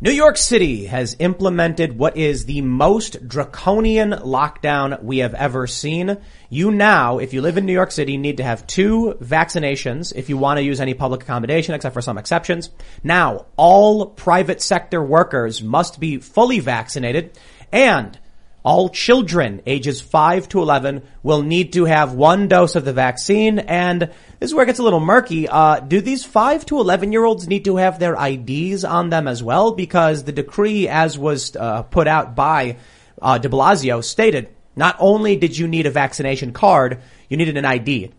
New York City has implemented what is the most draconian lockdown we have ever seen. You now, if you live in New York City, need to have two vaccinations if you want to use any public accommodation, except for some exceptions. Now, all private sector workers must be fully vaccinated and all children ages 5 to 11 will need to have one dose of the vaccine and this is where it gets a little murky. Uh, do these 5 to 11 year olds need to have their IDs on them as well? Because the decree as was uh, put out by uh, de Blasio stated not only did you need a vaccination card, you needed an ID.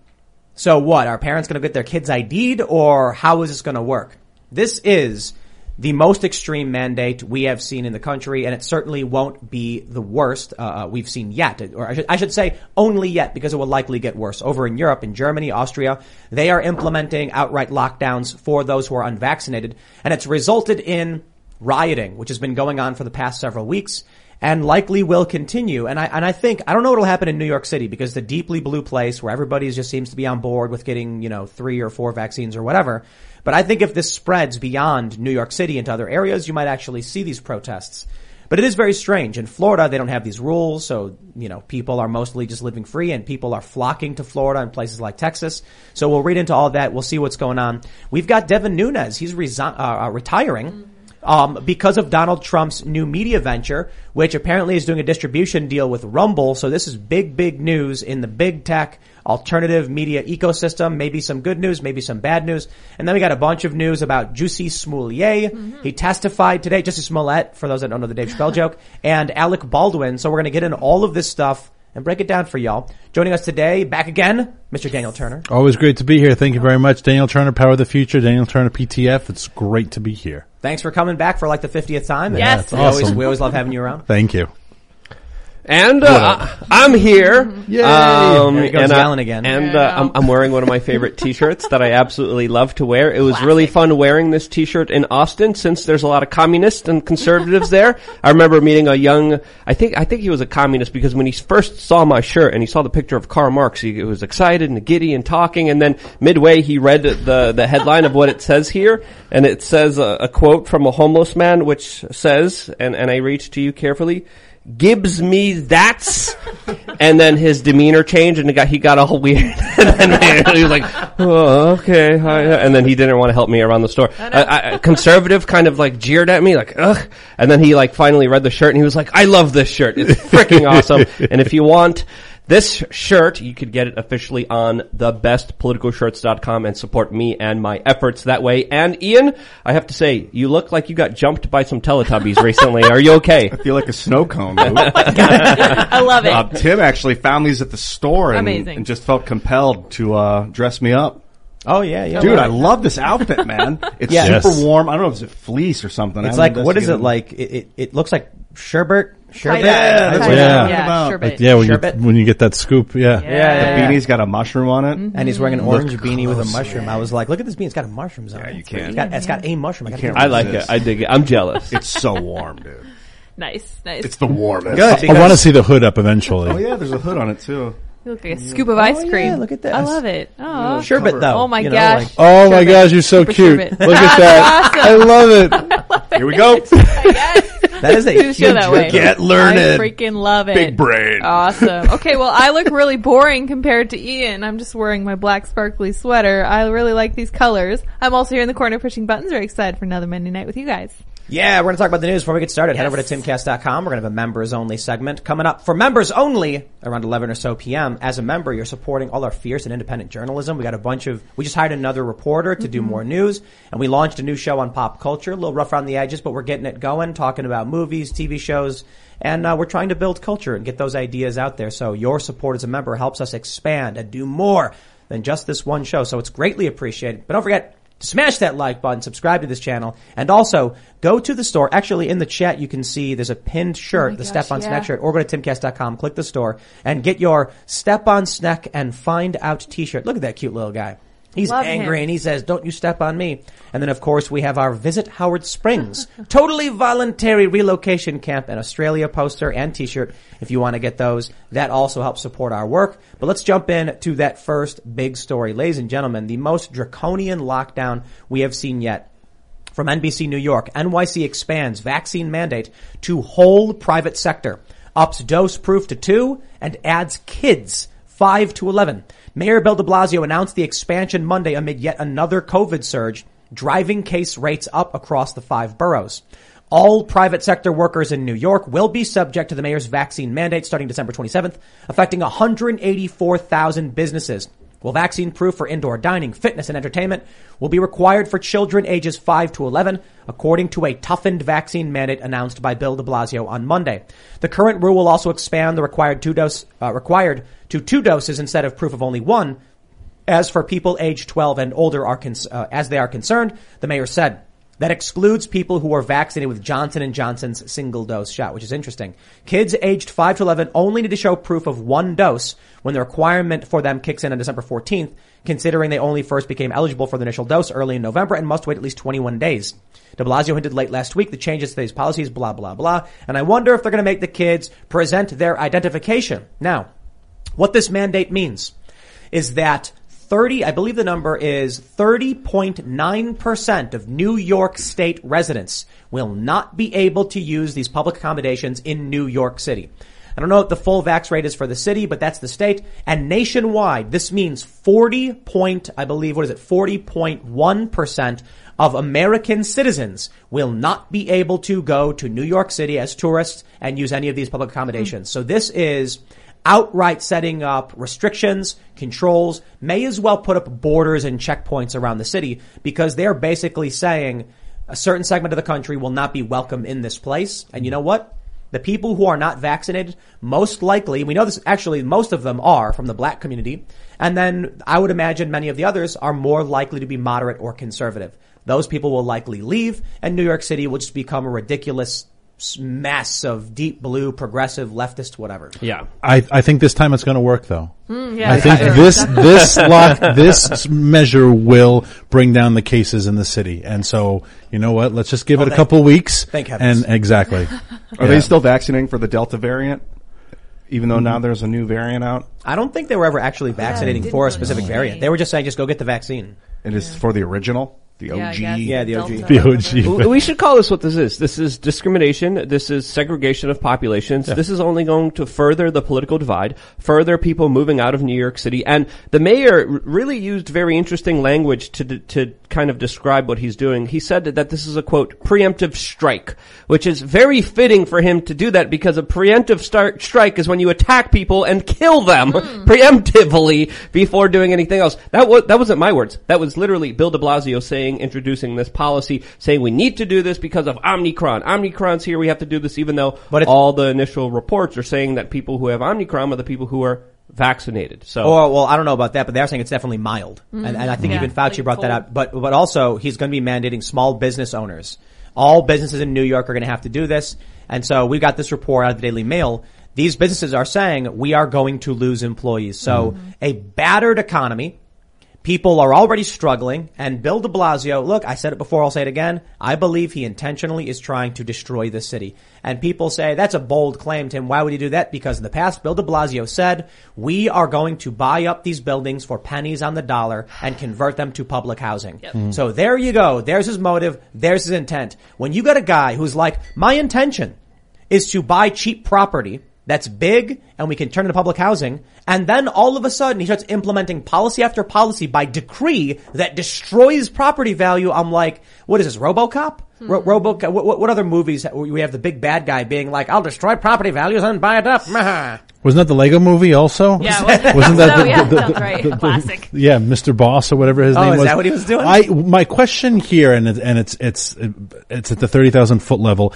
So what? Are parents going to get their kids ID'd or how is this going to work? This is the most extreme mandate we have seen in the country, and it certainly won't be the worst uh, we've seen yet, or I should, I should, say only yet, because it will likely get worse. Over in Europe, in Germany, Austria, they are implementing outright lockdowns for those who are unvaccinated, and it's resulted in rioting, which has been going on for the past several weeks. And likely will continue. And I, and I think, I don't know what will happen in New York City because the deeply blue place where everybody just seems to be on board with getting, you know, three or four vaccines or whatever. But I think if this spreads beyond New York City into other areas, you might actually see these protests. But it is very strange. In Florida, they don't have these rules, so, you know, people are mostly just living free and people are flocking to Florida and places like Texas. So we'll read into all that. We'll see what's going on. We've got Devin Nunes. He's resi- uh, uh, retiring. Um, because of Donald Trump's new media venture, which apparently is doing a distribution deal with Rumble. So this is big, big news in the big tech alternative media ecosystem. Maybe some good news, maybe some bad news. And then we got a bunch of news about Juicy Smollett. Mm-hmm. He testified today, Jussie Smollett, for those that don't know the Dave Chappelle joke, and Alec Baldwin. So we're going to get in all of this stuff and break it down for y'all. Joining us today, back again, Mr. Daniel Turner. Always great to be here. Thank you very much. Daniel Turner, Powering the Future, Daniel Turner, PTF. It's great to be here. Thanks for coming back for like the 50th time. Yes. We, awesome. always, we always love having you around. Thank you. And uh, I'm here. Yay! Um, There he goes and I- yelling again. And uh, I'm. I'm wearing one of my favorite T-shirts that I absolutely love to wear. It was really fun wearing this T-shirt in Austin since there's a lot of communists and conservatives there. I remember meeting a young, I think, I think he was a communist because when he first saw my shirt and he saw the picture of Karl Marx, he was excited and giddy and talking. And then midway, he read the the headline of what it says here, and it says a, a quote from a homeless man, which says, and and I read to you carefully. Gibbs me that's, and then his demeanor changed, and he got he got all weird, and then he was like, "Oh, okay," hi, and then he didn't want to help me around the store. I, I, conservative kind of like jeered at me, like, "Ugh," and then he like finally read the shirt, and he was like, "I love this shirt. It's freaking awesome." And if you want this shirt, you could get it officially on thebestpoliticalshirts.com and support me and my efforts that way. And Ian, I have to say, you look like you got jumped by some Teletubbies recently. Are you okay? I feel like a snow cone. dude. I love it. uh, Tim actually found these at the store and, Amazing. and just felt compelled to uh, dress me up. Oh yeah, yeah. Dude, I love this outfit, man. It's Yeah. super Yes. warm. I don't know if it's a fleece or something. I It's haven't like, what is it investigated. like? It, it, it looks like sherbet. Sherbet. Kinda. Yeah, that's what I'm yeah, about. sherbet. Yeah, when you Sherbet. when you get that scoop, yeah. Yeah, Yeah, yeah, yeah. Beanie's got a mushroom on it. And he's wearing an orange Look beanie with a closer. mushroom. I was like, look at this beanie. It's got a mushroom on Yeah, it. you It's can't. got, it's got a mushroom. I, can't get I like it. I dig it. I'm jealous. It's so warm, dude. Nice, nice. It's the warmest. Good. I want to see the hood up eventually. Oh yeah, there's a hood on it too. You look like a scoop of oh, ice Oh, yeah, cream. look at this. I love it. Oh, Sherbet though. Oh my you know, gosh. like- Oh my Sherbet. gosh, you're so Super cute. sherbet. Look at that. That's I love it. Here we go. That is a Do the huge show that way. Get learned. I freaking love it. Big brain. Awesome. Okay, well, I look really boring compared to Ian. I'm just wearing my black sparkly sweater. I really like these colors. I'm also here in the corner pushing buttons. Very excited for another Monday night with you guys. Yeah, we're going to talk about the news before we get started. Head over to timcast.com. We're going to have a members only segment coming up for members only around 11 or so PM. As a member, you're supporting all our fierce and independent journalism. We got a bunch of, we just hired another reporter to do mm-hmm. more news and we launched a new show on pop culture. A little rough around the edges, but we're getting it going, talking about movies, TV shows, and uh, we're trying to build culture and get those ideas out there. So your support as a member helps us expand and do more than just this one show. So it's greatly appreciated. But don't forget, to Smash that like button, subscribe to this channel, and also go to the store. Actually, in the chat, you can see there's a pinned shirt, my the gosh, Step on yeah. Snack shirt, or go to timcast.com, click the store, and get your Step on Snack and Find Out t-shirt. Look at that cute little guy. He's Love angry him. and he says, don't you step on me. And then of course we have our Visit Howard Springs, totally voluntary relocation camp and Australia poster and t-shirt if you want to get those. That also helps support our work. But let's jump in to that first big story. Ladies and gentlemen, the most draconian lockdown we have seen yet. From NBC New York, NYC expands vaccine mandate to whole private sector, ups dose proof to two, and adds kids 5 to 11. Mayor Bill de Blasio announced the expansion Monday amid yet another COVID surge, driving case rates up across the five boroughs. All private sector workers in New York will be subject to the mayor's vaccine mandate starting December 27th, affecting 184,000 businesses. Well, vaccine proof for indoor dining, fitness, and entertainment will be required for children ages 5 to 11, according to a toughened vaccine mandate announced by Bill de Blasio on Monday. The current rule will also expand the required two dose, uh, required to two doses instead of proof of only one. As for people aged 12 and older are cons- uh, as they are concerned, the mayor said, that excludes people who are vaccinated with Johnson & Johnson's single dose shot, which is interesting. Kids aged 5 to 11 only need to show proof of one dose when the requirement for them kicks in on December 14th, considering they only first became eligible for the initial dose early in November and must wait at least 21 days. De Blasio hinted late last week the changes to these policies, blah, blah, blah. And I wonder if they're going to make the kids present their identification. Now, what this mandate means is that 30, I believe the number is 30.9% of New York state residents will not be able to use these public accommodations in New York City. I don't know what the full vax rate is for the city, but that's the state. And nationwide, this means 40 point, I believe, what is it, 40.1% of American citizens will not be able to go to New York City as tourists and use any of these public accommodations. Hmm. So this is outright setting up restrictions, controls, may as well put up borders and checkpoints around the city because they're basically saying a certain segment of the country will not be welcome in this place. And you know what? The people who are not vaccinated, most likely, we know this actually, most of them are from the black community. And then I would imagine many of the others are more likely to be moderate or conservative. Those people will likely leave and New York City will just become a ridiculous mess of deep blue, progressive, leftist, whatever. Yeah. I, I think this time it's going to work though. yeah, I think this this lock this measure will bring down the cases in the city, and so you know what? Let's just give it a oh, thank- couple weeks. thank heavens. And exactly. Are Yeah. they still vaccinating for the Delta variant? Even though now there's a new variant out? I don't think they were ever actually vaccinating didn't for a specific variant. They were just saying, just go get the vaccine. It is for the original? The Yeah, OG? guess. Yeah, the OG. The OG. We should call this what this is. This is discrimination. This is segregation of populations. This is only going to further the political divide, further people moving out of New York City. And the mayor really used very interesting language to to kind of describe what he's doing. He said that this is a quote preemptive strike, which is very fitting for him to do that because a preemptive start strike is when you attack people and kill them hmm. preemptively before doing anything else. That was that wasn't my words. That was literally Bill De Blasio saying, introducing this policy, saying we need to do this because of Omicron. Omicron's here. We have to do this, even though But all the initial reports are saying that people who have Omicron are the people who are vaccinated. So Or, well, I don't know about that, but they're saying it's definitely mild. And, mm-hmm. and I think Yeah, even Fauci like brought that up. But, but also, he's going to be mandating small business owners. All businesses in New York are going to have to do this. And so we got this report out of the Daily Mail. These businesses are saying we are going to lose employees. So mm-hmm. a battered economy, People are already struggling, and Bill de Blasio, look, I said it before, I'll say it again. I believe he intentionally is trying to destroy the city. And people say, that's a bold claim, Tim. Why would he do that? Because in the past, Bill de Blasio said, we are going to buy up these buildings for pennies on the dollar and convert them to public housing. So there you go. There's his motive. There's his intent. When you got a guy who's like, my intention is to buy cheap property that's big and we can turn it into public housing. And then all of a sudden he starts implementing policy after policy by decree that destroys property value. I'm like, what is this, Robocop? Ro- Robocop, what, what- what other movies we have the big bad guy being like, I'll destroy property values and buy it up. Meh. Wasn't that the Lego movie also? Yeah, wasn't, Wasn't that so, the- yeah, the- sounds the- right. the- the- Classic. Yeah, Mr. Boss or whatever his Oh, name is was. that what he was doing? I my question here, and it, and it's it's it's at the thirty thousand foot level.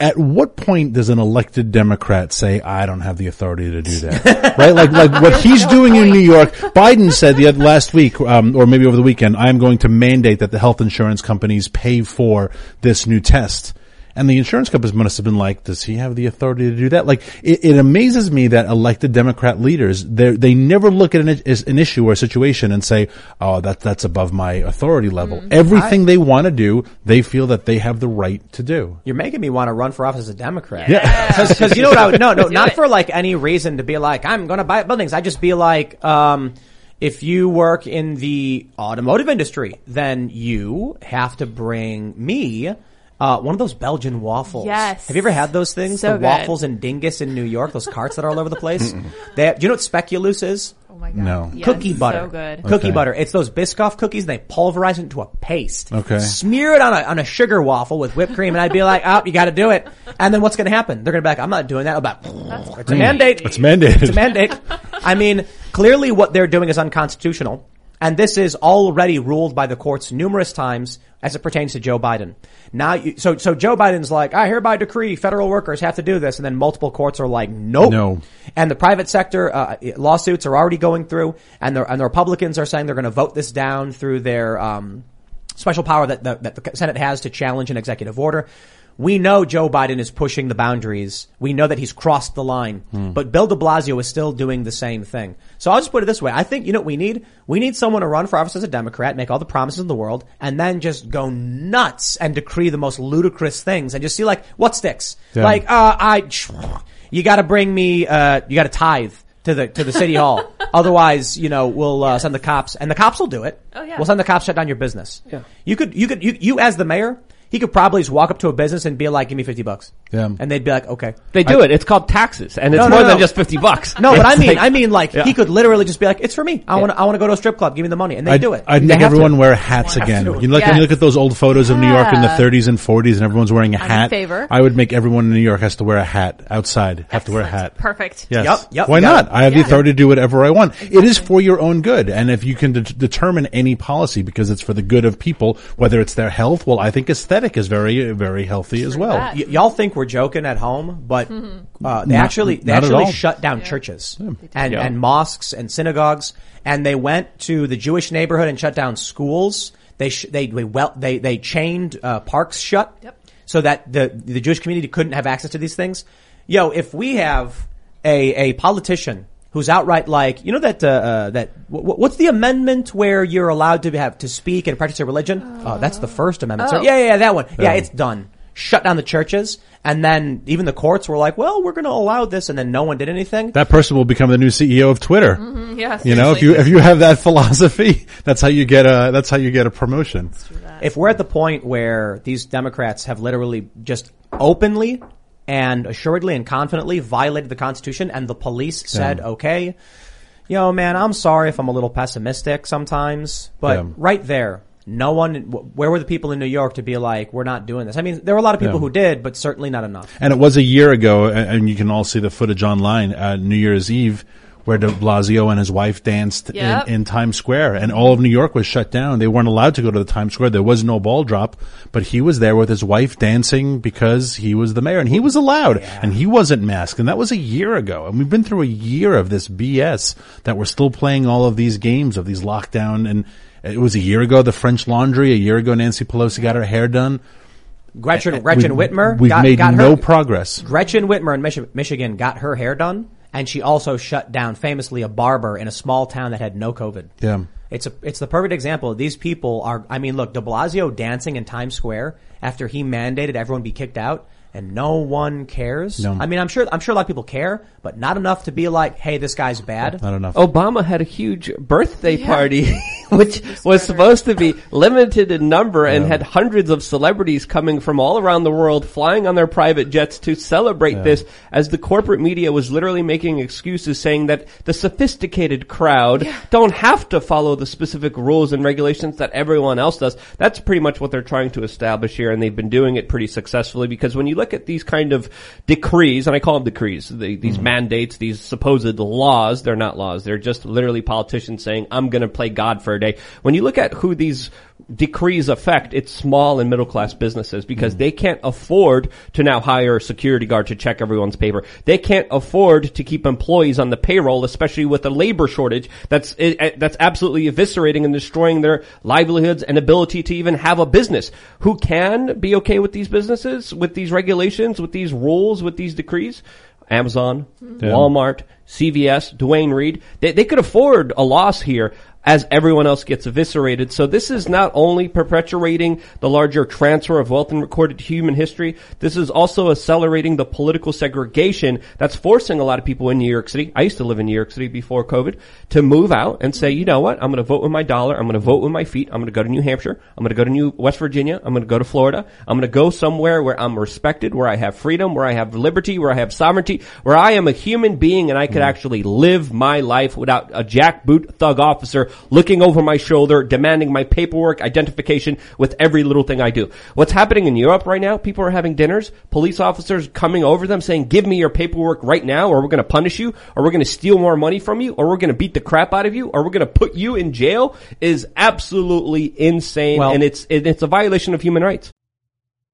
At what point does an elected Democrat say, "I don't have the authority to do that"? right? Like, like what he's doing in New York. Biden said the other, last week, um, or maybe over the weekend, "I am going to mandate that the health insurance companies pay for this new test." And the insurance companies must have been like, does he have the authority to do that? Like, it, it amazes me that elected Democrat leaders, they they never look at an, an issue or a situation and say, oh, that, that's above my authority level. Everything they want to do, they feel that they have the right to do. You're making me want to run for office as a Democrat. Yeah. Because you know what I would, no, no, not for like any reason to be like, I'm going to buy buildings. I just be like, um, if you work in the automotive industry, then you have to bring me uh, one of those Belgian waffles. Yes. Have you ever had those things? So the good. Wafels & Dinges in New York, those carts that are all over the place. they have, do you know what speculoos is? Oh my god. No. Yes, cookie butter. So good. Cookie Okay. butter. It's those Biscoff cookies. and They pulverize it into a paste. Okay. Smear it on a on a sugar waffle with whipped cream, and I'd be like, "Oh, you got to do it." And then what's going to happen? They're going to be like, "I'm not doing that." I'm like, "It's a mandate. It's mandated. It's a mandate." I mean, clearly, what they're doing is unconstitutional, and this is already ruled by the courts numerous times as it pertains to Joe Biden. Now, you, so so Joe Biden's like, "I hereby decree federal workers have to do this," and then multiple courts are like, "Nope." No. And the private sector uh, lawsuits are already going through, and the and the Republicans are saying they're going to vote this down through their um, special power that the, that the Senate has to challenge an executive order. We know Joe Biden is pushing the boundaries. We know that he's crossed the line. But Bill de Blasio is still doing the same thing. So I'll just put it this way. I think, you know what we need? We need someone to run for office as a Democrat, make all the promises in the world, and then just go nuts and decree the most ludicrous things and just see like, what sticks? Yeah. Like, uh, I, you gotta bring me, uh, you gotta tithe to the, to the city hall. Otherwise, you know, we'll, uh, send the cops, and the cops will do it. Oh, yeah. We'll send the cops shut down your business. Yeah. You could, you could, you, you as the mayor, he could probably just walk up to a business and be like, give me 50 bucks. Yeah. And they'd be like, okay. They do it. It's called taxes, and it's No, no, more no. than just fifty bucks. No, but I mean, like- I mean, like Yeah. he could literally just be like, "It's for me. I want to, I want to go to a strip club. Give me the money," and they I'd, do it. I'd They make have to. everyone wear hats again. You know, like when you look at those old photos of New York in the 30s and 40s, and everyone's wearing a in hat. favor. I would make everyone in New York has to wear a hat outside. Have to wear a hat. Perfect. Yes. Yep, yep, Why not? it. I have the authority to do whatever I want. It is for your own good. And if you can de- determine any policy because it's for the good of people, whether it's their health, well, I think aesthetic is very, very healthy as well. Y- y'all think we're joking at home, but uh, they Not- actually they not at actually shut down churches and Yeah. and mosques and synagogues, and they went to the Jewish neighborhood and shut down schools. They sh- they they well they they chained uh, parks shut Yep. so that the the Jewish community couldn't have access to these things. Yo, if we have a a politician who's outright like, you know that uh, uh, that w- w- what's the amendment where you're allowed to have to speak and practice your religion? Oh, that's the First Amendment. Oh. Yeah, yeah, yeah, that one. Yeah, Yeah. it's done. Shut down the churches, and then even the courts were like, "Well, we're going to allow this," and then no one did anything. That person will become the new CEO of Twitter. Yeah. You know, if you if you have that philosophy, that's how you get a that's how you get a promotion. if we're at the point where these Democrats have literally just openly and assuredly and confidently violated the Constitution and the police said, okay, yo man, I'm sorry if I'm a little pessimistic sometimes, but Yeah. right there, no one, where were the people in New York to be like, we're not doing this? I mean, there were a lot of people Yeah. who did, but certainly not enough. And it was a year ago, and you can all see the footage online at New Year's Eve, where De Blasio and his wife danced Yep. in, in Times Square, and all of New York was shut down. They weren't allowed to go to the Times Square. There was no ball drop, but he was there with his wife dancing because he was the mayor, and he was allowed, and he wasn't masked, and that was a year ago. And we've been through a year of this BS that we're still playing all of these games of these lockdown, and it was a year ago the French Laundry, a year ago Nancy Pelosi got her hair done. Gretchen, Gretchen We've- Whitmer We've got, made got no her, progress. Gretchen Whitmer in Mich- Michigan got her hair done, and she also shut down famously a barber in a small town that had no COVID. Yeah. It's a it's the perfect example. These people are. I mean, look, De Blasio dancing in Times Square after he mandated everyone be kicked out, and no one cares. No. I mean, I'm sure I'm sure a lot of people care, but not enough to be like, hey, this guy's bad. Not enough. Obama had a huge birthday Yeah. party, which was supposed to be limited in number and had hundreds of celebrities coming from all around the world flying on their private jets to celebrate this as the corporate media was literally making excuses saying that the sophisticated crowd don't have to follow the specific rules and regulations that everyone else does. That's pretty much what they're trying to establish here and they've been doing it pretty successfully because when you look at these kind of decrees, and I call them decrees, the, these mm-hmm. mandates, these supposed laws, they're not laws. They're just literally politicians saying, I'm going to play God for a day. When you look at who these decrees affect, it's small and middle class businesses because hmm. they can't afford to now hire a security guard to check everyone's paper. They can't afford to keep employees on the payroll, especially with a labor shortage that's it, it- that's absolutely eviscerating and destroying their livelihoods and ability to even have a business. Who can be okay with these businesses, with these regulations, with these rules, with these decrees? Amazon, Walmart, CVS, Duane Reade. They, they could afford a loss here as everyone else gets eviscerated. So this is not only perpetuating the larger transfer of wealth in recorded human history, this is also accelerating the political segregation that's forcing a lot of people in New York City. I used to live in New York City before COVID to move out and say, you know what? I'm going to vote with my dollar. I'm going to vote with my feet. I'm going to go to New Hampshire. I'm going to go to New West Virginia. I'm going to go to Florida. I'm going to go somewhere where I'm respected, where I have freedom, where I have liberty, where I have sovereignty, where I am a human being and I could mm. actually live my life without a jackboot thug officer looking over my shoulder, demanding my paperwork, identification with every little thing I do. What's happening in Europe right now? People are having dinners, police officers coming over them saying, give me your paperwork right now or we're going to punish you or we're going to steal more money from you or we're going to beat the crap out of you or we're going to put you in jail is absolutely insane Well- and it's, it's a violation of human rights.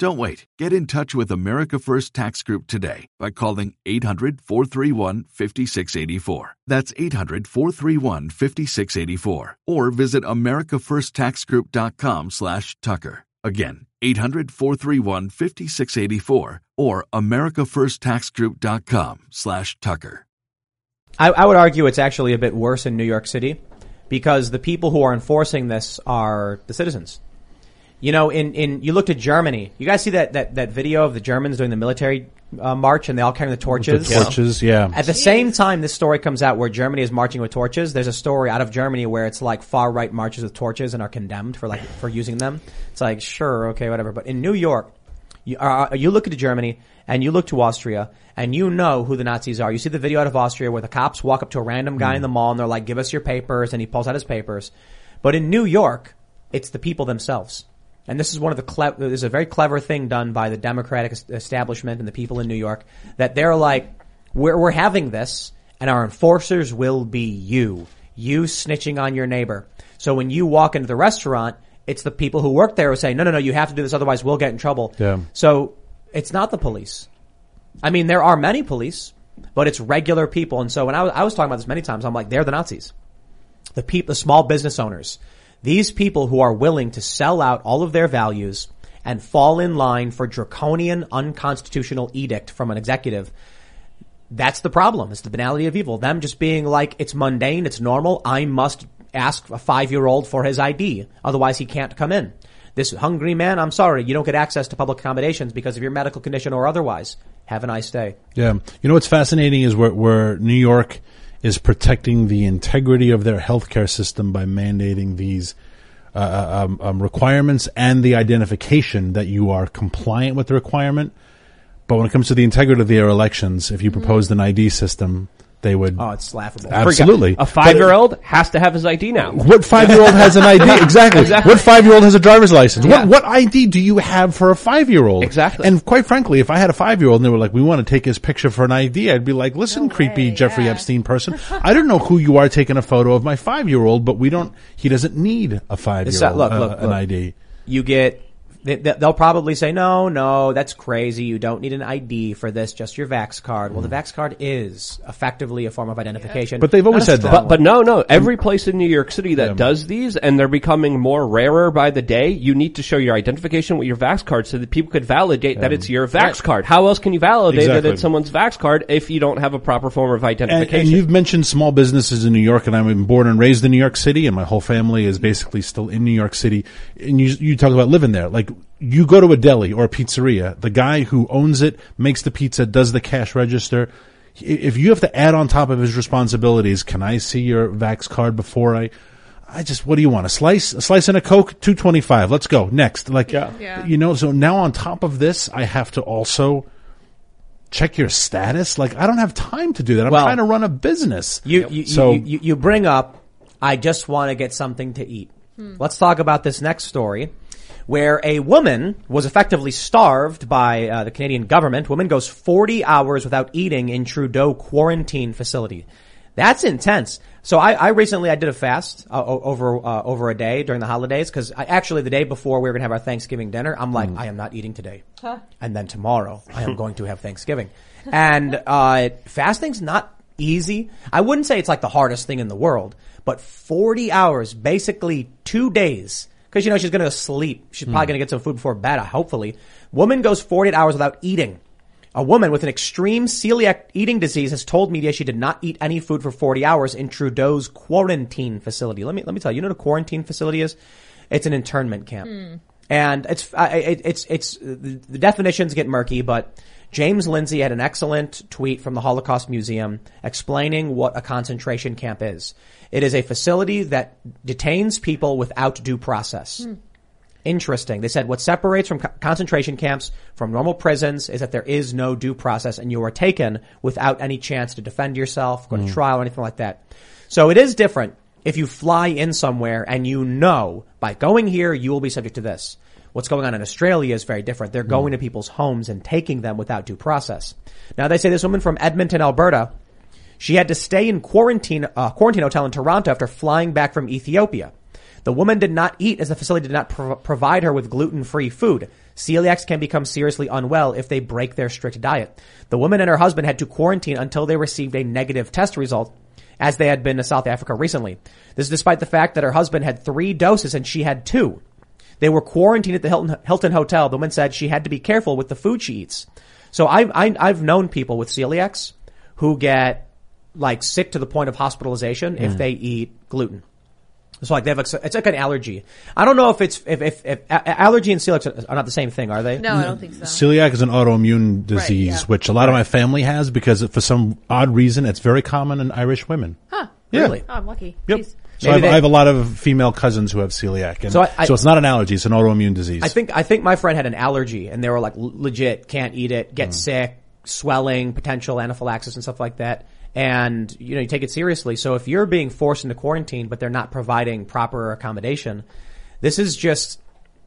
Don't wait. Get in touch with America First Tax Group today by calling 800 431 5684. That's 800 431 5684. Or visit AmericaFirstTaxGroup.com slash Tucker. Again, 800 431 5684 or AmericaFirstTaxGroup.com slash Tucker. I, I would argue it's actually a bit worse in New York City because the people who are enforcing this are the citizens. You know, in, in you looked at Germany. You guys see that, that, that video of the Germans doing the military uh, march and they all carrying the The torches? torches, yeah. At the same time, this story comes out where Germany is marching with torches. There's a story out of Germany where it's like far right marches with torches and are condemned for like for using them. It's like sure, okay, whatever. But in New York, you, uh, you look at Germany and you look to Austria and you know who the Nazis are. You see the video out of Austria where the cops walk up to a random guy in the mall and they're like, "Give us your papers," and he pulls out his papers. But in New York, it's the people themselves. And this is one of the cle- this is a very clever thing done by the Democratic establishment and the people in New York that they're like, we're, we're having this and our enforcers will be you. You snitching on your neighbor. So when you walk into the restaurant, it's the people who work there who say, no, no, no, you have to do this otherwise we'll get in trouble. Yeah. So it's not the police. I mean, there are many police, but it's regular people. And so when I was, I was talking about this many times, I'm like, they're the Nazis the people, the small business owners, these people who are willing to sell out all of their values and fall in line for draconian, unconstitutional edict from an executive. That's the problem. It's the banality of evil. Them just being like, it's mundane, it's normal. I must ask a five-year-old for his ID. Otherwise he can't come in. This hungry man, I'm sorry, you don't get access to public accommodations because of your medical condition or otherwise. Have a nice day. Yeah. You know what's fascinating is where, where New York is protecting the integrity of their healthcare system by mandating these uh, um, um, requirements and the identification that you are compliant with the requirement. But when it comes to the integrity of their elections, if you proposed an ID system, they would Oh, it's laughable. absolutely A five year old has to have his ID now. What five year old has an ID? Exactly. What five year old has a driver's license? Yeah. What what ID do you have for a five year old? Exactly. And quite frankly, if I had a five year old and they were like, "We want to take his picture for an ID," I'd be like, "Listen, creepy way, Jeffrey yeah. Epstein person, I don't know who you are taking a photo of my five year old, but we don't. He doesn't need a five year It's, uh, old look, look, an look. ID." you get they, they- they'll probably say no no that's crazy you don't need an id for this just your vax card well the vax card is effectively a form of identification But they've always said that. But but no no every place in New York City that Yeah. does these and they're becoming more rarer by the day. You need to show your identification with your Vax card so that people could validate that it's your Vax card. How else can you validate that it's someone's Vax card if you don't have a proper form of And, identification? and you've mentioned small businesses in New York, and I'm born and raised in New York City, and my whole family is basically still in New York City. And you you talk about living there, like you go to a deli or a pizzeria, the guy who owns it, makes the pizza, does the cash register. If you have to add on top of his responsibilities, can I see your Vax card before I? I just, what do you want? A slice, a slice and a Coke, two twenty five. Let's go next. Like, Yeah. yeah. you know. So now on top of this, I have to also check your status. Like, I don't have time to do that. I'm Well- trying to run a business. You, you, so you, you, you bring up, I just want to get something to eat. Hmm. Let's talk about this next story where a woman was effectively starved by uh, the Canadian government. Woman goes 40 hours without eating in Trudeau quarantine facility. That's intense. So I, I recently I did a fast uh, over uh, over a day during the holidays because actually the day before we were going to have our Thanksgiving dinner, I'm like I am not eating today, and then tomorrow I am going to have Thanksgiving, and uh, fasting's not easy. I wouldn't say it's like the hardest thing in the world, but 40 hours, basically two days, because you know she's going to sleep. She's probably hmm. going to get some food before bed. Hopefully, woman goes 48 hours without eating. A woman with an extreme celiac eating disease has told media she did not eat any food for 40 hours in Trudeau's quarantine facility. Let me let me tell you, you know what a quarantine facility is? It's an internment camp. Hmm. And it's I- it, it's it's the, the definitions get murky, but James Lindsay had an excellent tweet from the Holocaust Museum explaining what a concentration camp is. It is a facility that detains people without due process. Hmm. Interesting. They said what separates from co- concentration camps from normal prisons is that there is no due process and you are taken without any chance to defend yourself, go to hmm. trial or anything like that. So it is different if you fly in somewhere and you know by going here you will be subject to this. What's going on in Australia is very different. They're going to people's homes and taking them without due process. Now they say this woman from Edmonton, Alberta, she had to stay in quarantine, uh, quarantine hotel in Toronto after flying back from Ethiopia. The woman did not eat as the facility did not pro- provide her with gluten-free food. Celiacs can become seriously unwell if they break their strict diet. The woman and her husband had to quarantine until they received a negative test result as they had been to South Africa recently. This is despite the fact that her husband had three doses and she had two. They were quarantined at the Hilton, Hilton Hotel. The woman said she had to be careful with the food she eats. So I've, I, I've known people with celiacs who get like sick to the point of hospitalization if mm. they eat gluten. It's like they have, a, it's like an allergy. I don't know if it's, if, if, if a- a- allergy and celiac are not the same thing, are they? No, I don't think so. Celiac is an autoimmune disease, yeah. which a lot of my family has because for some odd reason it's very common in Irish women. Huh. Yeah. Really? Oh, I'm lucky. Yep. Jeez. So I have, they- I have a lot of female cousins who have celiac, and So so, I- I- it's not an allergy; it's an autoimmune disease. I think I think my friend had an allergy, and they were like legit can't eat it, get hmm. sick, swelling, potential anaphylaxis, and stuff like that. And you know you take it seriously. So if you're being forced into quarantine, but they're not providing proper accommodation, this is just.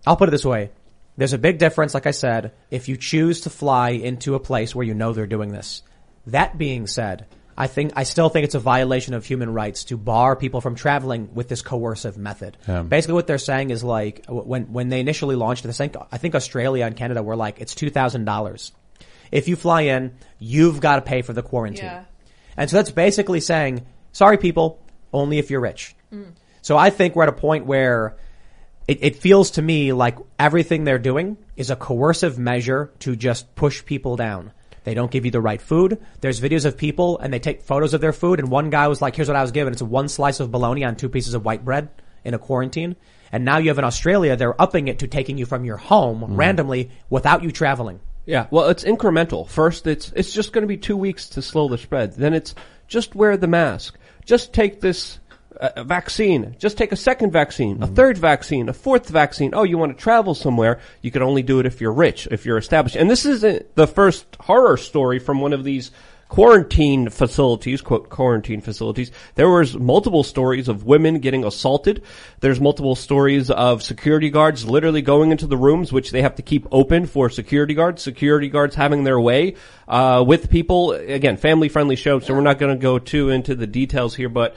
I'll put it this way: there's a big difference. Like I said, if you choose to fly into a place where you know they're doing this. That being said. I think I still think it's a violation of human rights to bar people from traveling with this coercive method. Basically, what they're saying is like when when they initially launched it, I think I think Australia and Canada were like it's two thousand dollars. If you fly in, you've got to pay for the quarantine. Yeah. And so that's basically saying, sorry people, only if you're rich. Mm. So I think we're at a point where it, it feels to me like everything they're doing is a coercive measure to just push people down. They don't give you the right food. There's videos of people and they take photos of their food and one guy was like, here's what I was given. It's one slice of bologna on two pieces of white bread in a quarantine. And now you have in Australia, they're upping it to taking you from your home mm. randomly without you traveling. Yeah, well, it's incremental. First, it's it's just going to be two weeks to slow the spread. Then it's just wear the mask. Just take this uh, vaccine. Just take a second vaccine, a third vaccine, a fourth vaccine. Oh, you want to travel somewhere? You can only do it if you're rich, if you're established. And this isn't the first horror story from one of these quarantine facilities, quote, quarantine facilities. There was multiple stories of women getting assaulted. There's multiple stories of security guards literally going into the rooms, which they have to keep open for security guards, security guards having their way, uh, with people. Again, family friendly show, so we're not going to go too into the details here, but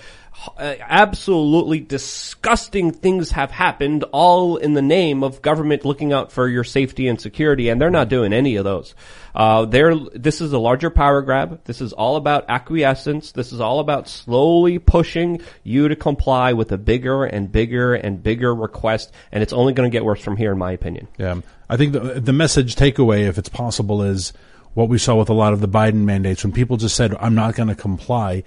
absolutely disgusting things have happened all in the name of government looking out for your safety and security and they're not doing any of those. Uh, they're, this is a larger power grab. This is all about acquiescence. This is all about slowly pushing you to comply with a bigger and bigger and bigger request and it's only going to get worse from here in my opinion. Yeah, I think the the message takeaway, if it's possible, is what we saw with a lot of the Biden mandates when people just said, "I'm not going to comply."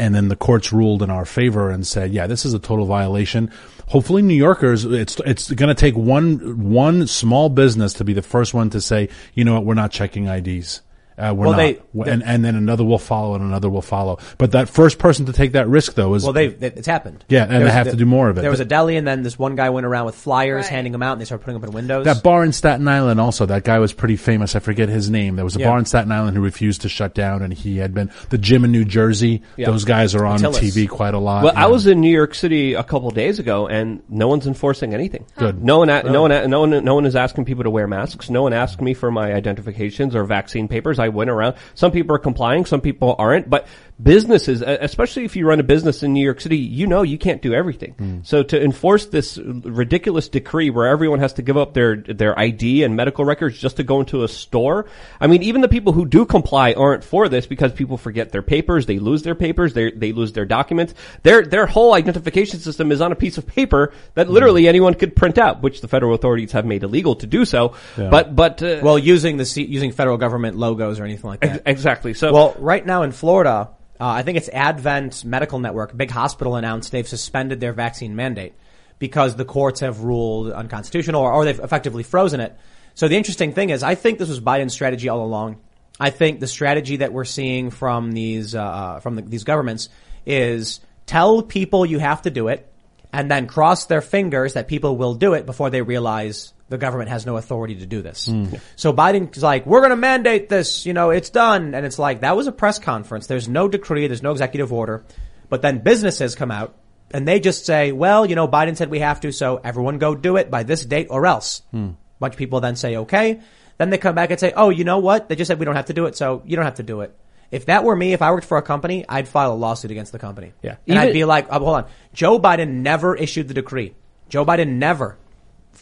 And then the courts ruled in our favor and said, yeah, this is a total violation. Hopefully New Yorkers, it's, it's going to take one, one small business to be the first one to say, you know what, we're not checking IDs. Uh, we're Well, not. they- and, and then another will follow and another will follow. But that first person to take that risk though is Well, they it's happened. Yeah, and There they was have the- to do more of it. There was a deli, and then this one guy went around with flyers, Right. handing them out, and they started putting them in windows. That bar in Staten Island also, that guy was pretty famous. I forget his name. There was a Yeah. bar in Staten Island who refused to shut down and he had been, the gym in New Jersey, those guys are on TV quite a lot. Well, I was in New York City a couple days ago, and no one's enforcing anything. Good. No one, a- no one, a- no one, no one is asking people to wear masks. No one asked me for my identifications or vaccine papers. I went around. Some people are complying, some people aren't. But businesses, especially if you run a business in New York City, you know you can't do everything. Hmm. So to enforce this ridiculous decree where everyone has to give up their their ID and medical records just to go into a store, I mean, even the people who do comply aren't for this because people forget their papers, they lose their papers, they they lose their documents. Their their whole identification system is on a piece of paper that Hmm. literally anyone could print out, which the federal authorities have made illegal to do so. But but uh, well, using the using federal government logos or anything like that. ex- exactly. So Well, right now in Florida, uh, I think it's Advent Medical Network, big hospital announced they've suspended their vaccine mandate because the courts have ruled unconstitutional or, or they've effectively frozen it. So the interesting thing is, I think this was Biden's strategy all along. I think the strategy that we're seeing from these uh, from the, these governments is tell people you have to do it, and then cross their fingers that people will do it before they realize the government has no authority to do this. Hmm. So Biden's like, we're going to mandate this, you know, it's done. And it's like, that was a press conference. There's no decree. There's no executive order. But then businesses come out and they just say, well, you know, Biden said we have to. So everyone go do it by this date or else. Hmm. A bunch of people then say, okay. Then they come back and say, oh, you know what? They just said we don't have to do it. So you don't have to do it. If that were me, if I worked for a company, I'd file a lawsuit against the company. Yeah. And I'd be like, oh, hold on. Joe Biden never issued the decree. Joe Biden never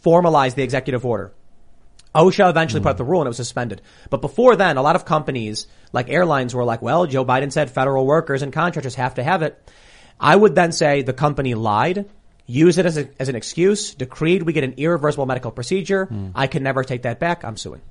formalized the executive order. OSHA eventually put out the rule and it was suspended. But before then, a lot of companies, like airlines, were like, well, Joe Biden said federal workers and contractors have to have it. I would then say the company lied, use it as, a, as an excuse, decreed we get an irreversible medical procedure. Hmm. I can never take that back. I'm suing.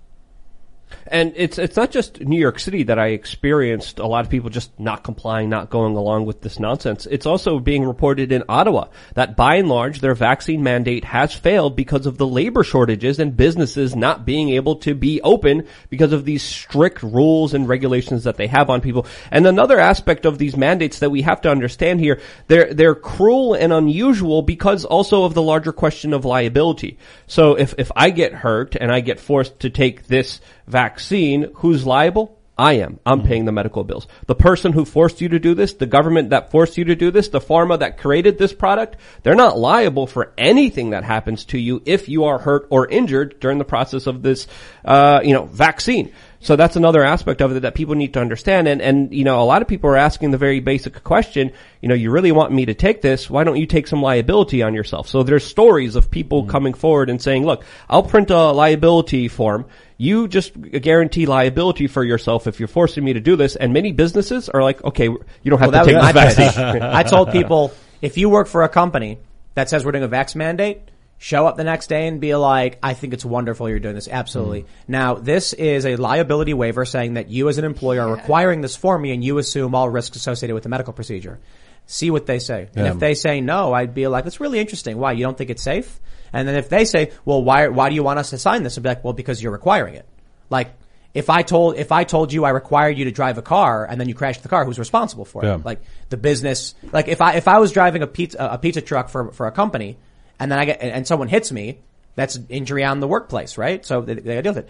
And it's it's not just New York City that I experienced a lot of people just not complying, not going along with this nonsense. It's also being reported in Ottawa that by and large their vaccine mandate has failed because of the labor shortages and businesses not being able to be open because of these strict rules and regulations that they have on people. And another aspect of these mandates that we have to understand here, they're they're cruel and unusual because also of the larger question of liability. So if if I get hurt and I get forced to take this vaccine, who's liable? I am. I'm paying the medical bills. The person who forced you to do this, the government that forced you to do this, the pharma that created this product, they're not liable for anything that happens to you if you are hurt or injured during the process of this, uh, you know, vaccine. So that's another aspect of it that people need to understand. And, and, you know, a lot of people are asking the very basic question, you know, you really want me to take this. Why don't you take some liability on yourself? So there's stories of people mm-hmm. coming forward and saying, look, I'll print a liability form. You just guarantee liability for yourself if you're forcing me to do this. And many businesses are like, okay, you don't have Well, to take was this my vaccine. I told people, if you work for a company that says we're doing a vax mandate, show up the next day and be like, I think it's wonderful you're doing this. Absolutely. Mm. Now, this is a liability waiver saying that you as an employer are requiring this for me and you assume all risks associated with the medical procedure. See what they say. And if they say no, I'd be like, that's really interesting. Why? You don't think it's safe? And then if they say, well, why, why do you want us to sign this? I'd be like, well, because you're requiring it. Like, if I told, if I told you I required you to drive a car and then you crashed the car, who's responsible for it? Yeah. Like the business, like if I, if I was driving a pizza, a pizza truck for, for a company and then I get, and someone hits me, that's injury on the workplace, right? So they, they deal with it.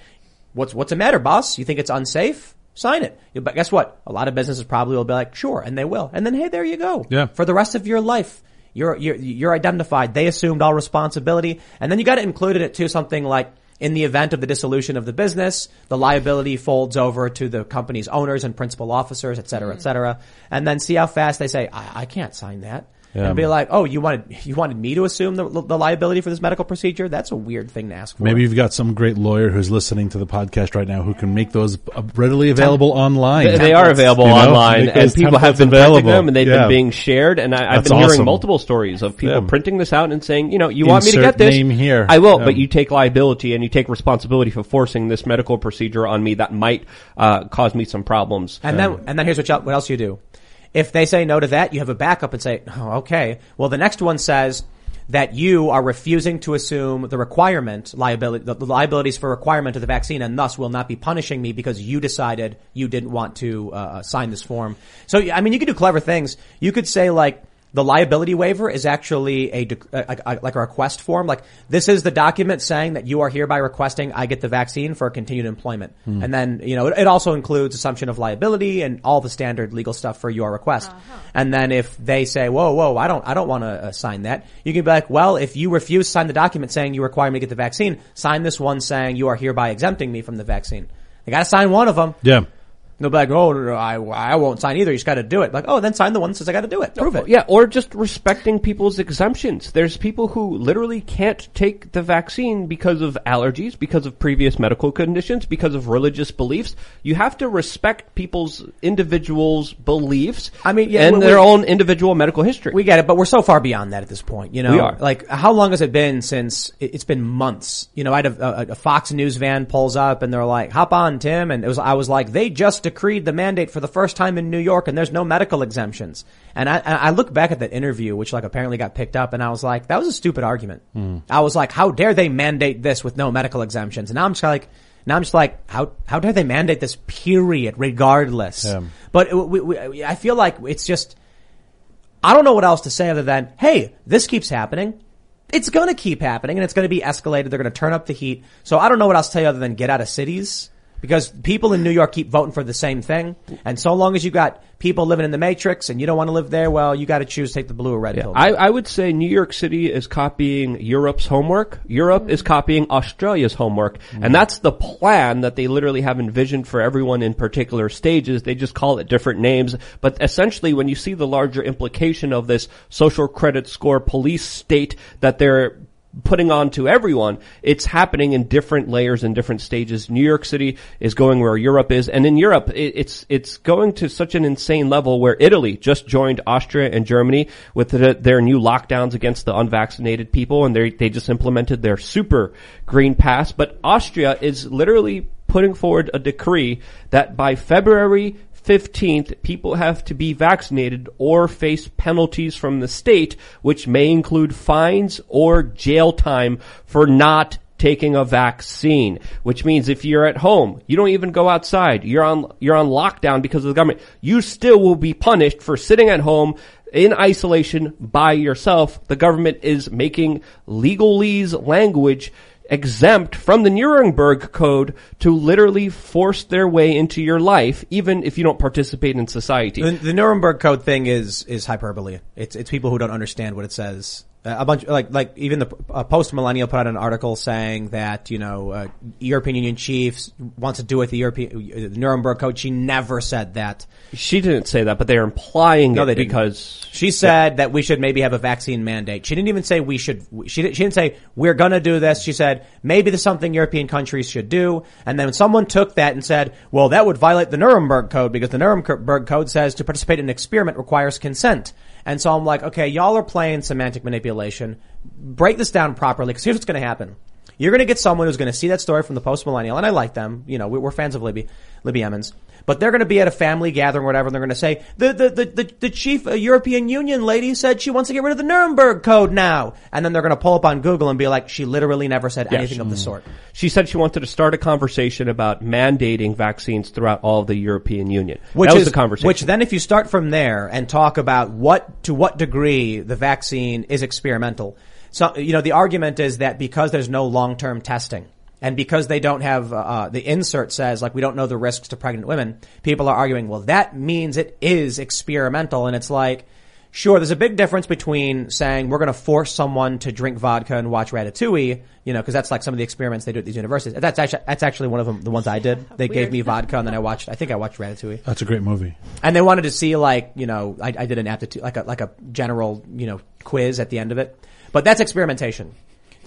What's, what's the matter, boss? You think it's unsafe? Sign it. But guess what? A lot of businesses probably will be like, sure, and they will. And then, hey, there you go. Yeah. For the rest of your life, you're, you're, you're identified. They assumed all responsibility. And then you got to include in it too something like, in the event of the dissolution of the business, the liability folds over to the company's owners and principal officers, et cetera, et cetera. And then see how fast they say, I, I can't sign that. Yeah. And be like, oh, you wanted, you wanted me to assume the, the liability for this medical procedure? That's a weird thing to ask for. Maybe you've got some great lawyer who's listening to the podcast right now who can make those uh, readily available online. They, they are available You know, online, and people have templates been printing available. them, and they've Yeah. been being shared. And I, I've That's been hearing multiple stories of people Yeah. printing this out and saying, you know, you want me to get this? name here. I will, Yeah. but you take liability and you take responsibility for forcing this medical procedure on me that might uh, cause me some problems. And then, and then here's what, you- what else you do. If they say no to that, you have a backup and say, oh, okay. Well, the next one says that you are refusing to assume the requirement liability, the, liabilities for requirement of the vaccine, and thus will not be punishing me because you decided you didn't want to uh, sign this form. So, I mean, you could do clever things. You could say like the liability waiver is actually a, dec- a, a- like a request form. Like this is the document saying that you are hereby requesting I get the vaccine for continued employment. And then, you know, it, it also includes assumption of liability and all the standard legal stuff for your request. And then if they say, whoa, whoa, I don't, I don't want to uh, sign that, you can be like, well, if you refuse to sign the document saying you require me to get the vaccine, sign this one saying you are hereby exempting me from the vaccine. They gotta sign one of them. Yeah. They'll be like, oh, no, no, I, I won't sign either. You just gotta do it. Like, oh, then sign the one that says I gotta do it. Prove it. Yeah, or just respecting people's exemptions. There's people who literally can't take the vaccine because of allergies, because of previous medical conditions, because of religious beliefs. You have to respect people's individuals' beliefs. I mean, yeah, and we- their we- own individual medical history. We get it, but we're so far beyond that at this point. You know, We are. like how long has it been since? it- It's been months. You know, I had a, a, a Fox News van pulls up and they're like, "Hop on, Tim," and it was I was like, they just decreed the mandate for the first time in New York, and there's no medical exemptions. And I, I look back at that interview, which like apparently got picked up, and I was like, that was a stupid argument. Hmm. I was like, how dare they mandate this with no medical exemptions? And now I'm just like. Now I'm just like, how how dare they mandate this? Period, regardless. Yeah. But we, we, I feel like it's just I don't know what else to say other than, hey, this keeps happening. It's gonna keep happening and it's gonna be escalated. They're gonna turn up the heat. So I don't know what else to tell you other than get out of cities. Because people in New York keep voting for the same thing. And so long as you got people living in the matrix and you don't want to live there, well, you gotta choose take the blue or red pill. I, I would say New York City is copying Europe's homework. Europe is copying Australia's homework. And mm-hmm. that's the plan that they literally have envisioned for everyone in particular stages. They just call it different names. But essentially, when you see the larger implication of this social credit score police state that they're putting on to everyone, it's happening in different layers and different stages. New York City is going where Europe is, and in Europe, it, it's it's going to such an insane level where Italy just joined Austria and Germany with the, their new lockdowns against the unvaccinated people, and they they just implemented their super green pass. But Austria is literally putting forward a decree that by February 15th, people have to be vaccinated or face penalties from the state, which may include fines or jail time for not taking a vaccine, which means if you're at home, you don't even go outside, you're on, you're on lockdown because of the government, you still will be punished for sitting at home in isolation by yourself. The government is making legalese language exempt from the Nuremberg Code to literally force their way into your life, even if you don't participate in society. The, the Nuremberg Code thing is is hyperbole. It's it's people who don't understand what it says. Uh, a bunch like like even the uh, post millennial put out an article saying that you know uh, European Union chiefs wants to do with the European uh, the Nuremberg Code. She never said that. She didn't say that, but they're implying No, it they didn't. because She said that we should maybe have a vaccine mandate. She didn't even say we should. She didn't, she didn't say we're going to do this. She said maybe there's something European countries should do. And then someone took that and said, well, that would violate the Nuremberg Code because the Nuremberg Code says to participate in an experiment requires consent. And so I'm like, okay, y'all are playing semantic manipulation. Break this down properly because here's what's going to happen. You're going to get someone who's going to see that story from the post millennial, and I like them. You know, we- we're fans of Libby, Libby Emmons. But they're going to be at a family gathering, or whatever, and they're going to say the the the the, the chief uh, European Union lady said she wants to get rid of the Nuremberg Code now, and then they're going to pull up on Google and be like, she literally never said anything of the sort. she said she wanted to start a conversation about mandating vaccines throughout all of the European Union. Which that was is the conversation. Which then, if you start from there and talk about what to what degree the vaccine is experimental, so you know the argument is that because there's no long term testing. And because they don't have, uh, the insert says like we don't know the risks to pregnant women, people are arguing, well that means it is experimental and it's like, sure, there's a big difference between saying we're going to force someone to drink vodka and watch Ratatouille, you know, because that's like some of the experiments they do at these universities. That's actually that's actually one of them, the ones I did. They gave me vodka and then I watched. I think I watched Ratatouille. That's a great movie. And they wanted to see like, you know, I, I did an aptitude, like a, like a general, you know, quiz at the end of it. But that's experimentation.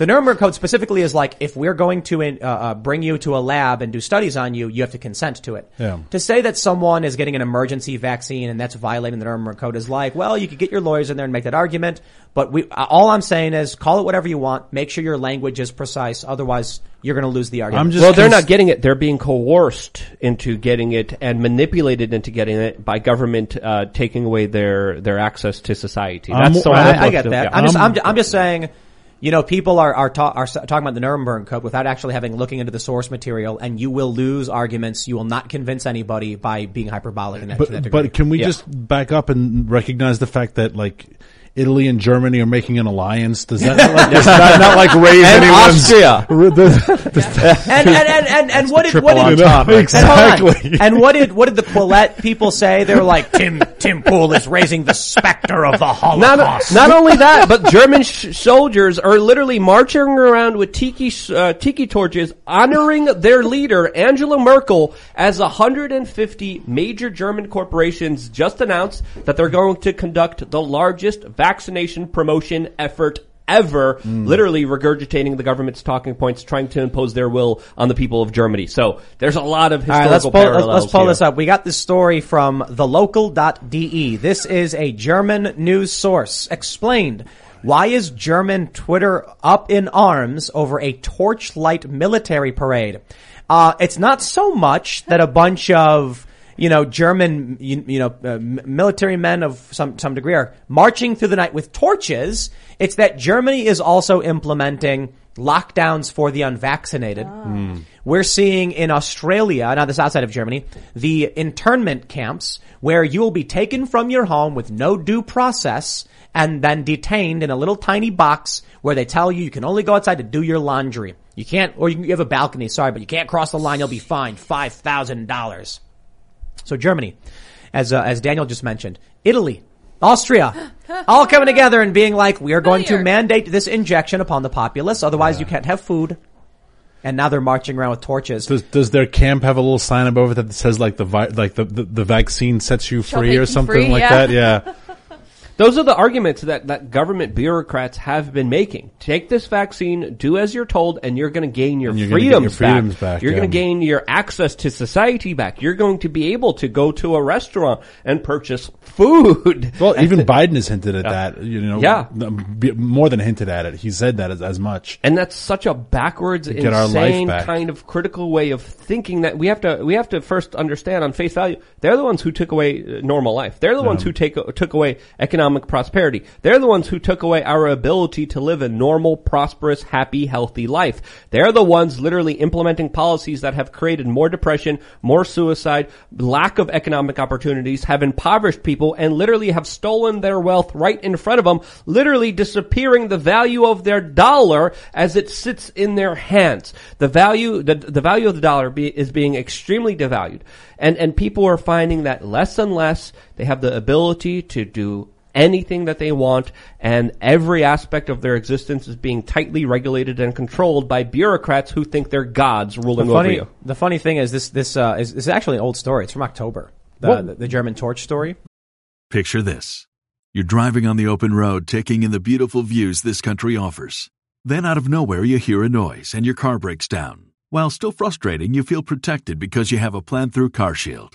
The Nuremberg Code specifically is like if we're going to uh, uh, bring you to a lab and do studies on you, you have to consent to it. Yeah. To say that someone is getting an emergency vaccine and that's violating the Nuremberg Code is like, well, you could get your lawyers in there and make that argument, but we uh, all I'm saying is call it whatever you want. Make sure your language is precise, otherwise you're going to lose the argument. I'm just well, they're cons- not getting it. They're being coerced into getting it and manipulated into getting it by government uh, taking away their their access to society. I'm- That's so I- I, I get that. yeah. I'm just, I'm, Um, I'm just saying, you know, people are are, ta- are talking about the Nuremberg Code without actually having looking into the source material, and you will lose arguments. You will not convince anybody by being hyperbolic in that, that But, degree. but can we Yeah. just back up and recognize the fact that like Italy and Germany are making an alliance? Does that not, like, does that not like raise And anyone's Austria. and and and and, and what did what did top, and on. Exactly. And what did what did the Quillette people say? They were like Tim Tim Pool is raising the specter of the Not, Holocaust. not only that, but German sh- soldiers are literally marching around with tiki uh, tiki torches, honoring their leader Angela Merkel, as 150 major German corporations just announced that they're going to conduct the largest vaccination promotion effort ever, Hmm. literally regurgitating the government's talking points, trying to impose their will on the people of Germany. So there's a lot of All right, historical let's pull, let's, parallels let's pull here. this up. We got this story from thelocal.de. This is a German news source. Explained. Why is German Twitter up in arms over a torchlight military parade? Uh, it's not so much that a bunch of you know, German, you, you know, uh, military men of some, some degree are marching through the night with torches. It's that Germany is also implementing lockdowns for the unvaccinated. We're seeing in Australia, now this is outside of Germany, the internment camps where you will be taken from your home with no due process and then detained in a little tiny box where they tell you you can only go outside to do your laundry. You can't, or you have a balcony, sorry, but you can't cross the line, you'll be fined $5,000. So Germany, as uh, as Daniel just mentioned, Italy, Austria, all coming together and being like, we are going to mandate this injection upon the populace, otherwise you can't have food. And now they're marching around with torches. Does, does their camp have a little sign above it that says like the vi- like the, the, the vaccine sets you Shall free make or you something free, like yeah. that? Yeah. Those are the arguments that, that government bureaucrats have been making. Take this vaccine, do as you're told, and you're going to gain your you're gonna get freedoms, your freedoms back, You're yeah. going to gain your access to society back. You're going to be able to go to a restaurant and purchase food. Well, even Biden has hinted at that. You know, Yeah. more than hinted at it. He said that as, as much. And that's such a backwards, Get insane back. kind of critical way of thinking that we have to we have to first understand on face value. They're the ones who took away uh, normal life. They're the ones who take took away economic prosperity. They're the ones who took away our ability to live a normal, prosperous, happy, healthy life. They're the ones literally implementing policies that have created more depression, more suicide, lack of economic opportunities, have impoverished people, and literally have stolen their wealth right in front of them, literally disappearing the value of their dollar as it sits in their hands. The value, the, the value of the dollar be, is being extremely devalued. And, and people are finding that less and less they have the ability to do anything that they want and every aspect of their existence is being tightly regulated and controlled by bureaucrats who think they're gods ruling the over you. the funny thing is this, this, uh, is, is actually an old story. It's from October. The, the, the German torch story. Picture this. You're driving on the open road, taking in the beautiful views this country offers. Then out of nowhere, you hear a noise and your car breaks down. While still frustrating, you feel protected because you have a plan through CarShield.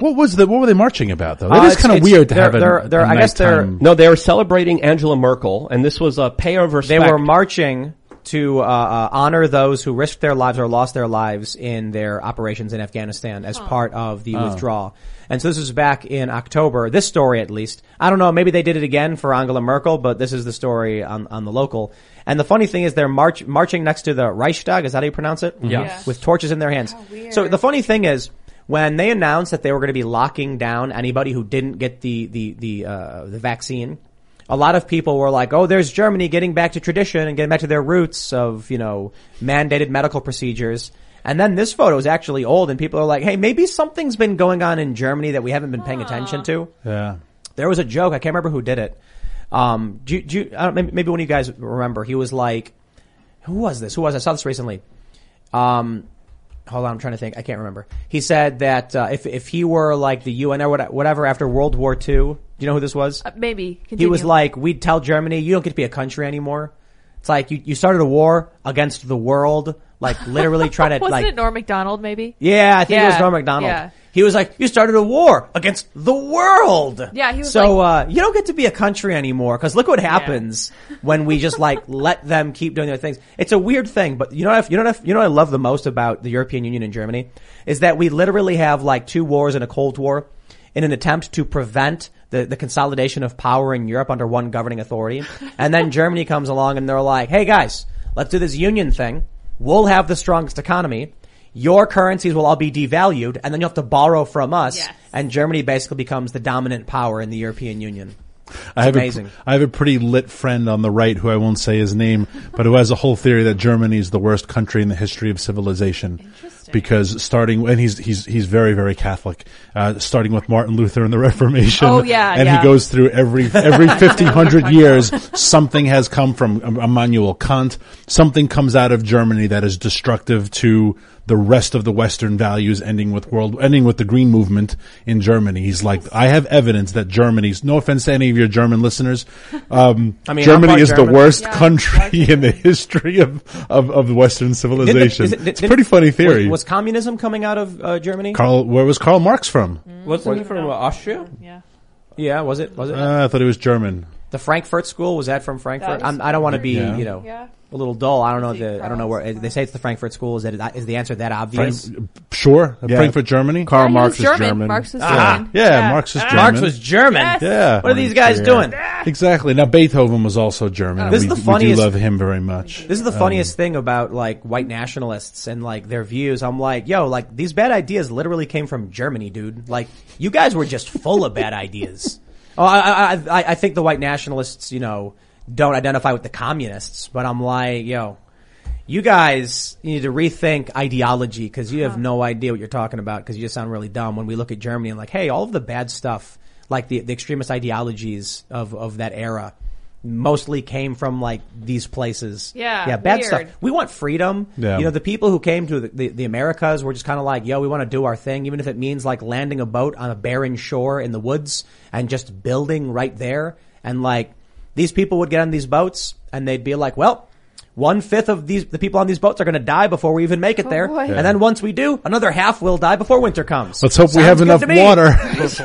What was the? What were they marching about though? Uh, That is it's- kind of weird to they're- have. a- they're- they're- a I guess they're no, they were celebrating Angela Merkel, and this was a pay of They were marching to uh, uh, honor those who risked their lives or lost their lives in their operations in Afghanistan as part of the withdrawal. And so this was back in October. This story, at least, I don't know. Maybe they did it again for Angela Merkel, but this is the story on, on the local. And the funny thing is, they're march, marching next to the Reichstag. Is that how you pronounce it? Yeah. Yeah. With torches in their hands. So the funny thing is, when they announced that they were going to be locking down anybody who didn't get the the the uh, the vaccine, a lot of people were like, "Oh, there's Germany getting back to tradition and getting back to their roots of you know mandated medical procedures." And then this photo is actually old, and people are like, "Hey, maybe something's been going on in Germany that we haven't been paying attention to." Yeah. There was a joke. I can't remember who did it. Um, do, do you, I don't, maybe, maybe one of you guys remember. He was like, "Who was this? Who was? I saw this recently." Um, hold on, I'm trying to think. I can't remember. He said that uh, if if he were like the UN or whatever after World War II, do you know who this was? Uh, maybe. He was like, we'd tell Germany, you don't get to be a country anymore. It's like you, you started a war against the world, like literally trying to Wasn't like it Norm Macdonald? Maybe. yeah, I think it was Norm Macdonald. yeah. He was like, you started a war against the world. Yeah, he was So, uh, you don't get to be a country anymore because look what happens when we just like let them keep doing their things. It's a weird thing, but you know, what I- you know, what I- you know what I love the most about the European Union and Germany is that we literally have like two wars and a Cold War in an attempt to prevent the, the consolidation of power in Europe under one governing authority. And then Germany comes along and they're like, hey guys, let's do this union thing. We'll have the strongest economy. Your currencies will all be devalued and then you'll have to borrow from us. Yes. And Germany basically becomes the dominant power in the European Union. I have amazing. A, I have a pretty lit friend on the right who I won't say his name, but who has a whole theory that Germany is the worst country in the history of civilization. Because starting, and he's he's he's very very Catholic. Uh, starting with Martin Luther and the Reformation. Oh, yeah, and yeah. he goes through every every fifteen hundred years, something has come from Immanuel Kant. Something comes out of Germany that is destructive to the rest of the Western values, ending with world, ending with the Green Movement in Germany. He's like, I have evidence that Germany's. No offense to any of your German listeners. Um, I mean, Germany part is the worst Yeah. country in the history of of, of Western civilization. Is it- it's a pretty funny theory. Was, was communism coming out of uh, Germany? Karl, where was Karl Marx from? Wasn't he from uh, Austria? Yeah. yeah, was it? Was it? Uh, I thought he was German. The Frankfurt School was that from Frankfurt? That I'm, I don't want to be, Yeah. you know, Yeah. a little dull. I don't know See, the. I don't know where they say it's the Frankfurt School. Is that is the answer that obvious? Frank, sure, Yeah. Frankfurt, Germany. Karl Yeah, Marx was is German. German. Marx was Ah, German. yeah, Marx is ah. German. Marx was German. Yes. Yeah, What are these guys doing? exactly. Now Beethoven was also German. This we, is the we funniest- do love him very much. This is the funniest um, thing about like white nationalists and like their views. I'm like, yo, like these bad ideas literally came from Germany, dude. Like you guys were just full of bad ideas. Oh, I, I, I, I think the white nationalists, you know, don't identify with the communists, but I'm like, yo, you guys need to rethink ideology because you have no idea what you're talking about because you just sound really dumb when we look at Germany and like, hey, all of the bad stuff, like the, the extremist ideologies of, of that era, mostly came from like these places. Yeah, Yeah, bad weird. stuff. We want freedom. Yeah. You know, the people who came to the, the, the Americas were just kind of like, yo, we want to do our thing, even if it means like landing a boat on a barren shore in the woods and just building right there. And like, these people would get on these boats and they'd be like, well, one fifth of these, the people on these boats are going to die before we even make it oh, there. boy. And then once we do, another half will die before winter comes. Let's hope we have enough water.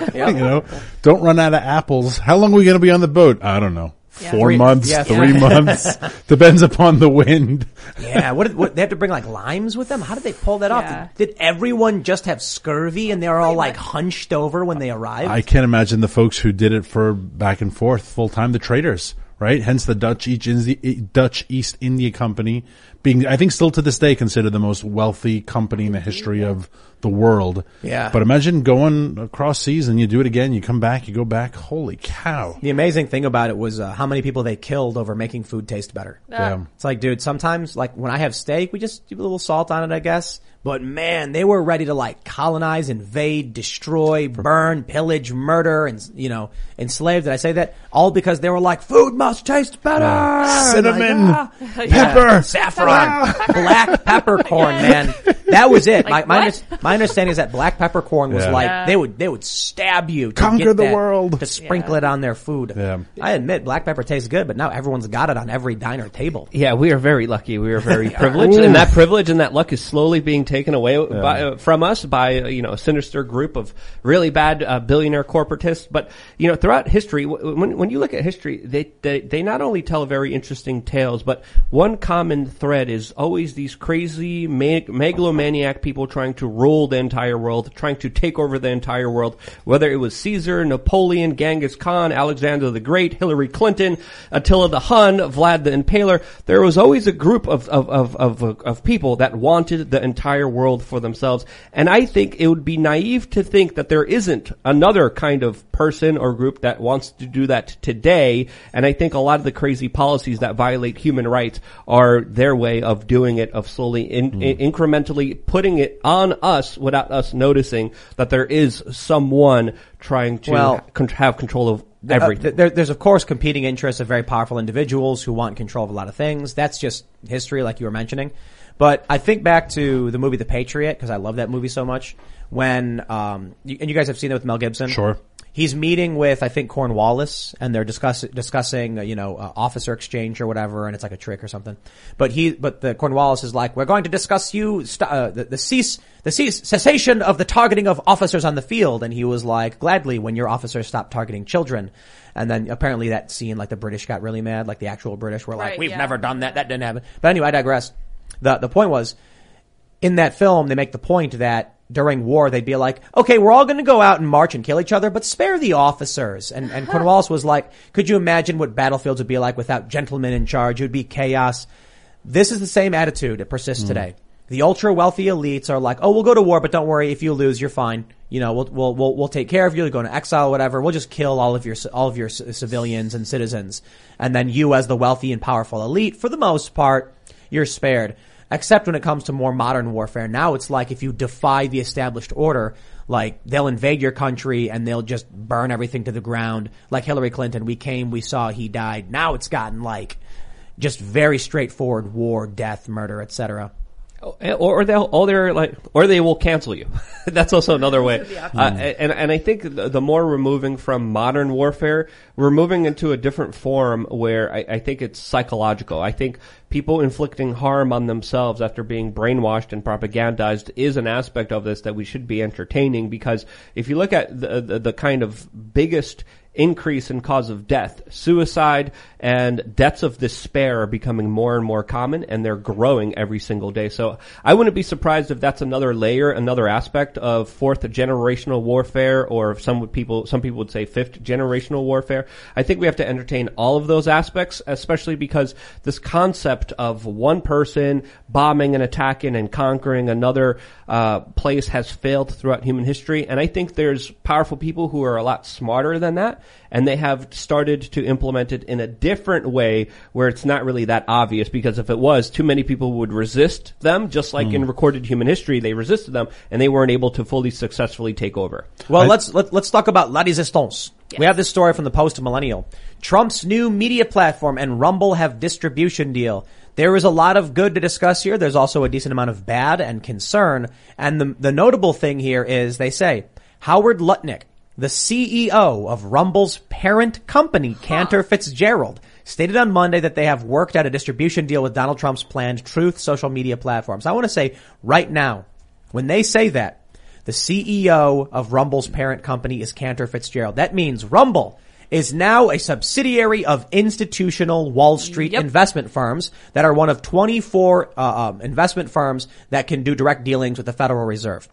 you know, don't run out of apples. How long are we going to be on the boat? I don't know. Yeah. Four Three- months, yeah, three yeah. months. Depends upon the wind. Yeah, what, did, what they have to bring like limes with them? How did they pull that Yeah. off? Did, did everyone just have scurvy and they're all like hunched over when they arrived? I can't imagine the folks who did it for back and forth full time, the traders, right? Hence the Dutch East India, Dutch East India Company being, I think still to this day considered the most wealthy company in the history of the world. Yeah. But imagine going across seas and you do it again. You come back, you go back. Holy cow! The amazing thing about it was uh, how many people they killed over making food taste better. Yeah. It's like, dude, sometimes, like, when I have steak, we just do a little salt on it, I guess. But man, they were ready to like colonize, invade, destroy, burn, pillage, murder, and, you know, enslave. Did I say that? All because they were like, food must taste better! Cinnamon, Like, ah. pepper, saffron, black peppercorn, man. That was it. Like my, my, my understanding is that black peppercorn was Yeah. like Yeah. they would they would stab you, to Conquer get the that- world. to sprinkle it on their food. Yeah. I admit black pepper tastes good, but now everyone's got it on every diner table. Yeah, we are very lucky. We are very privileged, and that privilege and that luck is slowly being taken away by, uh, from us by uh, you know a sinister group of really bad uh, billionaire corporatists. But you know, throughout history, w- when when you look at history, they, they they not only tell very interesting tales, but one common thread is always these crazy mag- megalomaniac people trying to rule the entire world, trying to take over the entire world. Whether it was Caesar, Napoleon, Genghis Khan, Alexander the Great, Hillary Clinton, Attila the Hun, Vlad the Impaler, there was always a group of, of, of, of, of people that wanted the entire world for themselves. And I think it would be naive to think that there isn't another kind of person or group that wants to do that today. And I think a lot of the crazy policies that violate human rights are their way of doing it, of slowly in, in- incrementally putting it on us without us noticing that there is someone trying to Well, have control of Uh, everything. th- there, there's of course competing interests of very powerful individuals who want control of a lot of things. That's just history, like you were mentioning. But I think back to the movie The Patriot because I love that movie so much. When um, you, and you guys have seen it with Mel Gibson. Sure. He's meeting with I think Cornwallis, and they're discuss, discussing uh, you know uh, officer exchange or whatever, and it's like a trick or something. But he, but the Cornwallis is like, we're going to discuss you st- uh, the, the cease the cease cessation of the targeting of officers on the field, and he was like, gladly when your officers stop targeting children. And then apparently that scene, like the British got really mad, like the actual British were like, Right, we've yeah. never done that, that didn't happen. But anyway, I digress. The the point was, in that film, they make the point that during war, they'd be like, okay, we're all going to go out and march and kill each other, but spare the officers. And, and Cornwallis was like, could you imagine what battlefields would be like without gentlemen in charge? It would be chaos. This is the same attitude that persists mm. today. The ultra wealthy elites are like, oh, we'll go to war, but don't worry. If you lose, you're fine. You know, we'll, we'll, we'll, we'll take care of you. You'll go into exile, whatever. We'll just kill all of your, all of your c- civilians and citizens. And then you as the wealthy and powerful elite, for the most part, you're spared. Except when it comes to more modern warfare. Now it's like if you defy the established order, like they'll invade your country and they'll just burn everything to the ground. Like Hillary Clinton, we came, we saw, he died. Now it's gotten like just very straightforward war, death, murder, etc. or, or they'll, or they're like, or they will cancel you. That's also another way. Uh, and, and I think the, the more we're moving from modern warfare, we're moving into a different form where I, I think it's psychological. I think people inflicting harm on themselves after being brainwashed and propagandized is an aspect of this that we should be entertaining because if you look at the, the, the kind of biggest increase in cause of death. Suicide and deaths of despair are becoming more and more common and they're growing every single day. So I wouldn't be surprised if that's another layer, another aspect of fourth generational warfare or some people, some people would say fifth generational warfare. I think we have to entertain all of those aspects, especially because this concept of one person bombing and attacking and conquering another uh, place has failed throughout human history. And I think there's powerful people who are a lot smarter than that and they have started to implement it in a different way where it's not really that obvious because if it was, too many people would resist them, just like in hmm. recorded human history, they resisted them and they weren't able to fully successfully take over. Well, let's let, let's talk about La Resistance. We have this story from the Post Millennial. Trump's new media platform and Rumble have distribution deal. There is a lot of good to discuss here. There's also a decent amount of bad and concern. And the the notable thing here is they say Howard Lutnick, the CEO of Rumble's parent company, Cantor Fitzgerald, stated on Monday that they have worked out a distribution deal with Donald Trump's planned Truth social media platforms. I want to say right now, when they say that, the CEO of Rumble's parent company is Cantor Fitzgerald. That means Rumble is now a subsidiary of institutional Wall Street Yep. investment firms that are one of 24 uh, um, investment firms that can do direct dealings with the Federal Reserve.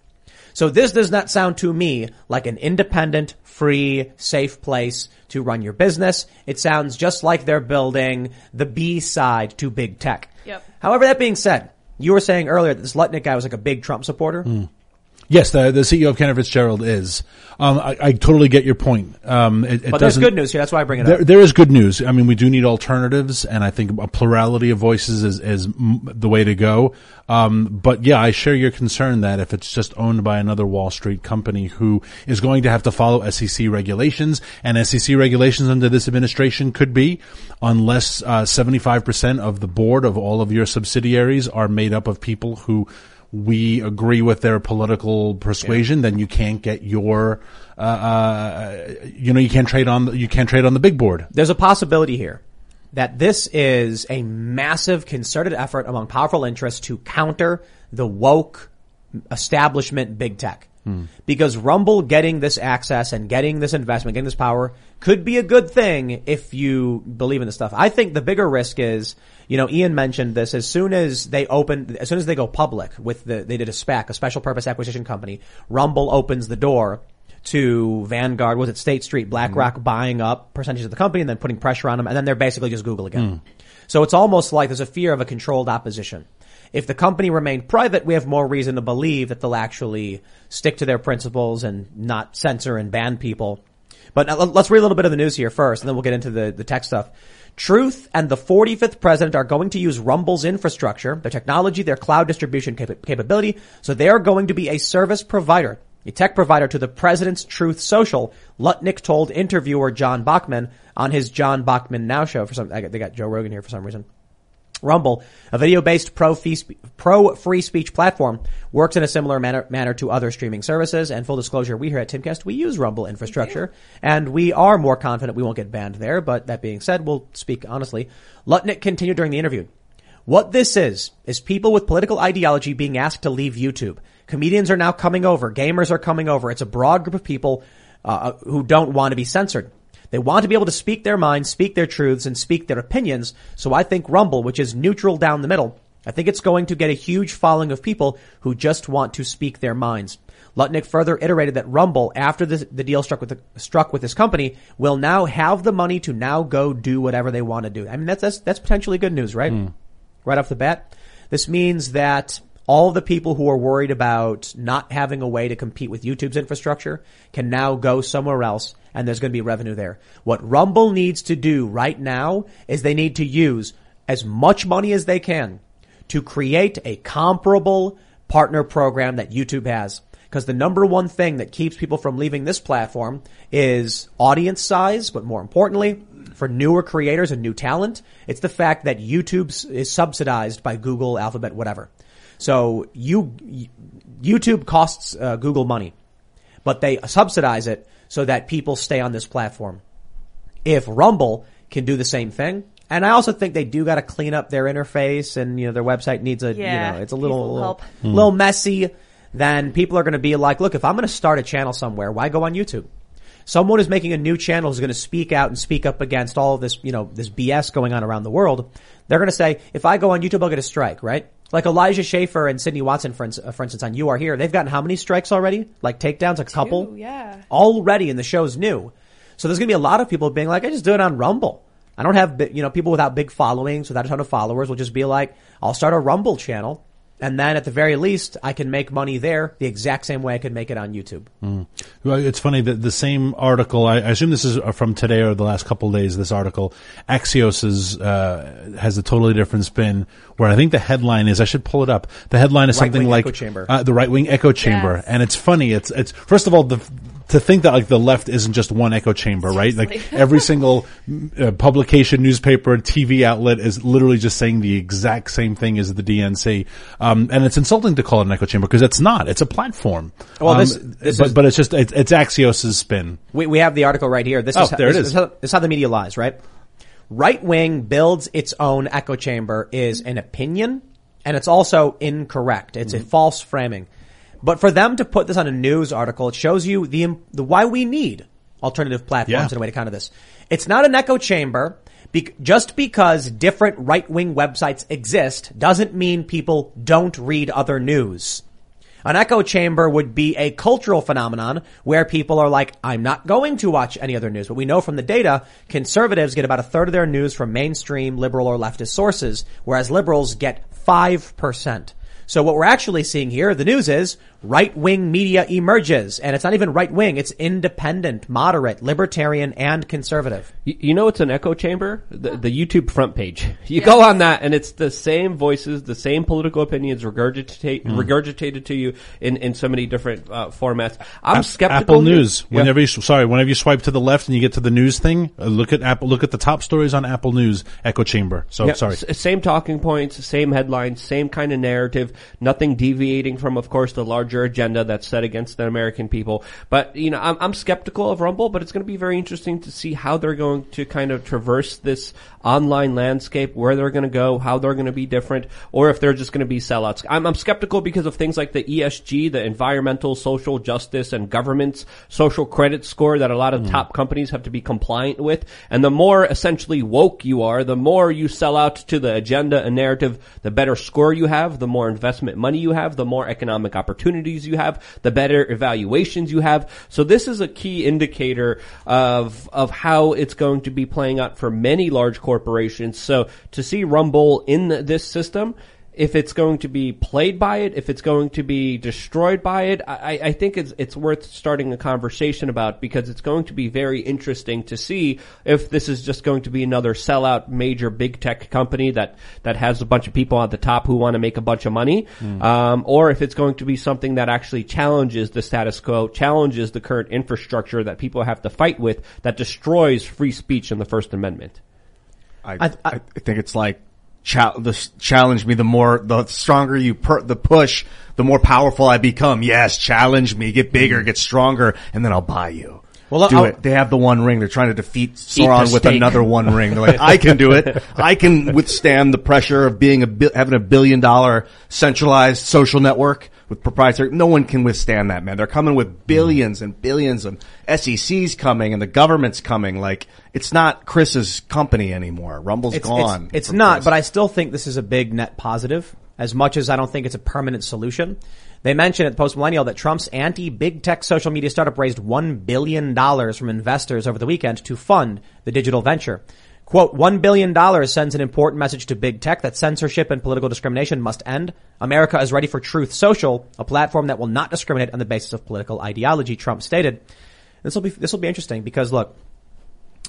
So this does not sound to me like an independent, free, safe place to run your business. It sounds just like they're building the B side to big tech. Yep. However, that being said, you were saying earlier that this Lutnick guy was like a big Trump supporter. Hmm. Yes, the, the CEO of Cantor Fitzgerald is. Um, I, I totally get your point. Um, it, it But there's good news here. That's why I bring it There, up. there is good news. I mean, we do need alternatives, and I think a plurality of voices is, is m- the way to go. Um, but yeah, I share your concern that if it's just owned by another Wall Street company who is going to have to follow SEC regulations, and SEC regulations under this administration could be, unless uh, 75% of the board of all of your subsidiaries are made up of people who we agree with their political persuasion, then you can't get your, uh, uh, you know, you can't trade on, the, you can't trade on the big board. There's a possibility here that this is a massive concerted effort among powerful interests to counter the woke establishment big tech. Because Rumble getting this access and getting this investment, getting this power could be a good thing if you believe in this stuff. I think the bigger risk is, you know, Ian mentioned this as soon as they open, as soon as they go public with the, they did a SPAC, a special purpose acquisition company, Rumble opens the door to Vanguard, was it State Street, BlackRock mm-hmm. buying up percentages of the company and then putting pressure on them, and then they're basically just Google again. Mm. So it's almost like there's a fear of a controlled opposition. If the company remained private, we have more reason to believe that they'll actually stick to their principles and not censor and ban people. But let's read a little bit of the news here first, and then we'll get into the, the tech stuff. Truth and the 45th president are going to use Rumble's infrastructure, their technology, their cloud distribution capa- capability. So they are going to be a service provider, a tech provider to the president's Truth Social. Lutnick told interviewer John Bachman on his John Bachman Now show. For some, they got Joe Rogan here for some reason. Rumble, a video-based pro free, pro free speech platform, works in a similar manner, manner to other streaming services. And full disclosure, we here at Timcast, we use Rumble infrastructure, and we are more confident we won't get banned there. But that being said, we'll speak honestly. Lutnick continued during the interview. What this is, is people with political ideology being asked to leave YouTube. Comedians are now coming over. Gamers are coming over. It's a broad group of people uh, who don't want to be censored. They want to be able to speak their minds, speak their truths, and speak their opinions. So I think Rumble, which is neutral down the middle, I think it's going to get a huge following of people who just want to speak their minds. Lutnick further iterated that Rumble, after the, the deal struck with the, struck with this company, will now have the money to now go do whatever they want to do. I mean, that's that's, that's potentially good news, right? Hmm. Right off the bat, this means that all the people who are worried about not having a way to compete with YouTube's infrastructure can now go somewhere else and there's going to be revenue there. What Rumble needs to do right now is they need to use as much money as they can to create a comparable partner program that YouTube has. Because the number one thing that keeps people from leaving this platform is audience size, but more importantly, for newer creators and new talent, it's the fact that YouTube is subsidized by Google, Alphabet, whatever. So you, YouTube costs uh, Google money, but they subsidize it so that people stay on this platform. If Rumble can do the same thing, and I also think they do got to clean up their interface, and you know their website needs a Yeah, you know it's a needs a little little little, hmm. little messy. Then people are going to be like, look, if I'm going to start a channel somewhere, why go on YouTube? Someone who's making a new channel is going to speak out and speak up against all of this, you know, this BS going on around the world. They're going to say, if I go on YouTube, I'll get a strike, right? Like Elijah Schaffer and Sydney Watson, for, ins- uh, for instance, on You Are Here, they've gotten how many strikes already? Like takedowns, a couple? Yeah. already and the show's new. So there's going to be a lot of people being like, I just do it on Rumble. I don't have, you know, people without big followings, without a ton of followers will just be like, I'll start a Rumble channel. And then at the very least, I can make money there the exact same way I could make it on YouTube. Well, it's funny that the same article, I, I assume this is from today or the last couple of days, this article, Axios is, uh, has a totally different spin where I think the headline is, I should pull it up. The headline is something Right-wing like, echo chamber. Uh, the right wing echo chamber. Yes. And it's funny. It's, it's, first of all, the, to think that like the left isn't just one echo chamber, right? Like every single uh, publication, newspaper, TV outlet is literally just saying the exact same thing as the DNC. Um, and it's insulting to call it an echo chamber because it's not. It's a platform. Well, Um, this- this but, is- but it's just, it's, it's Axios' spin. We, we have the article right here. This Oh, is how, there it this, is. is how, this is how the media lies, right? Right wing builds its own echo chamber is an opinion, and it's also incorrect. It's Mm-hmm. a false framing. But for them to put this on a news article, it shows you the the why we need alternative platforms Yeah. in a way to counter this. It's not an echo chamber. Be- just because different right wing websites exist doesn't mean people don't read other news. An echo chamber would be a cultural phenomenon where people are like, I'm not going to watch any other news. But we know from the data, conservatives get about a third of their news from mainstream liberal or leftist sources, whereas liberals get 5%. So what we're actually seeing here, the news is right wing media emerges, and it's not even right wing; it's independent, moderate, libertarian, and conservative. You, you know it's an echo chamber? The, the YouTube front page. You go on that and it's the same voices, the same political opinions regurgitate, Hmm. regurgitated to you in, in so many different uh, formats. I'm App- skeptical. Apple. News. Yeah. Whenever you sorry, whenever you swipe to the left and you get to the news thing, uh, look at Apple. Look at the top stories on Apple News echo chamber. So Yeah, sorry. s- same talking points, same headlines, same kind of narrative, nothing deviating from, of course, the larger agenda that's set against the American people. But, you know, I'm, I'm skeptical of Rumble, but it's going to be very interesting to see how they're going to kind of traverse this online landscape, where they're going to go, how they're going to be different, or if they're just going to be sellouts. I'm, I'm skeptical because of things like the ESG, the environmental, social justice, and government's social credit score that a lot of hmm. top companies have to be compliant with. And the more essentially woke you are, the more you sell out to the agenda and narrative, the better score you have, the more investment money you have, the more economic opportunities you have, the better evaluations you have. So this is a key indicator of, of how it's going to be playing out for many large corporations. So to see Rumble in this system, if it's going to be played by it, if it's going to be destroyed by it, I, I think it's it's worth starting a conversation about because it's going to be very interesting to see if this is just going to be another sellout major big tech company that that has a bunch of people at the top who want to make a bunch of money, um, or if it's going to be something that actually challenges the status quo, challenges the current infrastructure that people have to fight with, that destroys free speech and the First Amendment. I, I- I, think it's like cha- the challenge me. The more, the stronger you per- the push, the more powerful I become. Yes, challenge me, get bigger, get stronger, and then I'll buy you. Well, do I'll- it. They have the One Ring. They're trying to defeat Sauron with another One Ring. They're like, I can do it. I can withstand the pressure of being a having a billion dollar centralized social network with proprietary. No one can withstand that, man. They're coming with mm-hmm. billions and billions of SECs coming and the government's coming. Like it's not Chris's company anymore. Rumble's It's, gone. It's, it's not, Chris. but I still think this is a big net positive. As much as I don't think it's a permanent solution, they mentioned at the Post Millennial that Trump's anti-big tech social media startup raised one billion dollars from investors over the weekend to fund the digital venture. Quote, one billion dollars sends an important message to big tech that censorship and political discrimination must end. America is ready for Truth Social, a platform that will not discriminate on the basis of political ideology, Trump stated. This will be, this will be interesting because look,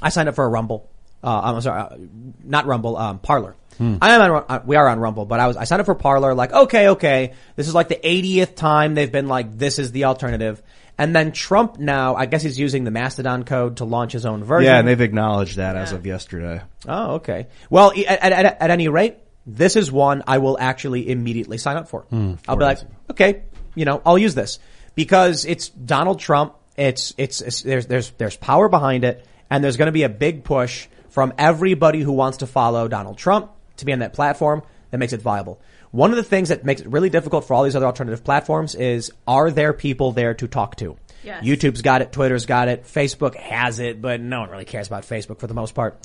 I signed up for a Rumble. Uh, I'm sorry, uh, not Rumble, um, Parler. I am on, uh, we are on Rumble, but I was, I signed up for Parler, like, okay, okay. This is like the 80th time they've been like, this is the alternative. And then Trump now, I guess he's using the Mastodon code to launch his own version. yeah, and they've acknowledged that as of yesterday. Oh, okay. Well, at, at, at, any rate, this is one I will actually immediately sign up for. Hmm, I'll be like, okay, you know, I'll use this because it's Donald Trump. It's, it's, it's there's, there's, there's power behind it and there's going to be a big push from everybody who wants to follow Donald Trump to be on that platform that makes it viable. One of the things that makes it really difficult for all these other alternative platforms is are there people there to talk to? Yes. YouTube's got it, Twitter's got it, Facebook has it, but no one really cares about Facebook for the most part.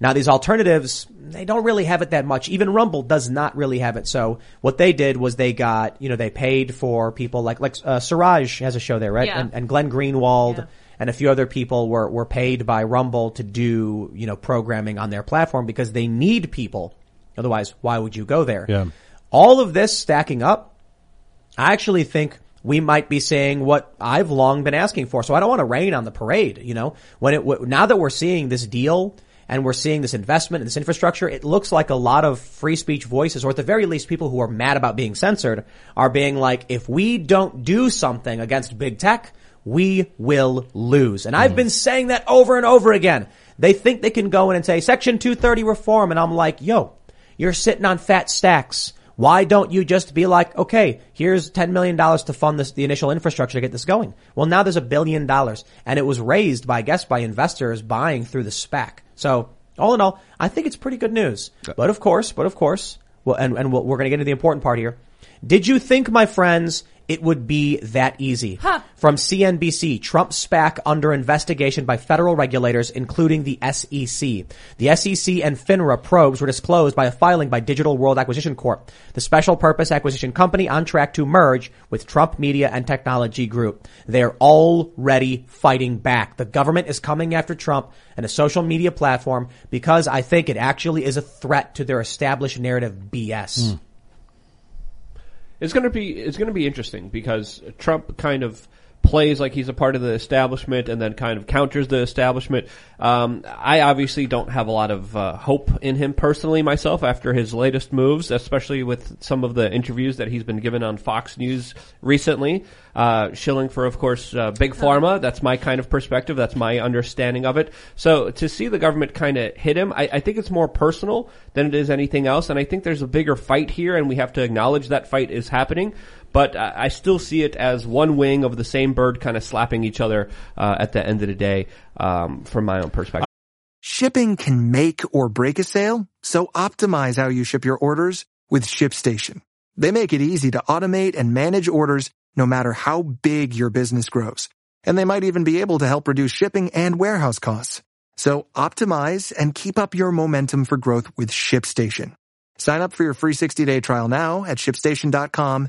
Now these alternatives, they don't really have it that much. Even Rumble does not really have it. So what they did was they got, you know, they paid for people like, like, uh, Siraj has a show there, right? Yeah. And, and Glenn Greenwald Yeah. and a few other people were, were paid by Rumble to do, you know, programming on their platform because they need people. Otherwise, why would you go there? Yeah. All of this stacking up, I actually think we might be saying what I've long been asking for. So I don't want to rain on the parade, you know, when it, now that we're seeing this deal and we're seeing this investment in this infrastructure, it looks like a lot of free speech voices, or at the very least people who are mad about being censored are being like, if we don't do something against big tech, we will lose. And I've mm-hmm. been saying that over and over again. They think they can go in and say section 230 reform. And I'm like, yo, you're sitting on fat stacks. Why don't you just be like, okay, here's $10 million to fund this, the initial infrastructure to get this going? Well, now there's a billion dollars and it was raised by, I guess, by investors buying through the SPAC. So all in all, I think it's pretty good news. But of course, but of course, well, and, and we'll, we're going to get into the important part here. Did you think, my friends, it would be that easy? From CNBC, Trump SPAC under investigation by federal regulators, including the SEC. The SEC and FINRA probes were disclosed by a filing by Digital World Acquisition Corp., the special purpose acquisition company on track to merge with Trump Media and Technology Group. They're already fighting back. The government is coming after Trump and a social media platform because I think it actually is a threat to their established narrative BS. Hmm. It's going to be it's going to be interesting because Trump kind of plays like he's a part of the establishment and then kind of counters the establishment. Um, I obviously don't have a lot of uh, hope in him personally myself after his latest moves, especially with some of the interviews that he's been given on Fox News recently. Uh, shilling for, of course, uh, big pharma. That's my kind of perspective. That's my understanding of it. So to see the government kind of hit him, I, I think it's more personal than it is anything else. And I think there's a bigger fight here, and we have to acknowledge that fight is happening but I still see it as one wing of the same bird kind of slapping each other uh, at the end of the day um, from my own perspective. Shipping can make or break a sale, so optimize how you ship your orders with ShipStation. They make it easy to automate and manage orders no matter how big your business grows. And they might even be able to help reduce shipping and warehouse costs. So optimize and keep up your momentum for growth with ShipStation. Sign up for your free 60-day trial now at shipstation.com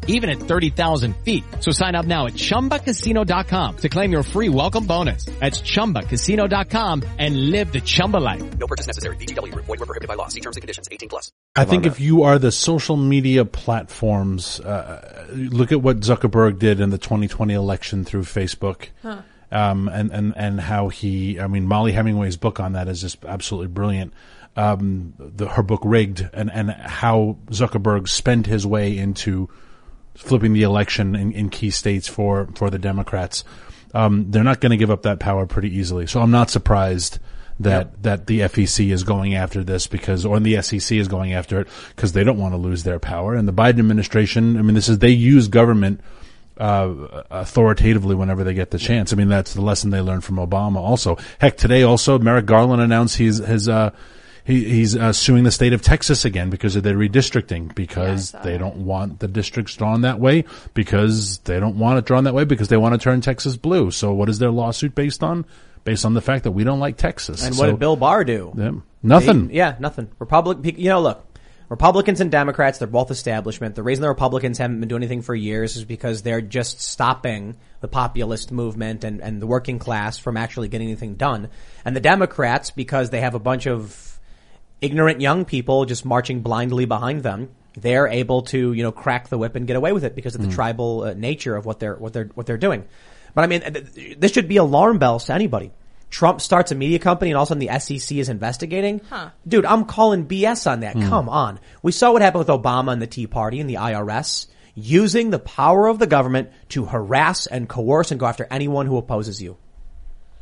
even at 30,000 feet. So sign up now at ChumbaCasino.com to claim your free welcome bonus. That's ChumbaCasino.com and live the Chumba life. No purchase necessary. VGW Group. Void were prohibited by law. See terms and conditions. 18 plus. I think if you are the social media platforms, uh, look at what Zuckerberg did in the 2020 election through Facebook. Um, and, and, and how he, I mean, Mollie Hemingway's book on that is just absolutely brilliant. Um, the, her book Rigged and, and how Zuckerberg spent his way into flipping the election in, in key states for, for the Democrats. Um, they're not going to give up that power pretty easily. So I'm not surprised that, that the FEC is going after this because, or the SEC is going after it because they don't want to lose their power. And the Biden administration, I mean, this is, they use government, uh, authoritatively whenever they get the chance. I mean, that's the lesson they learned from Obama also. Heck, today also, Merrick Garland announced he's, his, uh, he, he's uh, suing the state of Texas again because of their redistricting because they don't want the districts drawn that way because they don't want it drawn that way because they want to turn Texas blue. So what is their lawsuit based on? Based on the fact that we don't like Texas. And So- what did Bill Barr do? Yeah, nothing. They- yeah, nothing. Republic, you know, look, Republicans and Democrats, they're both establishment. The reason the Republicans haven't been doing anything for years is because they're just stopping the populist movement and, and the working class from actually getting anything done. And the Democrats, because they have a bunch of ignorant young people just marching blindly behind them, they're able to, you know, crack the whip and get away with it because of the tribal uh, nature of what they're, what they're, what they're doing. But I mean, th- th- this should be alarm bells to anybody. Trump starts a media company and all of a sudden the SEC is investigating. Dude, I'm calling BS on that. Come on. We saw what happened with Obama and the Tea Party and the IRS using the power of the government to harass and coerce and go after anyone who opposes you.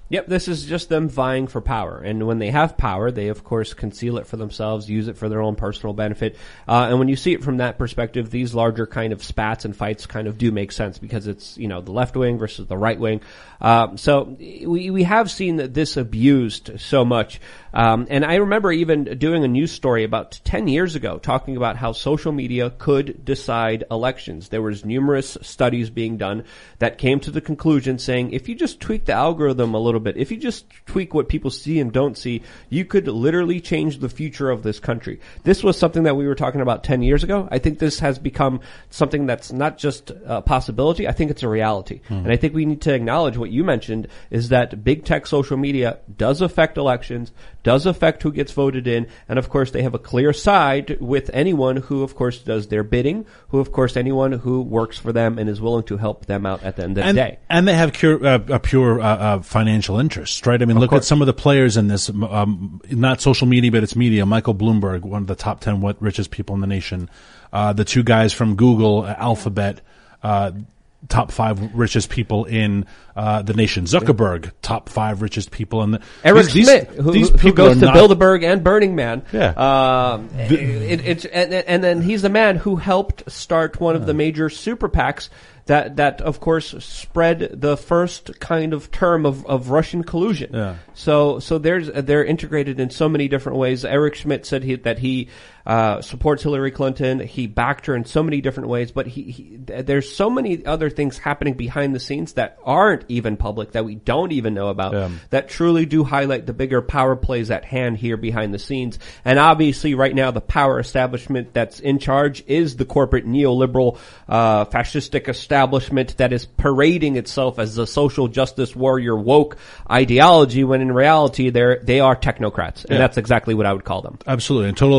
Yep, this is just them vying for power. And when they have power, they of course conceal it for themselves, use it for their own personal benefit. Uh, and when you see it from that perspective, these larger kind of spats and fights kind of do make sense because it's, you know, the left wing versus the right wing. Um, so we, we have seen that this abused so much. Um, and I remember even doing a news story about 10 years ago talking about how social media could decide elections. There was numerous studies being done that came to the conclusion saying if you just tweak the algorithm a little bit, if you just tweak what people see and don't see, you could literally change the future of this country. This was something that we were talking about 10 years ago. I think this has become something that's not just a possibility. I think it's a reality. And I think we need to acknowledge what you mentioned is that big tech social media does affect elections, does affect who gets voted in, and of course they have a clear side with anyone who of course does their bidding, who of course anyone who works for them and is willing to help them out at the end of and, the day. and they have pure, uh, a pure uh, uh, financial interest, right? I mean, look at some of the players in this. Um, not social media, but it's media. Michael Bloomberg, one of the top ten what richest people in the nation. Uh, the two guys from Google, uh, Alphabet. Top five richest people in uh, the nation. Zuckerberg, top five richest people in the. Eric these- Schmidt, these- who, these who goes to not- Bilderberg and Burning Man. Yeah. Um, it, it's and, and then he's the man who helped start one of the major super PACs that that of course spread the first kind of term of, of Russian collusion. Yeah. So so there's they're integrated in so many different ways. Eric Schmidt said he, that he uh, supports Hillary Clinton. He backed her in so many different ways, but he, he there's so many other things happening behind the scenes that aren't even public that we don't even know about Yeah. that truly do highlight the bigger power plays at hand here behind the scenes. And obviously, right now, the power establishment that's in charge is the corporate neoliberal, uh, fascistic establishment that is parading itself as a social justice warrior woke ideology, when in reality, they're they are technocrats, and Yeah. that's exactly what I would call them. Absolutely, and total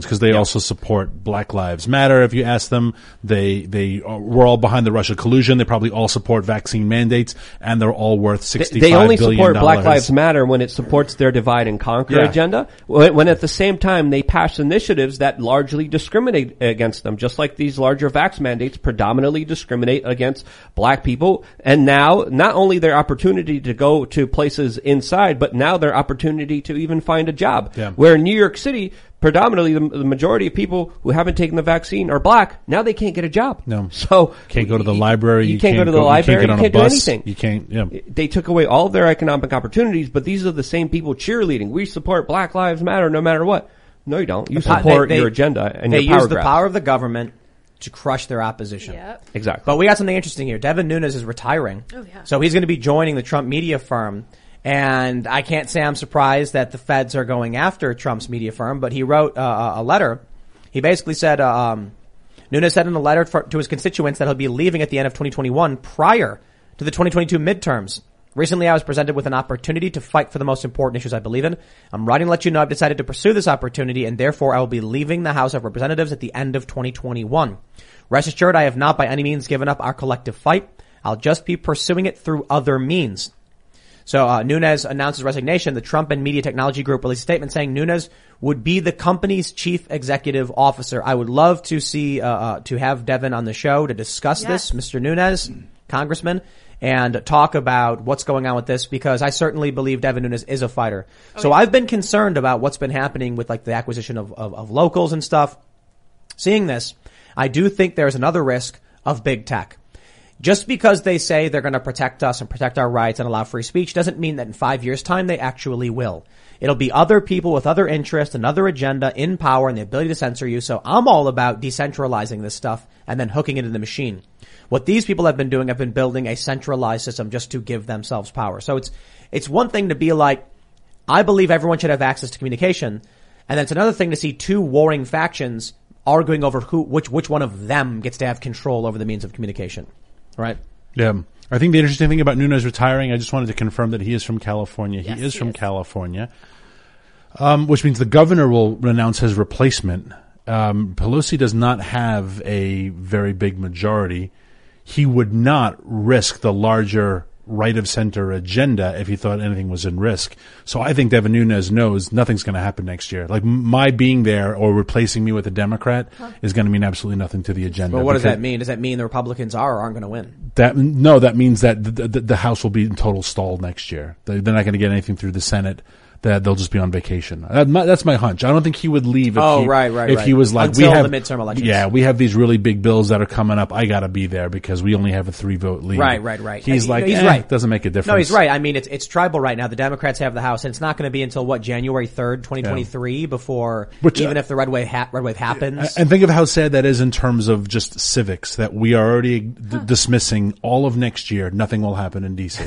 authoritarians because they also support Black Lives Matter. If you ask them, they they are, we're all behind the Russia collusion. They probably all support vaccine mandates, and they're all worth They, sixty. they only support Black Lives Matter when it supports their divide and conquer Yeah. agenda. When, when at the same time they pass initiatives that largely discriminate against them, just like these larger vax mandates predominantly discriminate against black people. And now, not only their opportunity to go to places inside, but now their opportunity to even find a job. Yeah. Where in New York City, predominantly the, the majority of people who haven't taken the vaccine are black. Now they can't get a job. No. So Can't go to the you- library. You, can't, go to the you library. can't get on you can't bus. do anything You can't. Yeah. they took away all of their economic opportunities, but these are the same people cheerleading. We support Black Lives Matter no matter what. No, you don't. You support they- your agenda and they your power use the grab. power of the government to crush their opposition. Yep. Exactly. But we got something interesting here. Devin Nunes is retiring. Oh, yeah. So he's going to be joining the Trump media firm. And I can't say I'm surprised that the feds are going after Trump's media firm, but he wrote uh, a letter. He basically said, uh, um, Nunes said in a letter for, to his constituents that he'll be leaving at the end of 2021 prior to the 2022 midterms. Recently, I was presented with an opportunity to fight for the most important issues I believe in. I'm writing to let you know I've decided to pursue this opportunity and therefore I will be leaving the House of Representatives at the end of 2021. Rest assured, I have not by any means given up our collective fight. I'll just be pursuing it through other means. So uh, Nunes announced his resignation. The Trump and Media Technology Group released a statement saying Nunes would be the company's chief executive officer. I would love to see uh, uh, to have Devin on the show to discuss Yes. this, Mr. Nunes, Congressman, and talk about what's going on with this because I certainly believe Devin Nunes is a fighter. so I've been concerned about what's been happening with like the acquisition of, of, of locals and stuff. Seeing this, I do think there's another risk of big tech. Just because they say they're going to protect us and protect our rights and allow free speech doesn't mean that in five years time they actually will. It'll be other people with other interests, another agenda in power and the ability to censor you. So I'm all about decentralizing this stuff and then hooking it into the machine. What these people have been doing have been building a centralized system just to give themselves power. So it's, it's one thing to be like, I believe everyone should have access to communication. And then it's another thing to see two warring factions arguing over who, which, which one of them gets to have control over the means of communication. Right? Yeah. I think the interesting thing about Nunes retiring, I just wanted to confirm that he is from California. Yes, he is he from is. California. Um, which means the governor will announce his replacement. Um, Pelosi does not have a very big majority. He would not risk the larger right of center agenda if he thought anything was in risk. So I think Devin Nunes knows nothing's going to happen next year. Like my being there or replacing me with a Democrat is going to mean absolutely nothing to the agenda. But what does that mean? Does that mean the Republicans are or aren't going to win? that no, that means that the, the, the House will be in total stall next year. They're not going to get anything through the Senate. That they'll just be on vacation. That, my, that's my hunch. I don't think he would leave. If Oh, he, right, right, If right. he was like, Until we have the midterm elections. Yeah, we have these really big bills that are coming up. I got to be there because we only have a three vote lead. Right, right, right. He's Uh, like, he's eh, right. Doesn't make a difference. No, he's right. I mean, it's it's tribal right now. The Democrats have the House, and it's not going to be until what January third, twenty twenty three, before Which, uh, even if the red wave ha- red wave happens. And think of how sad that is in terms of just civics, that we are already d- dismissing all of next year. Nothing will happen in DC.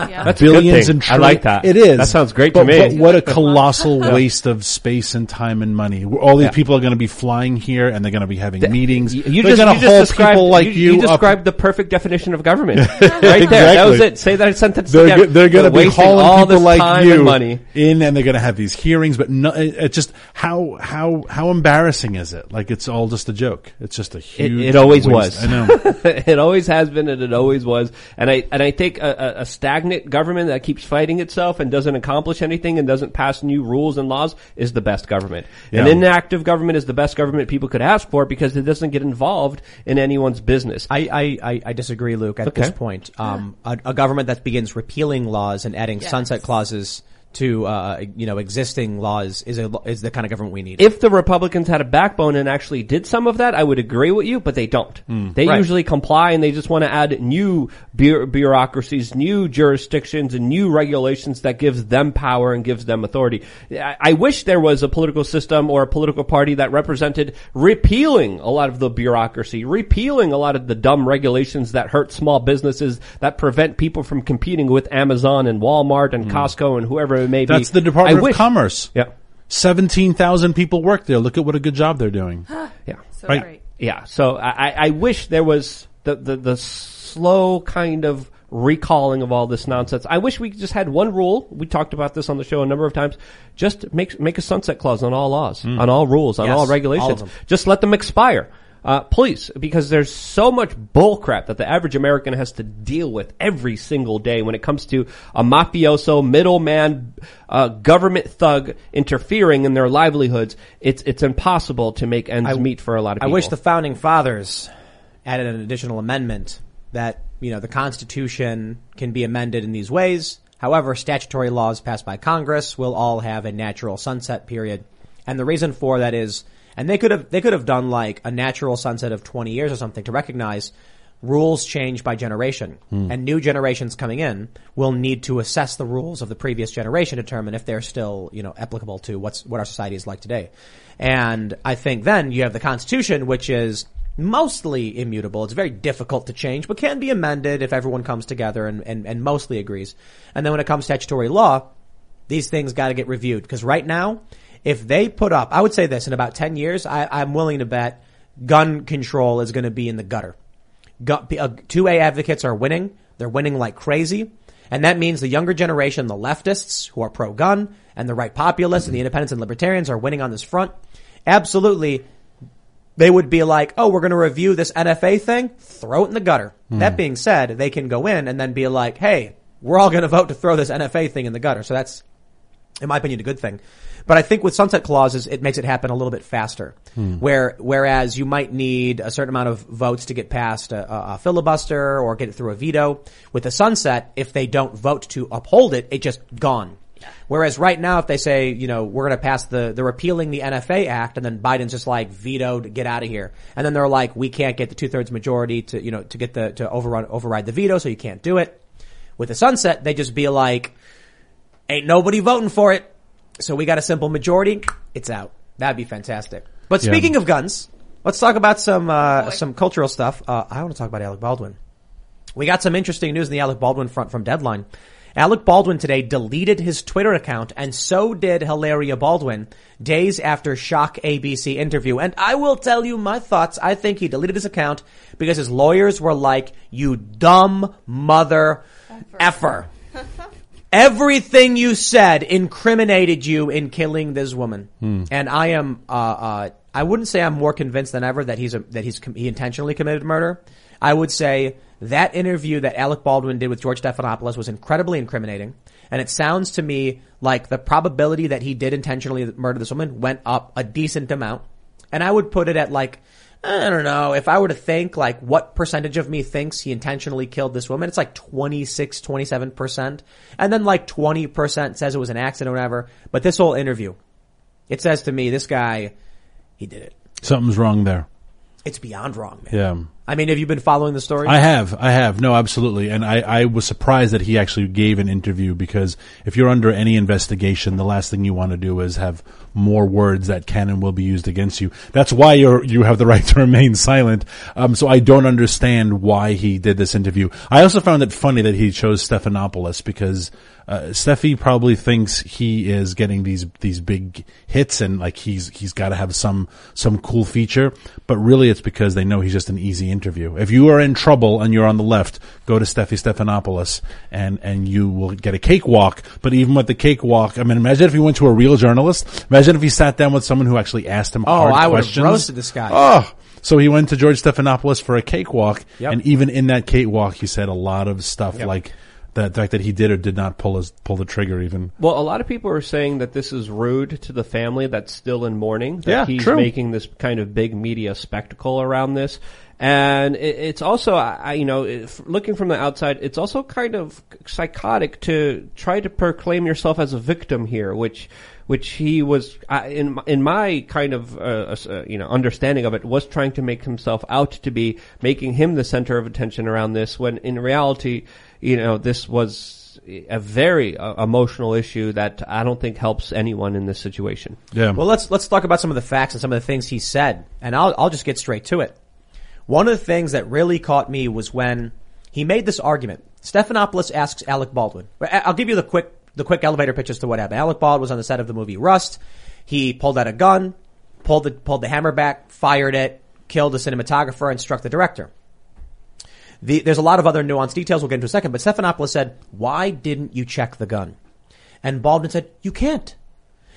Yeah. That's a good billions thing. and I trillions. like that. It is. That sounds great but, to me. But what a colossal waste of space and time and money. All these Yeah. people are going to be flying here and they're going to be having meetings. You, they're just, going you to just hold described, people like you, you, up- described the perfect definition of government. right there. That was Exactly. it. Say that sentence They're, again. go- they're going to be wasting hauling all people this like time you and money. in, and they're going to have these hearings. But no, it, it just how how how embarrassing is it? Like it's all just a joke. It's just a huge. it always waste. was. I know. it always has been, and it always was. And I and I think a, a, a stagnant government that keeps fighting itself and doesn't accomplish anything and doesn't pass new rules and laws is the best government. An inactive government is the best government people could ask for because it doesn't get involved in anyone's business. I, I, I, I disagree, Luke, at Okay. this point. Um, a, a government that begins repealing laws and adding Yes. sunset clauses to uh, you know existing laws is a, is the kind of government we need. If the Republicans had a backbone and actually did some of that, I would agree with you, but they don't. They Right. usually comply and they just want to add new bu- bureaucracies, new jurisdictions, and new regulations that gives them power and gives them authority. I, I wish there was a political system or a political party that represented repealing a lot of the bureaucracy, repealing a lot of the dumb regulations that hurt small businesses, that prevent people from competing with Amazon and Walmart and Costco and whoever it may. That's the Department I of wish- Commerce. Yeah. 17,000 people work there. Look at what a good job they're doing. Yeah. So Right. great. Yeah. So I, I- I wish there was the, the, the slow kind of recalling of all this nonsense. I wish we just had one rule. We talked about this on the show a number of times. Just make, make a sunset clause on all laws, mm. on all rules, on Yes, all all regulations. them. Just let them expire. Uh, please, because there's so much bullcrap that the average American has to deal with every single day when it comes to a mafioso, middleman, uh, government thug interfering in their livelihoods. It's it's impossible to make ends meet for a lot of people. I wish the founding fathers added an additional amendment that, you know, the Constitution can be amended in these ways. However, statutory laws passed by Congress will all have a natural sunset period. And the reason for that is, and they could have, they could have done like a natural sunset of 20 years or something to recognize rules change by generation hmm. and new generations coming in will need to assess the rules of the previous generation to determine if they're still, you know, applicable to what's, what our society is like today. And I think then you have the Constitution, which is mostly immutable. It's very difficult to change, but can be amended if everyone comes together and, and, and mostly agrees. And then when it comes to statutory law, these things got to get reviewed because right now, if they put up, I would say this in about 10 years, I, I'm willing to bet gun control is going to be in the gutter. Gu- uh, 2A advocates are winning. They're winning like crazy. And that means the younger generation, the leftists who are pro-gun and the right populists and the independents and libertarians are winning on this front. Absolutely. They would be like, oh, we're going to review this NFA thing. Throw it in the gutter. That being said, they can go in and then be like, hey, we're all going to vote to throw this NFA thing in the gutter. So that's, in my opinion, a good thing. But I think with sunset clauses, it makes it happen a little bit faster. Hmm. Where, whereas you might need a certain amount of votes to get past a, a, a filibuster or get it through a veto. With the sunset, if they don't vote to uphold it, it just gone. Whereas right now, if they say, you know, we're going to pass the, the repealing the NFA Act, and then Biden's just like vetoed, get out of here, and then they're like, we can't get the two thirds majority to, you know, to get the to overrun override the veto, so you can't do it. With the sunset, they just be like, ain't nobody voting for it, so we got a simple majority, it's out. That'd be fantastic. But Yeah. speaking of guns, let's talk about some uh, some cultural stuff. Uh, I want to talk about Alec Baldwin. We got some interesting news in the Alec Baldwin front from Deadline. Alec Baldwin today deleted his Twitter account and so did Hilaria Baldwin days after shock ABC interview. And I will tell you my thoughts. I think he deleted his account because his lawyers were like, you dumb mother effer. Everything you said incriminated you in killing this woman. And I am, uh, uh, I wouldn't say I'm more convinced than ever that he's a, that he's, he intentionally committed murder. I would say that interview that Alec Baldwin did with George Stephanopoulos was incredibly incriminating. And it sounds to me like the probability that he did intentionally murder this woman went up a decent amount. And I would put it at like, I don't know, if I were to think like what percentage of me thinks he intentionally killed this woman, it's like 26, 27%. And then like 20% says it was an accident or whatever. But this whole interview, it says to me, this guy, he did it. Something's wrong there. It's beyond wrong, man. Yeah. I mean, have you been following the story? I have, I have. No, absolutely. And I, I was surprised that he actually gave an interview because if you're under any investigation, the last thing you want to do is have more words that can and will be used against you. That's why you're, you have the right to remain silent. Um, so I don't understand why he did this interview. I also found it funny that he chose Stephanopoulos because, uh, Steffi probably thinks he is getting these, these big hits and like he's, he's got to have some, some cool feature, but really it's because they know he's just an easy interview. If you are in trouble and you're on the left, go to Steffi Stephanopoulos and, and you will get a cakewalk. But even with the cakewalk, I mean, imagine if he went to a real journalist. Imagine if he sat down with someone who actually asked him Oh, I would have roasted this guy. Oh, so he went to George Stephanopoulos for a cakewalk, Yep. and even in that cakewalk, he said a lot of stuff Yep. like the fact that he did or did not pull his pull the trigger even. Well, a lot of people are saying that this is rude to the family that's still in mourning. That Yeah, he's true. making this kind of big media spectacle around this. And it's also, I, you know, looking from the outside, it's also kind of psychotic to try to proclaim yourself as a victim here, which, which he was, in my- in my kind of, uh, uh, you know, understanding of it, was trying to make himself out to be making him the center of attention around this, when in reality, you know, this was a very uh, emotional issue that I don't think helps anyone in this situation. Yeah. Well, let's let's talk about some of the facts and some of the things he said, and I'll I'll just get straight to it. One of the things that really caught me was when he made this argument. Stephanopoulos asks Alec Baldwin. I- I'll give you the quick the quick elevator pitch as to what happened. Alec Baldwin was on the set of the movie Rust. He pulled out a gun, pulled the pulled the hammer back, fired it, killed the cinematographer, and struck the director. The, there's a lot of other nuanced details we'll get into in a second, but Stephanopoulos said, why didn't you check the gun? And Baldwin said, you can't.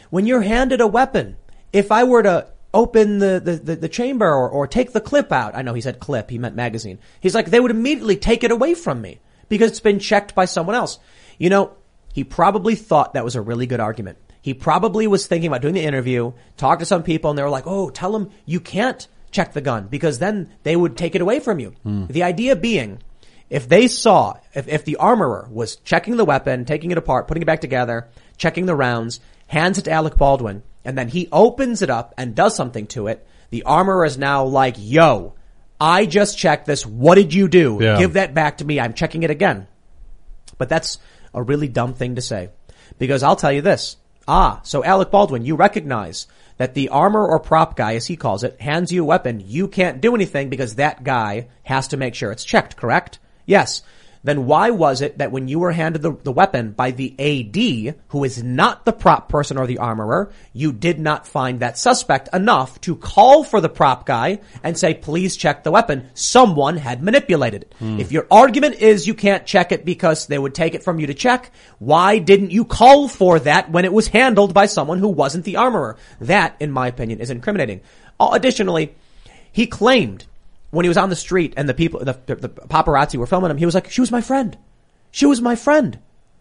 When you're handed a weapon, if I were to open the, the, the, the chamber or, or take the clip out, I know he said clip, he meant magazine. He's like, they would immediately take it away from me because it's been checked by someone else. You know, he probably thought that was a really good argument. He probably was thinking about doing the interview, talked to some people and they were like, oh, tell them you can't check the gun because then they would take it away from you. The idea being, if they saw, if, if the armorer was checking the weapon, taking it apart, putting it back together, checking the rounds, hands it to Alec Baldwin, and then he opens it up and does something to it, the armorer is now like, yo, I just checked this. What did you do? Yeah. Give that back to me. I'm checking it again. But that's a really dumb thing to say. Because I'll tell you this. Ah, so Alec Baldwin, you recognize that the armor or prop guy, as he calls it, hands you a weapon. You can't do anything because that guy has to make sure it's checked, correct? Yes. Then why was it that when you were handed the, the weapon by the AD, who is not the prop person or the armorer, you did not find that suspect enough to call for the prop guy and say, please check the weapon. Someone had manipulated it. Hmm. If your argument is you can't check it because they would take it from you to check, why didn't you call for that when it was handled by someone who wasn't the armorer? That, in my opinion, is incriminating. Additionally, he claimed when he was on the street and the people, the, the, the paparazzi were filming him, he was like, she was my friend. She was my friend.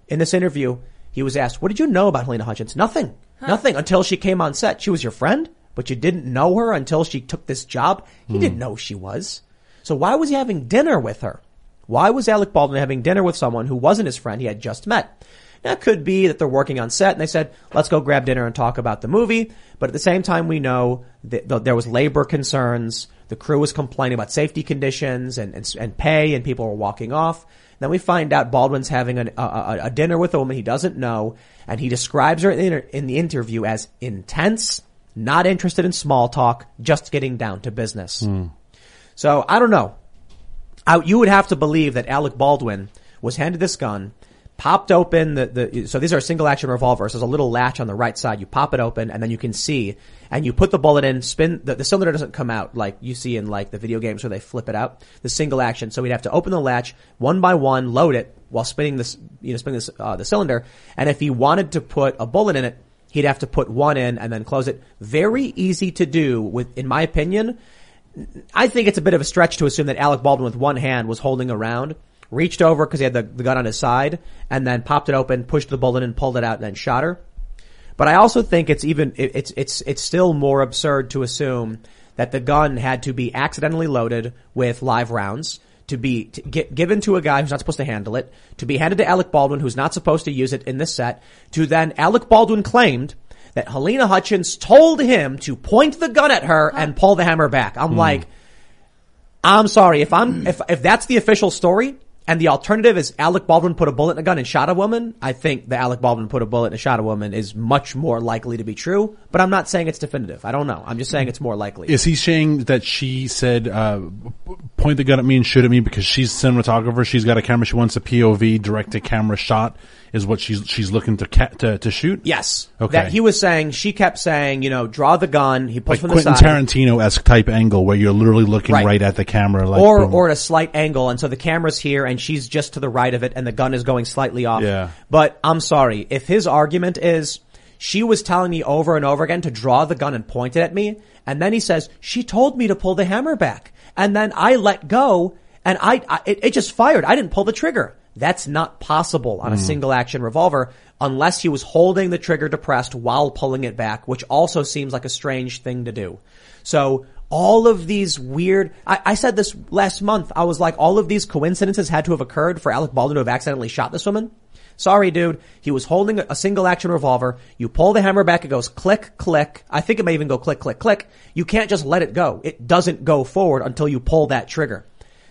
In this interview, he was asked, what did you know about Halyna Hutchins? Nothing. Nothing until she came on set. She was your friend, but you didn't know her until she took this job. He hmm. didn't know who she was. So why was he having dinner with her? Why was Alec Baldwin having dinner with someone who wasn't his friend he had just met? Now it could be that they're working on set and they said, let's go grab dinner and talk about the movie. But at the same time, we know that there was labor concerns. The crew was complaining about safety conditions and, and, and pay and people were walking off. Then we find out Baldwin's having an, a, a, a dinner with a woman he doesn't know and he describes her in the, inter- in the interview as intense, not interested in small talk, just getting down to business. Hmm. So I don't know. I, you would have to believe that Alec Baldwin was handed this gun, popped open the, the, so these are single action revolvers. There's a little latch on the right side. You pop it open and then you can see and you put the bullet in, spin, the, the cylinder doesn't come out like you see in like the video games where they flip it out. The single action. So we'd have to open the latch one by one, load it while spinning this, you know, spinning this, uh, the cylinder. And if he wanted to put a bullet in it, he'd have to put one in and then close it. Very easy to do with, in my opinion, I think it's a bit of a stretch to assume that Alec Baldwin with one hand was holding around, reached over because he had the, the gun on his side, and then popped it open, pushed the bullet in, pulled it out, and then shot her. But I also think it's even it, it's it's it's still more absurd to assume that the gun had to be accidentally loaded with live rounds to be to get, given to a guy who's not supposed to handle it, to be handed to Alec Baldwin who's not supposed to use it in this set, to then Alec Baldwin claimed that Halyna Hutchins told him to point the gun at her and pull the hammer back. I'm hmm. like, I'm sorry if I'm if if that's the official story and the alternative is Alec Baldwin put a bullet in a gun and shot a woman. I think the Alec Baldwin put a bullet and shot a woman is much more likely to be true. But I'm not saying it's definitive. I don't know. I'm just saying it's more likely. Is he saying that she said, uh, point the gun at me and shoot at me because she's a cinematographer, she's got a camera, she wants a POV direct to camera shot is what she's, she's looking to ca- to, to shoot? Yes. Okay. That he was saying. She kept saying, you know, draw the gun. He Like pulls from Quentin the side. Tarantino-esque type angle where you're literally looking right, Right. at the camera like or boom. or at a slight angle, and so the camera's here, and she's just to the right of it, and the gun is going slightly off. Yeah. But I'm sorry if his argument is she was telling me over and over again to draw the gun and point it at me, and then he says she told me to pull the hammer back, and then I let go, and I, I it, it just fired. I didn't pull the trigger. That's not possible on a mm. single action revolver unless he was holding the trigger depressed while pulling it back, which also seems like a strange thing to do. So all of these weird, I, I said this last month, I was like, all of these coincidences had to have occurred for Alec Baldwin to have accidentally shot this woman. Sorry, dude. He was holding a, a single action revolver. You pull the hammer back, it goes click, click. I think it may even go click, click, click. You can't just let it go. It doesn't go forward until you pull that trigger.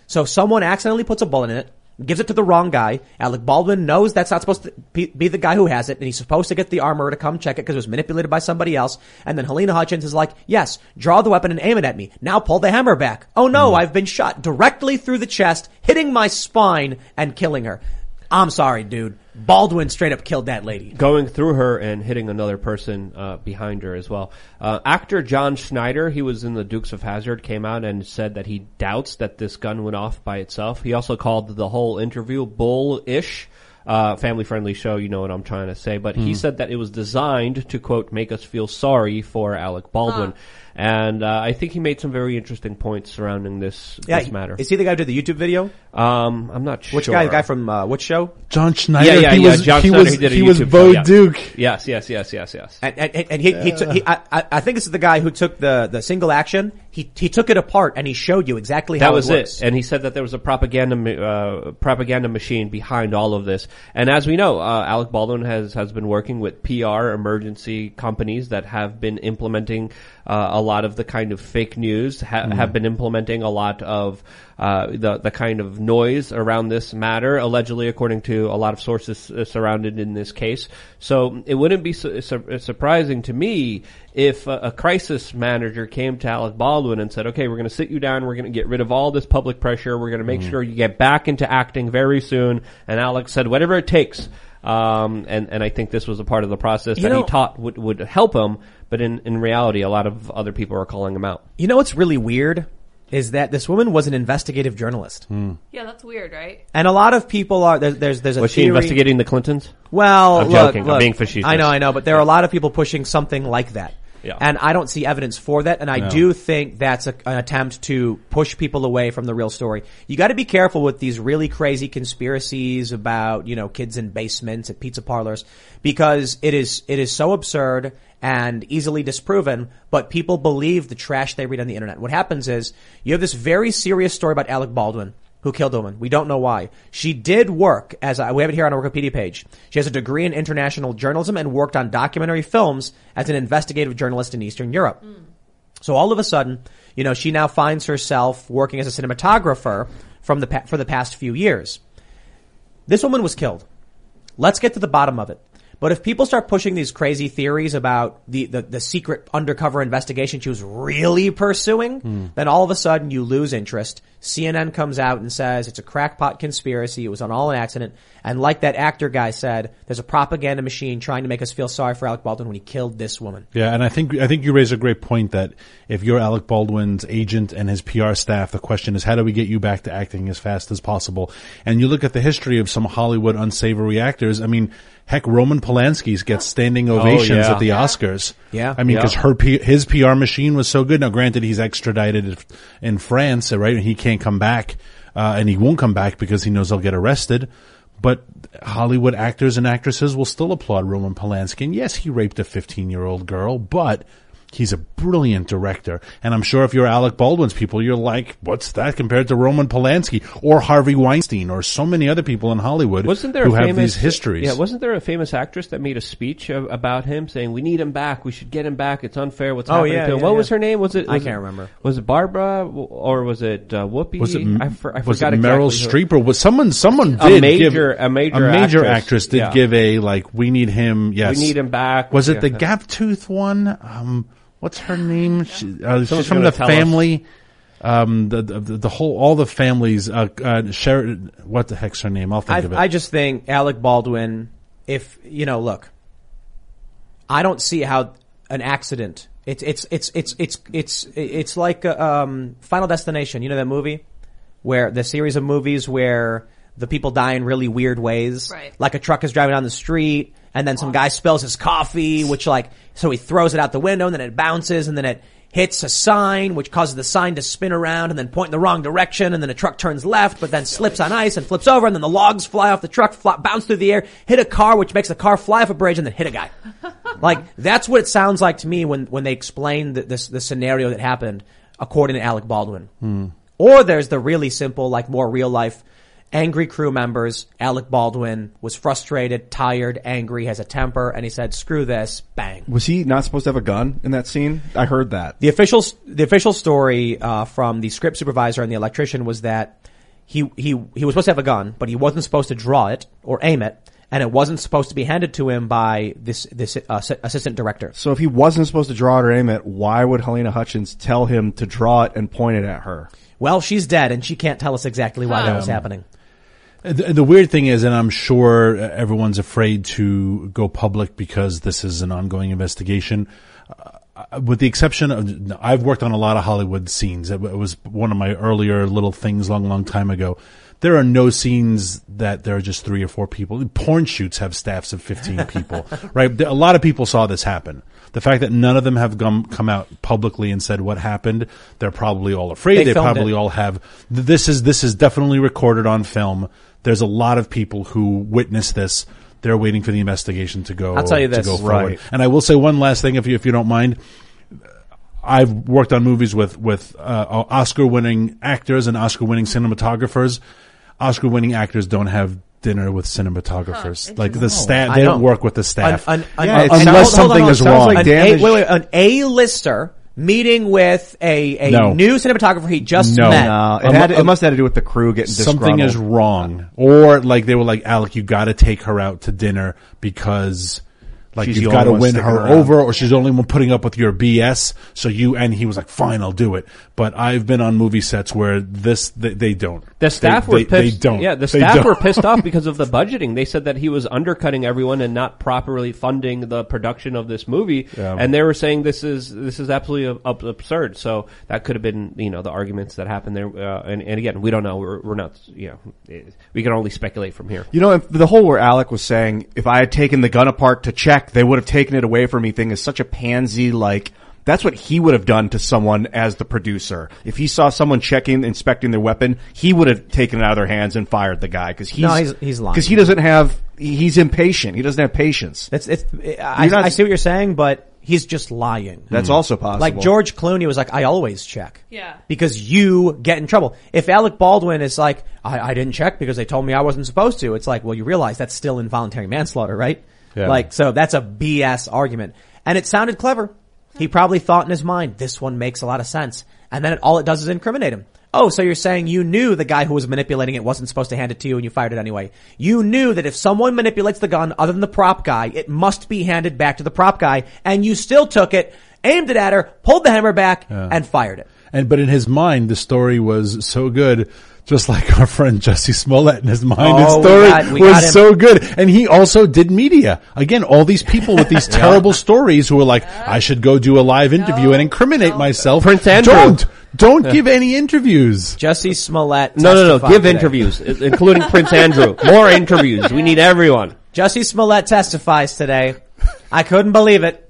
So someone accidentally puts a bullet in it, gives it to the wrong guy. Alec Baldwin knows that's not supposed to be, the guy who has it, and he's supposed to get the armorer to come check it because it was manipulated by somebody else. And then Halyna Hutchins is like, yes, draw the weapon and aim it at me. Now pull the hammer back. Oh no, hmm. I've been shot directly through the chest, hitting my spine and killing her. I'm sorry, dude. Baldwin straight up killed that lady. going through her and hitting another person uh, behind her as well. Uh, actor John Schneider, he was in the Dukes of Hazzard, came out and said that he doubts that this gun went off by itself. He also called the whole interview bullish. Uh, family friendly show, you know what I'm trying to say, but he said that it was designed to quote make us feel sorry for Alec Baldwin, and uh, I think he made some very interesting points surrounding this Yeah, this matter. Is he the guy who did the YouTube video? Um, I'm not sure Which guy? The guy from uh, which show? John Schneider. yeah, yeah, he yeah. was, John he Schneider, was, he did a he was YouTube Bo show, yeah. Duke. Yes, yes, yes, yes, yes. And, and, and he, he took, he, I, I- I think this is the guy who took the, the single action. He, he took it apart and he showed you exactly how That was it. it, and he said that there was a propaganda uh, propaganda machine behind all of this. And as we know, uh, Alec Baldwin has has been working with PR emergency companies that have been implementing uh, a lot of the kind of fake news, ha- have been implementing a lot of uh, the the kind of noise around this matter, allegedly, according to a lot of sources uh, surrounded in this case. So it wouldn't be su- su- surprising to me if a, a crisis manager came to Alec Baldwin and said, "Okay, we're going to sit you down. We're going to get rid of all this public pressure. We're going to make sure you get back into acting very soon." And Alec said, "Whatever it takes." Um, and and I think this was a part of the process You that know- he taught would would help him. But in in reality, a lot of other people are calling him out. You know what's really weird is that this woman was an investigative journalist, hmm. Yeah, that's weird, right? and a lot of people are there's there's, there's a Was she theory- investigating the Clintons? Well, I'm look, joking. I'm being facetious. I know, I know, but there are a lot of people pushing something like that. Yeah. And I don't see evidence for that, and I do think that's a, an attempt to push people away from the real story. You got to be careful with these really crazy conspiracies about you know kids in basements at pizza parlors because it is it is so absurd and easily disproven, but people believe the trash they read on the internet. What happens is you have this very serious story about Alec Baldwin who killed a woman. We don't know why. She did work as a, we have it here on our Wikipedia page. She has a degree in international journalism and worked on documentary films as an investigative journalist in Eastern Europe. Hmm. So all of a sudden, you know, she now finds herself working as a cinematographer from the pa- for the past few years. This woman was killed. Let's get to the bottom of it. But if people start pushing these crazy theories about the, the, the secret undercover investigation she was really pursuing, hmm. then all of a sudden you lose interest. CNN comes out and says it's a crackpot conspiracy. It was an all an accident. And like that actor guy said, there's a propaganda machine trying to make us feel sorry for Alec Baldwin when he killed this woman. Yeah, and I think I think you raise a great point that if you're Alec Baldwin's agent and his PR staff, the question is how do we get you back to acting as fast as possible? And you look at the history of some Hollywood unsavory actors. I mean, heck, Roman Polanski's gets standing ovations yeah. at the Oscars. Yeah. I mean, Yeah. because her P- his PR machine was so good. Now, granted, he's extradited in France, right? And he can't come back, uh, and he won't come back because he knows he'll get arrested. But Hollywood actors and actresses will still applaud Roman Polanski. And yes, he raped a 15 year old girl, but he's a brilliant director. And I'm sure if you're Alec Baldwin's people, you're like, what's that compared to Roman Polanski or Harvey Weinstein or so many other people in Hollywood Wasn't there who a have famous these histories? Yeah, wasn't there a famous actress that made a speech of, about him saying we need him back, we should get him back, it's unfair what's Oh, happening yeah, to him. yeah, what yeah. was her name? Was it? I can't it- remember. Was it Barbara or was it uh, Whoopi? was it I, for, I was forgot it Meryl exactly Streep or was someone someone A did major- give, a major a major actress, actress did yeah. give a like we need him yes We need him back. was it Yeah. the gap tooth one um what's her name she, uh, she's from the family um the, the the whole all the families uh, uh Sher- what the heck's her name I'll think I, of it I just think Alec Baldwin, if, you know, look, I don't see how an accident, it's, it's, it's, it's, it's, it's, it's like, uh, um, Final Destination, you know that movie? Where, the series of movies where the people die in really weird ways. Right. Like a truck is driving down the street and then some guy spills his coffee, which like, so he throws it out the window and then it bounces and then it, hits a sign, which causes the sign to spin around and then point in the wrong direction, and then a truck turns left, but then slips on ice and flips over, and then the logs fly off the truck, fly, bounce through the air, hit a car, which makes the car fly off a bridge, and then hit a guy. like that's what it sounds like to me when when they explain the, this the scenario that happened according to Alec Baldwin. Hmm. Or there's the really simple, like more real life. Angry crew members. Alec Baldwin was frustrated, tired, angry, has a temper, and he said, "Screw this!" Bang. Was he not supposed to have a gun in that scene? I heard that. The official the official story uh, from the script supervisor and the electrician was that he he he was supposed to have a gun, but he wasn't supposed to draw it or aim it, and it wasn't supposed to be handed to him by this this uh, assistant director. So if he wasn't supposed to draw it or aim it, why would Halyna Hutchins tell him to draw it and point it at her? Well, she's dead, and she can't tell us exactly why that was Um, happening. The, the weird thing is, and I'm sure everyone's afraid to go public because this is an ongoing investigation. Uh, with the exception of, I've worked on a lot of Hollywood scenes. It, it was one of my earlier little things, long, long time ago. There are no scenes that there are just three or four people. Porn shoots have staffs of 15 people, right? A lot of people saw this happen. The fact that none of them have come, come out publicly and said what happened, they're probably all afraid. They They, probably it. all have. This is this is definitely recorded on film. There's a lot of people who witness this. They're waiting for the investigation to go. I'll tell you to this, go forward. right. And I will say one last thing, if you if you don't mind. I've worked on movies with with uh, Oscar-winning actors and Oscar-winning cinematographers. Oscar-winning actors don't have dinner with cinematographers. like the staff, I they know. don't work with the staff. An- an- Yeah, an- it an- sounds- hold- hold something on, is hold on. wrong. An A, wait, wait, an A-lister meeting with a, a No. new cinematographer he just No. met. No, it, Um, had, it must have to do with the crew getting Something is wrong, or like they were like, Alec, you got to take her out to dinner because. Like She's you've got to win her around. over, or she's the only one putting up with your BS. So you and he was like, "Fine, I'll do it." But I've been on movie sets where this they, they don't. The staff they, were they, pissed. They don't. Yeah, the They staff don't. were pissed off because of the budgeting. They said that he was undercutting everyone and not properly funding the production of this movie. Yeah. And they were saying this is this is absolutely ab- absurd. So that could have been you know the arguments that happened there. Uh, and, and again, we don't know. We're, we're not. You know, we can only speculate from here. You know, if the whole where Alec was saying, if I had taken the gun apart to check, they would have taken it away from me thing is such a pansy, like, that's what he would have done to someone as the producer. If he saw someone checking, inspecting their weapon, he would have taken it out of their hands and fired the guy because he's, No, he's- he's lying. Because he doesn't have, he's impatient. He doesn't have patience. It's, it's, I, not- I see what you're saying, but he's just lying. That's hmm. also possible. Like George Clooney was like, I always check. Yeah. Because you get in trouble. If Alec Baldwin is like, I, I didn't check because they told me I wasn't supposed to, it's like, well, you realize that's still involuntary manslaughter, right? Yeah. Like, so that's a BS argument. And it sounded clever. He probably thought in his mind, this one makes a lot of sense. And then it, all it does is incriminate him. Oh, so you're saying you knew the guy who was manipulating it wasn't supposed to hand it to you and you fired it anyway. You knew that if someone manipulates the gun other than the prop guy, it must be handed back to the prop guy and you still took it, aimed it at her, pulled the hammer back and fired it. And but in his mind, the story was so good, just like our friend Jussie Smollett in his mind, Oh, his we story got- was so good. And he also did media. Again, all these people with these terrible stories who were like, I should go do a live interview and incriminate myself. Prince Andrew. Don't, don't give any interviews. Jussie Smollett. No, no, no. Give today. interviews, including Prince Andrew. More interviews. We need everyone. Jussie Smollett testifies today. I couldn't believe it.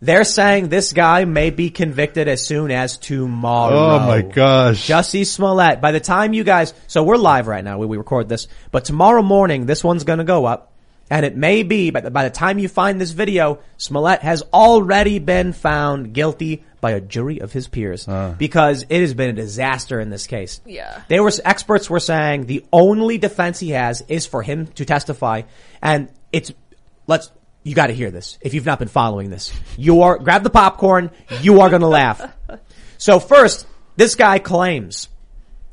They're saying this guy may be convicted as soon as tomorrow. Oh my gosh. Jussie Smollett. By the time you guys, so we're live right now. We, we record this, but tomorrow morning this one's going to go up, and it may be. But by the time you find this video, Smollett has already been found guilty by a jury of his peers because it has been a disaster in this case. Yeah. They were experts were saying the only defense he has is for him to testify, and it's let's. You got to hear this. If you've not been following this, you are grab the popcorn. You are going to laugh. So first, this guy claims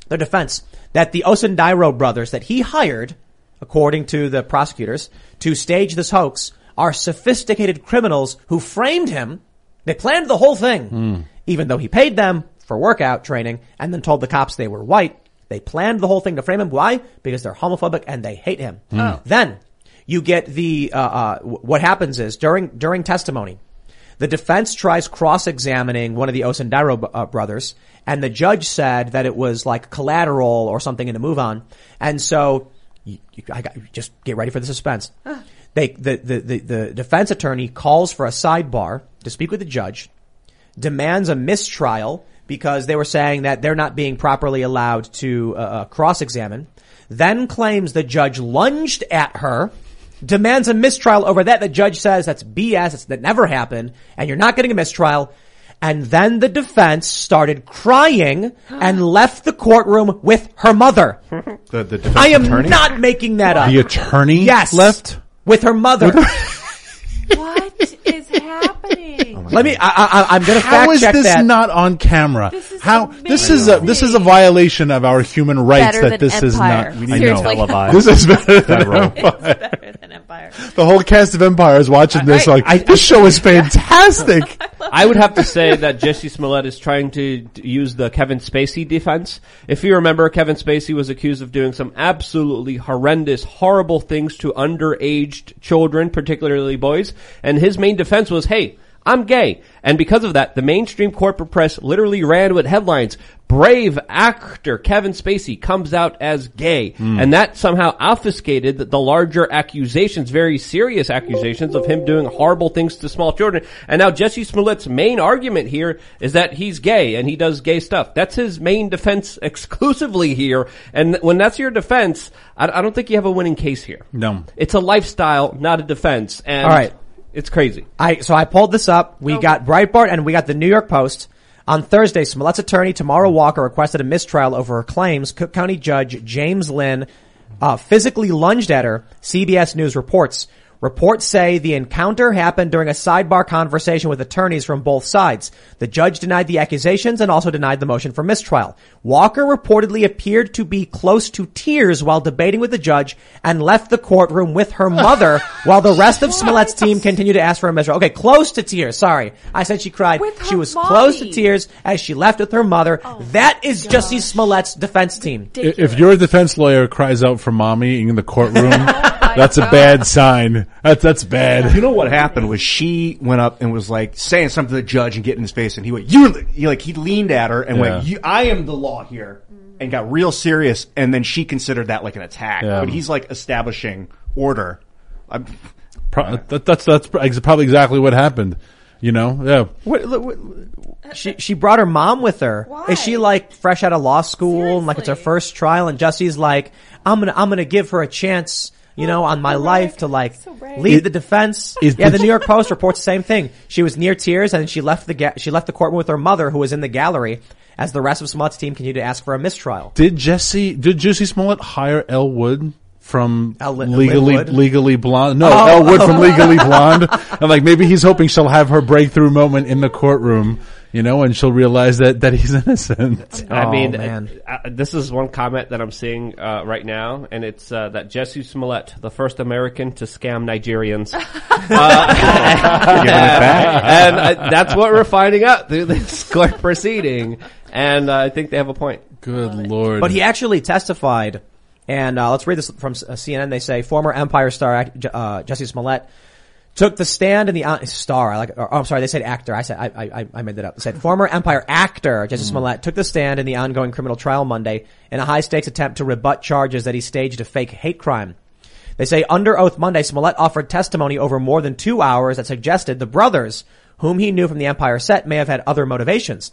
their defense that the Osundairo brothers that he hired, according to the prosecutors, to stage this hoax are sophisticated criminals who framed him. They planned the whole thing, hmm. even though he paid them for workout training and then told the cops they were white. They planned the whole thing to frame him. Why? Because they're homophobic and they hate him. Hmm. Then you get the uh, uh, what happens is during during testimony, the defense tries cross-examining one of the Osundairo uh, brothers, and the judge said that it was like collateral or something in to move on. And so, you, you, I got, just get ready for the suspense. They, the, the, the, the defense attorney calls for a sidebar to speak with the judge. demands a mistrial because they were saying that they're not being properly allowed to uh, uh, cross-examine. Then claims the judge lunged at her, demands a mistrial over that. The judge says that's BS. It's, that never happened, and you're not getting a mistrial. And then the defense started crying and left the courtroom with her mother. The, the defense I am attorney? not making that up. The attorney Yes. left? with her mother. What is happening? Let me. I, I, I'm going to How fact is check this that. not on camera? This is How this is a this is a violation of our human rights Better that than this is not. We need I to know. televise This is better than. Empire. Better than Empire. The whole cast of Empire is watching this. like this show is fantastic. I would have to say that Jussie Smollett is trying to d- use the Kevin Spacey defense. If you remember, Kevin Spacey was accused of doing some absolutely horrendous, horrible things to underaged children, particularly boys, and his main defense was, hey, I'm gay. And because of that, the mainstream corporate press literally ran with headlines, brave actor Kevin Spacey comes out as gay. Hmm. And that somehow obfuscated the, the larger accusations, very serious accusations of him doing horrible things to small children. And now Jussie Smollett's main argument here is that he's gay and he does gay stuff. That's his main defense exclusively here. And when that's your defense, I, I don't think you have a winning case here. No. It's a lifestyle, not a defense. And All right. It's crazy. I so I pulled this up. We got Breitbart and we got the New York Post. On Thursday, Smollett's attorney Tamara Walker requested a mistrial over her claims. Cook County Judge James Linn uh, physically lunged at her. CBS News reports. Reports say the encounter happened during a sidebar conversation with attorneys from both sides. The judge denied the accusations and also denied the motion for mistrial. Walker reportedly appeared to be close to tears while debating with the judge and left the courtroom with her mother while the rest of Smollett's team continued to ask for a mistrial. Okay, close to tears. Sorry. I said she cried. With her she was mommy. close to tears as she left with her mother. that is Jussie Smollett's defense team. I- If your defense lawyer cries out for mommy in the courtroom, that's a uh, bad sign. That's that's bad. You know what happened was she went up and was like saying something to the judge and getting in his face, and he went, "You," he like he leaned at her and Yeah. went, you, "I am the law here," and got real serious. And then she considered that like an attack, Yeah. but he's like establishing order. I'm, Pro- that, that's that's ex- probably exactly what happened. You know, yeah. What, look, what, she she brought her mom with her. Is she like fresh out of law school and like it's her Seriously. first trial? And Jussie's like, I'm gonna I'm gonna give her a chance, you know, on my life to like So lead the defense. is yeah, the- the New York Post reports the same thing. She was near tears and she left the ga- she left the courtroom with her mother, who was in the gallery, as the rest of Smollett's team continued to ask for a mistrial. Did Jussie? Did Juicy Smollett hire Elle Wood from Elle Lin- Legally Lin Wood? Legally Blonde? No, Oh. Elle Wood from Legally Blonde. And like maybe he's hoping she'll have her breakthrough moment in the courtroom, you know, and she'll realize that that he's innocent. I Oh, mean, man. uh, uh, this is one comment that I'm seeing uh, right now, and it's uh, that Jussie Smollett, the first American to scam Nigerians, uh, and uh, that's what we're finding out through this court proceeding. And uh, I think they have a point. Good lord! But he actually testified, and uh, let's read this from uh, CNN. They say former Empire star uh, Jussie Smollett took the stand in the uh, star. I like. Or, oh, I'm sorry, they said actor. I said I, I, I made that up. They said former Empire actor Jussie Smollett took the stand in the ongoing criminal trial Monday in a high stakes attempt to rebut charges that he staged a fake hate crime. They say under oath Monday, Smollett offered testimony over more than two hours that suggested the brothers, whom he knew from the Empire set, may have had other motivations.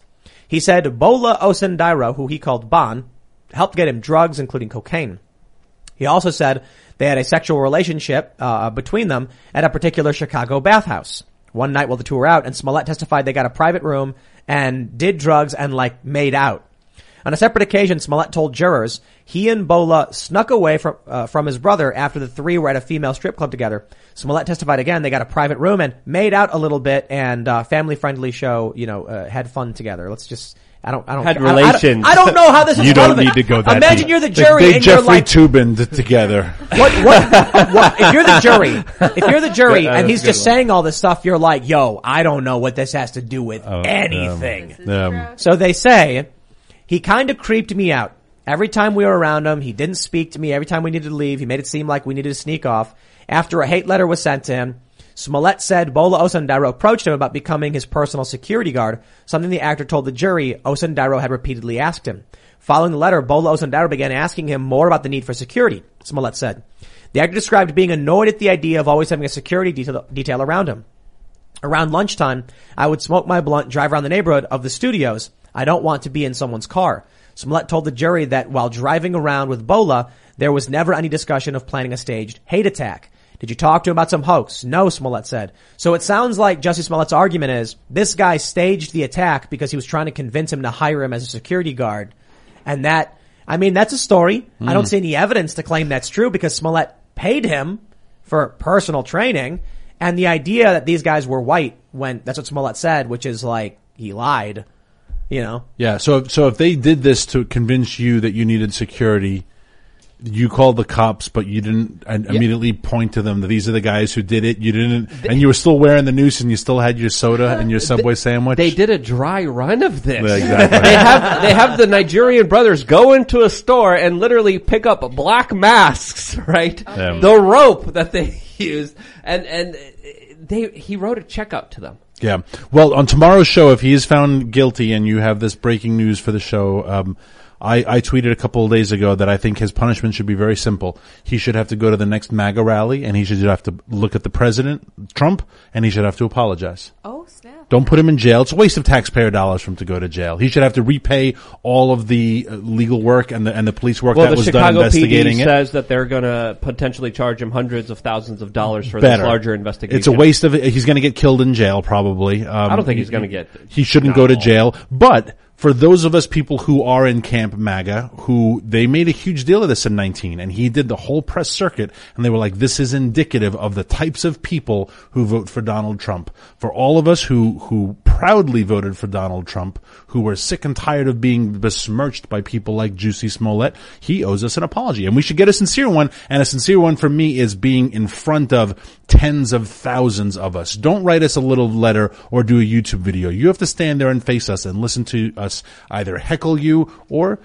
He said Bola Osundairo, who he called Bon, helped get him drugs, including cocaine. He also said they had a sexual relationship uh, between them at a particular Chicago bathhouse. One night while the two were out, and Smollett testified they got a private room and did drugs and like made out. On a separate occasion, Smollett told jurors he and Bola snuck away from uh, from his brother after the three were at a female strip club together. Smollett testified again they got a private room and made out a little bit and uh, family friendly show. You know, uh, had fun together. Let's just. I don't. I don't. Had I don't- I don't- relations. I don't know how this is. You don't need to go that Imagine deep. you're the They- jury they and you're Jeffrey like, Toobin d- together. what, what, what, if you're the jury, if you're the jury Yeah, and he's just one. saying all this stuff, you're like, yo, I don't know what this has to do with Oh, anything. Um, So they say, he kind of creeped me out. Every time we were around him, he didn't speak to me. Every time we needed to leave, he made it seem like we needed to sneak off. After a hate letter was sent to him, Smollett said Bola Osundairo approached him about becoming his personal security guard, something the actor told the jury Osundairo had repeatedly asked him. Following the letter, Bola Osundairo began asking him more about the need for security, Smollett said. The actor described being annoyed at the idea of always having a security detail, detail around him. Around lunchtime, I would smoke my blunt, drive around the neighborhood of the studios. I don't want to be in someone's car. Smollett told the jury that while driving around with Bola, there was never any discussion of planning a staged hate attack. Did you talk to him about some hoax? No, Smollett said. So it sounds like Jussie Smollett's argument is this guy staged the attack because he was trying to convince him to hire him as a security guard. And that, I mean, that's a story. I don't hmm. see any evidence to claim that's true because Smollett paid him for personal training. And the idea that these guys were white when that's what Smollett said, which is like he lied, you know. Yeah. So, so if they did this to convince you that you needed security, you called the cops, but you didn't and immediately point to them that these are the guys who did it. You didn't, and you were still wearing the noose and you still had your soda and your Subway sandwich. They did a dry run of this. Yeah, exactly. they have they have the Nigerian brothers go into a store and literally pick up black masks, right? Yeah. The rope that they used, and and they he wrote a check out to them. Yeah. Well, on tomorrow's show, if he is found guilty and you have this breaking news for the show, um, I, I tweeted a couple of days ago that I think his punishment should be very simple. He should have to go to the next MAGA rally and he should have to look at the president, Trump, and he should have to apologize. Oh snap! Don't put him in jail. It's a waste of taxpayer dollars for him to go to jail. He should have to repay all of the uh, legal work and the and the police work Well, that was done Chicago investigating PD it. says that they're going to potentially charge him hundreds of thousands of dollars for Better. this larger investigation. It's a waste of. He's going to get killed in jail probably. Um, I don't think he's gonna get- He shouldn't go to jail. But for those of us people who are in Camp MAGA, who they made a huge deal of this in 19, and he did the whole press circuit, and they were like, "This is indicative of the types of people who vote for Donald Trump." For all of us who who proudly voted for Donald Trump, who were sick and tired of being besmirched by people like Juicy Smollett, he owes us an apology, and we should get a sincere one. And a sincere one for me is being in front of tens of thousands of us. Don't write us a little letter or do a YouTube video. You have to stand there and face us and listen to us either heckle you or.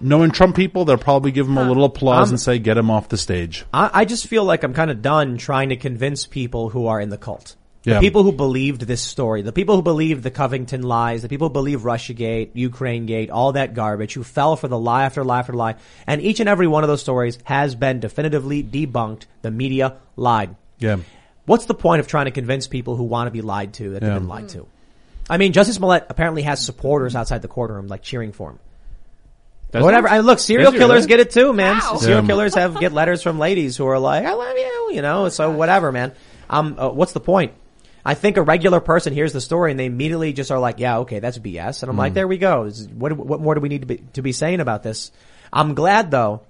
Knowing Trump people, they'll probably give him a uh, little applause I'm- and say, "Get him off the stage." I, I just feel like I'm kind of done trying to convince people who are in the cult. Yeah. The people who believed this story, the people who believed the Covington lies, the people who believe Russiagate, Ukraine Gate, all that garbage, who fell for the lie after lie after lie. And each and every one of those stories has been definitively debunked. The media lied. Yeah. What's the point of trying to convince people who want to be lied to that Yeah. they've been lied to? I mean, Jussie Smollett apparently has supporters outside the courtroom, like cheering for him. Does Whatever. I look, serial Does he killers really? get it too, man. Wow. Serial Yeah. killers have get letters from ladies who are like, "I love you," you know. So whatever, man. Um, uh, what's the point? I think a regular person hears the story and they immediately just are like, "Yeah, okay, that's BS," and I'm like, "There we go. What what more do we need to be to be saying about this?" I'm glad though,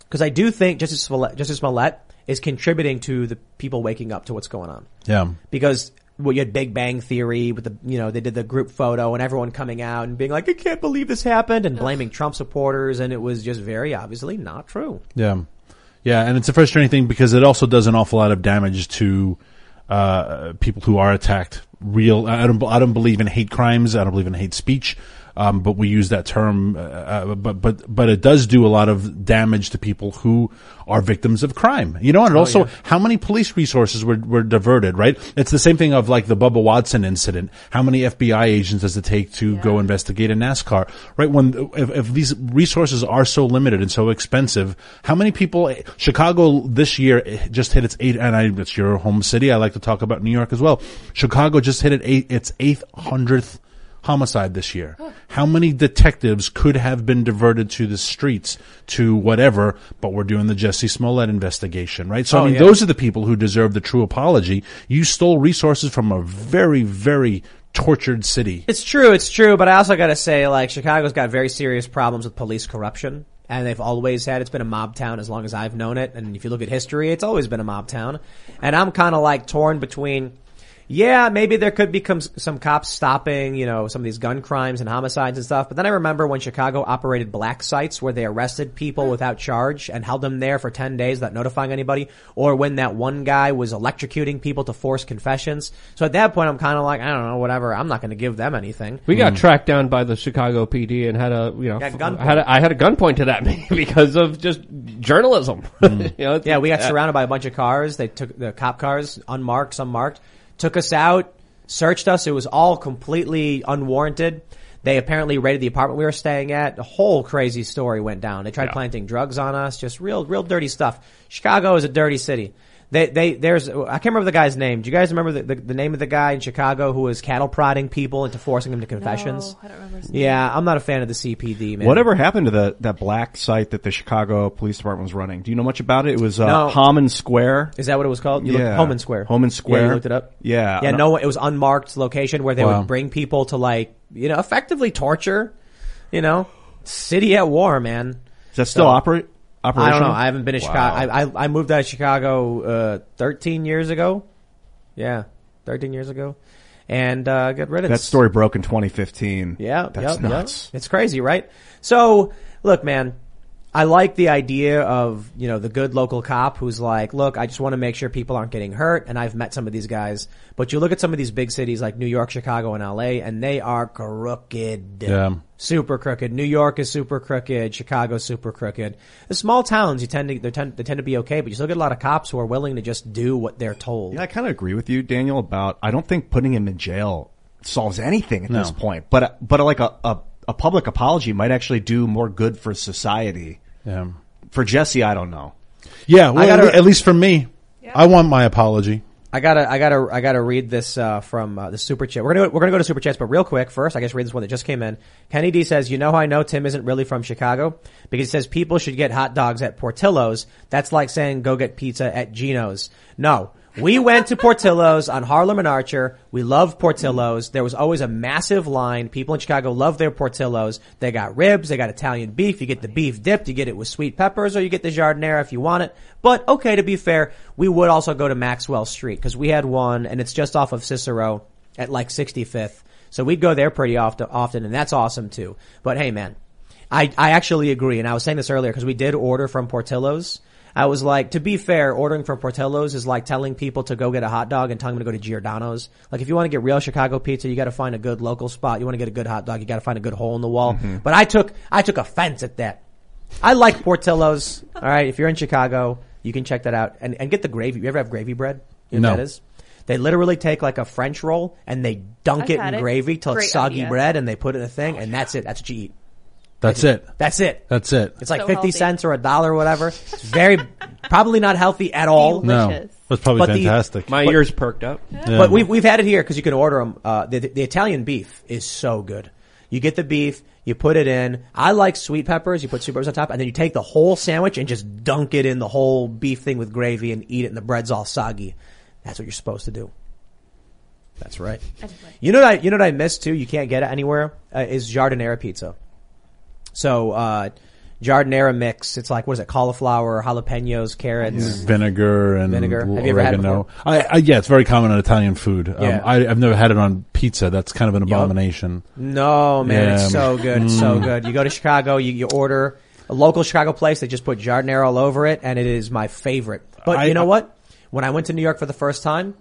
because I do think Jussie Smollett, Jussie Smollett is contributing to the people waking up to what's going on Yeah. because well, you had Big Bang Theory with the, you know, they did the group photo and everyone coming out and being like, I can't believe this happened and blaming Trump supporters and it was just very obviously not true. Yeah. Yeah, and it's a frustrating thing because it also does an awful lot of damage to uh, people who are attacked. Real, I don't, I don't believe in hate crimes. I don't believe in hate speech. Um, but we use that term, uh, uh, but but but it does do a lot of damage to people who are victims of crime. You know, and also how many police resources were were diverted. Right? It's the same thing of like the Bubba Watson incident. How many FBI agents does it take to go investigate a NASCAR? Right? When if, if these resources are so limited and so expensive, how many people? Chicago this year just hit its eight, and I, it's your home city. I like to talk about New York as well. Chicago just hit it eight, its eighth hundredth homicide this year. How many detectives could have been diverted to the streets to whatever, but we're doing the Jussie Smollett investigation, right? So I Oh, mean, yeah. those are the people who deserve the true apology. You stole resources from a very, very tortured city. It's true, it's true, but I also gotta say, like, Chicago's got very serious problems with police corruption. And they've always had, it's been a mob town as long as I've known it. And if you look at history, it's always been a mob town. And I'm kinda like torn between, yeah, maybe there could become s- some cops stopping, you know, some of these gun crimes and homicides and stuff. But then I remember when Chicago operated black sites where they arrested people without charge and held them there for 10 days without notifying anybody. Or when that one guy was electrocuting people to force confessions. So at that point, I'm kind of like, I don't know, whatever. I'm not going to give them anything. We got tracked down by the Chicago PD and had a you know Got f- had a, I had a gunpoint to that because of just journalism. you know, Yeah, we got uh, surrounded by a bunch of cars. They took the cop cars, unmarked, some marked, took us out, searched us. It was all completely unwarranted. They apparently raided the apartment we were staying at. A whole crazy story went down. They tried planting drugs on us, just real, real dirty stuff. Chicago is a dirty city. They, they, there's, I can't remember the guy's name. Do you guys remember the, the, the name of the guy in Chicago who was cattle prodding people into forcing them to confessions? No, I don't remember his name. Yeah, I'm not a fan of the CPD, man. Whatever happened to the that black site that the Chicago Police Department was running? Do you know much about it? It was uh, No. Homan Square. Is that what it was called? You looked, Yeah. Homan Square. Homan Square. Yeah, you looked it up? Yeah. Yeah, no, it was unmarked location where they Wow. would bring people to like, you know, effectively torture, you know, city at war, man. Is that still So- operate? I don't know. I haven't been to Wow. Chicago. I, I, I moved out of Chicago, uh, 13 years ago. Yeah, 13 years ago. And, uh, got rid of That story broke in 2015. Yeah, That's yep, nuts. yep. It's crazy, right? So, look, man, I like the idea of, you know, the good local cop who's like, look, I just want to make sure people aren't getting hurt. And I've met some of these guys, but you look at some of these big cities like New York, Chicago, and LA, and they are crooked. Yeah. Super crooked. New York is super crooked. Chicago's super crooked. The small towns, you tend to, they tend, they tend to be okay, but you still get a lot of cops who are willing to just do what they're told. Yeah, I kind of agree with you, Daniel, about I don't think putting him in jail solves anything at No. this point. But but like a, a a public apology might actually do more good for society. Yeah. For Jussie, I don't know. Yeah. Well, gotta- at least for me, I want my apology. I gotta, I gotta, I gotta read this uh, from uh, the super chat. We're gonna, we're gonna go to super chats, but real quick first, I guess read this one that just came in. Kenny D says, "You know how I know Tim isn't really from Chicago because he says people should get hot dogs at Portillo's. That's like saying go get pizza at Gino's. No." We went to Portillo's on Harlem and Archer. We love Portillo's. There was always a massive line. People in Chicago love their Portillo's. They got ribs. They got Italian beef. You get the beef dipped. You get it with sweet peppers or you get the jardinera if you want it. But okay, to be fair, we would also go to Maxwell Street because we had one and it's just off of Cicero at like 65th. So we'd go there pretty often, often and that's awesome too. But hey man, I, I actually agree. And I was saying this earlier because we did order from Portillo's. I was like, to be fair, ordering from Portillo's is like telling people to go get a hot dog and telling them to go to Giordano's. Like if you want to get real Chicago pizza, you got to find a good local spot. You want to get a good hot dog, you got to find a good hole in the wall. Mm-hmm. But I took, I took offense at that. I like Portillo's. All right. If you're in Chicago, you can check that out and, and get the gravy. You ever have gravy bread? You know No. that is? They literally take like a French roll and they dunk I've it in it. gravy till Great it's soggy idea. bread and they put it in a thing oh and that's it. That's what you eat. That's it. That's it. That's it. It's like So 50 healthy. cents or a dollar or whatever. It's very, probably not healthy at all. No, Delicious. that's probably But the- fantastic. My ears perked up. Yeah. But we've, we've had it here because you can order them. Uh, the, the Italian beef is so good. You get the beef, you put it in. I like sweet peppers. You put sweet peppers on top and then you take the whole sandwich and just dunk it in the whole beef thing with gravy and eat it and the bread's all soggy. That's what you're supposed to do. That's right. You know what I, you know what I miss too? You can't get it anywhere, uh, is jardinera pizza. So, uh, jardinera mix. It's like, what is it? Cauliflower, jalapenos, carrots. vinegar and Vinegar. Have you ever had it oregano. I, I, yeah, it's very common in Italian food. Um, Yeah. I, I've never had it on pizza. That's kind of an abomination. No, man, Yeah. it's so good. It's so good. You go to Chicago, you, you order a local Chicago place. They just put jardinera all over it, and it is my favorite. But I- you know what? When I went to New York for the first time,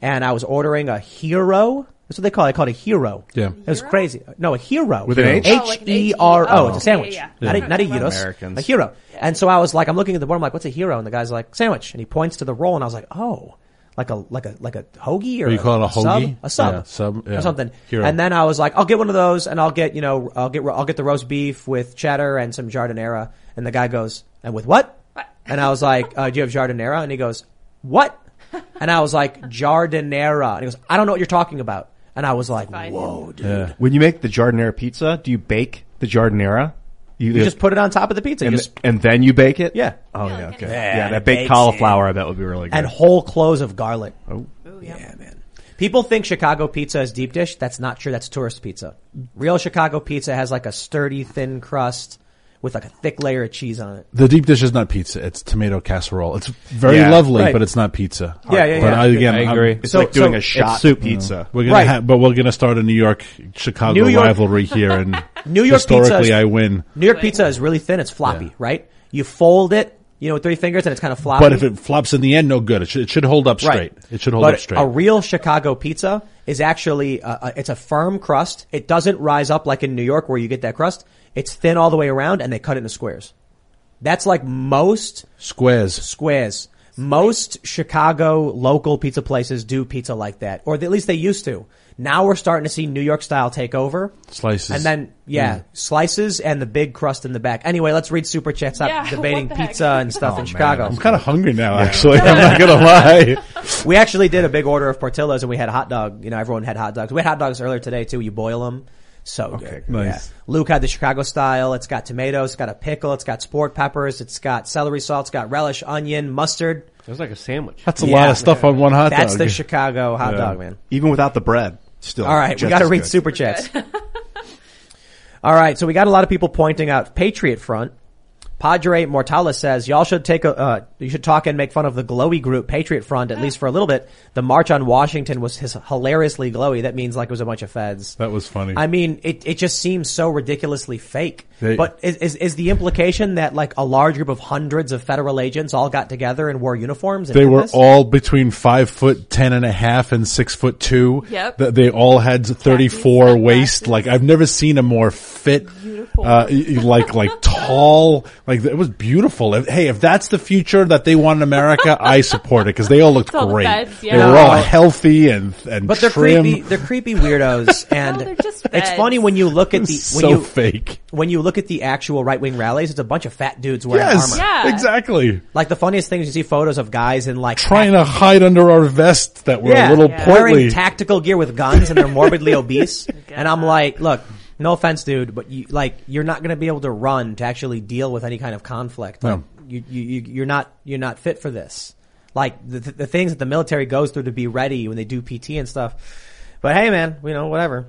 and I was ordering a hero. That's what they call it. They call it a hero. Yeah. It was crazy. No, a hero. With an H? Oh, like an H E R O. H-E-R-O. It's a sandwich. Yeah, yeah, Not a, not a gyros. Americans. A hero. And so I was like, I'm looking at the board. I'm like, what's a hero? And the guy's like, sandwich. And he points to the roll, and I was like, oh, like a like a like a hoagie or Or you call it a sub? hoagie? A sub. Yeah, sub, yeah. Or something. Hero. And then I was like, I'll get one of those, and I'll get you know, I'll get I'll get the roast beef with cheddar and some jardinera. And the guy goes, and with what? And I was like, uh, do you have jardinera? And he goes, what? And I was like, jardinera. And he goes, I don't know what you're talking about. And I was like, Fine. whoa, dude. Yeah. When you make the jardinera pizza, do you bake the jardinera? You just put it on top of the pizza. You and, just, and then you bake it. yeah. Oh yeah, like okay. Yeah, Yeah, that bakes baked cauliflower, I bet would be really good. and whole cloves of garlic. oh. Yeah, man. People think Chicago pizza is deep dish. That's not true. That's tourist pizza. Real Chicago pizza has like a sturdy, thin crust with like a thick layer of cheese on it. The deep dish is not pizza. It's tomato casserole. It's very Yeah. lovely, Right. but it's not pizza. Yeah, yeah, But yeah. I, again, I I'm- agree. It's So- like doing so a shot soup. pizza. We're gonna Right. ha- but we're gonna start a New York Chicago New York- rivalry here, and New York pizza historically is- I win. New York pizza is really thin. It's floppy, Yeah. right? You fold it, you know, with three fingers and it's kind of floppy. But if it flops in the end, no good. It should, it should hold up straight. It should hold but up straight. A real Chicago pizza is actually uh, uh, it's a firm crust. It doesn't rise up like in New York where you get that crust. It's thin all the way around, and they cut it into squares. That's like most Squares. squares. Most Chicago local pizza places do pizza like that, or at least they used to. Now we're starting to see New York style take over. Slices. And then, yeah, mm. slices and the big crust in the back. Anyway, let's read super chats. Stop Yeah, debating what the heck? pizza and stuff oh, in Chicago. I'm kind of hungry now, actually. I'm not gonna lie. We actually did a big order of Portillo's and we had hot dog. You know, everyone had hot dogs. We had hot dogs earlier today too. You boil them. So good. nice. Yeah. Luke had the Chicago style. It's got tomatoes. It's got a pickle. It's got sport peppers. It's got celery salt. It's got relish, onion, mustard. It was like a sandwich. That's a Yeah. lot of stuff on one hot That's dog. That's the Chicago hot dog, man. Even without the bread, still. All right, we just got to read good. super chats. All right, so we got a lot of people pointing out Patriot Front. Padre Mortales says y'all should take a uh, you should talk and make fun of the glowy group Patriot Front at least for a little bit. The march on Washington was his hilariously glowy. That means like it was a bunch of feds. That was funny. I mean, it, it just seems so ridiculously fake. They- but is, is is the implication that like a large group of hundreds of federal agents all got together and wore uniforms? And They were this? all between five foot ten and a half and six foot two. Yep. They all had 34 waist. Like I've never seen a more fit, uh, y- y- like, like tall, like it was beautiful. If, hey, if that's the future that they want in America, I support it because they all looked all the great. feds, They yeah. were all oh. healthy and, and But they're trim. creepy. They're creepy weirdos, and they're just it's funny when you look at the when so you fake. when you look at the actual right wing rallies. It's a bunch of fat dudes wearing Yes, armor. Yeah. exactly. Like the funniest thing is you see photos of guys in like Trying to hide under our vest that were yeah, a little Yeah. wearing tactical gear with guns and they're morbidly obese. And I'm like, look, no offense, dude, but you like you're not going to be able to run to actually deal with any kind of conflict. Like, No. you, you you you're not you're not fit for this. Like the the things that the military goes through to be ready when they do PT and stuff. But hey, man, you know whatever.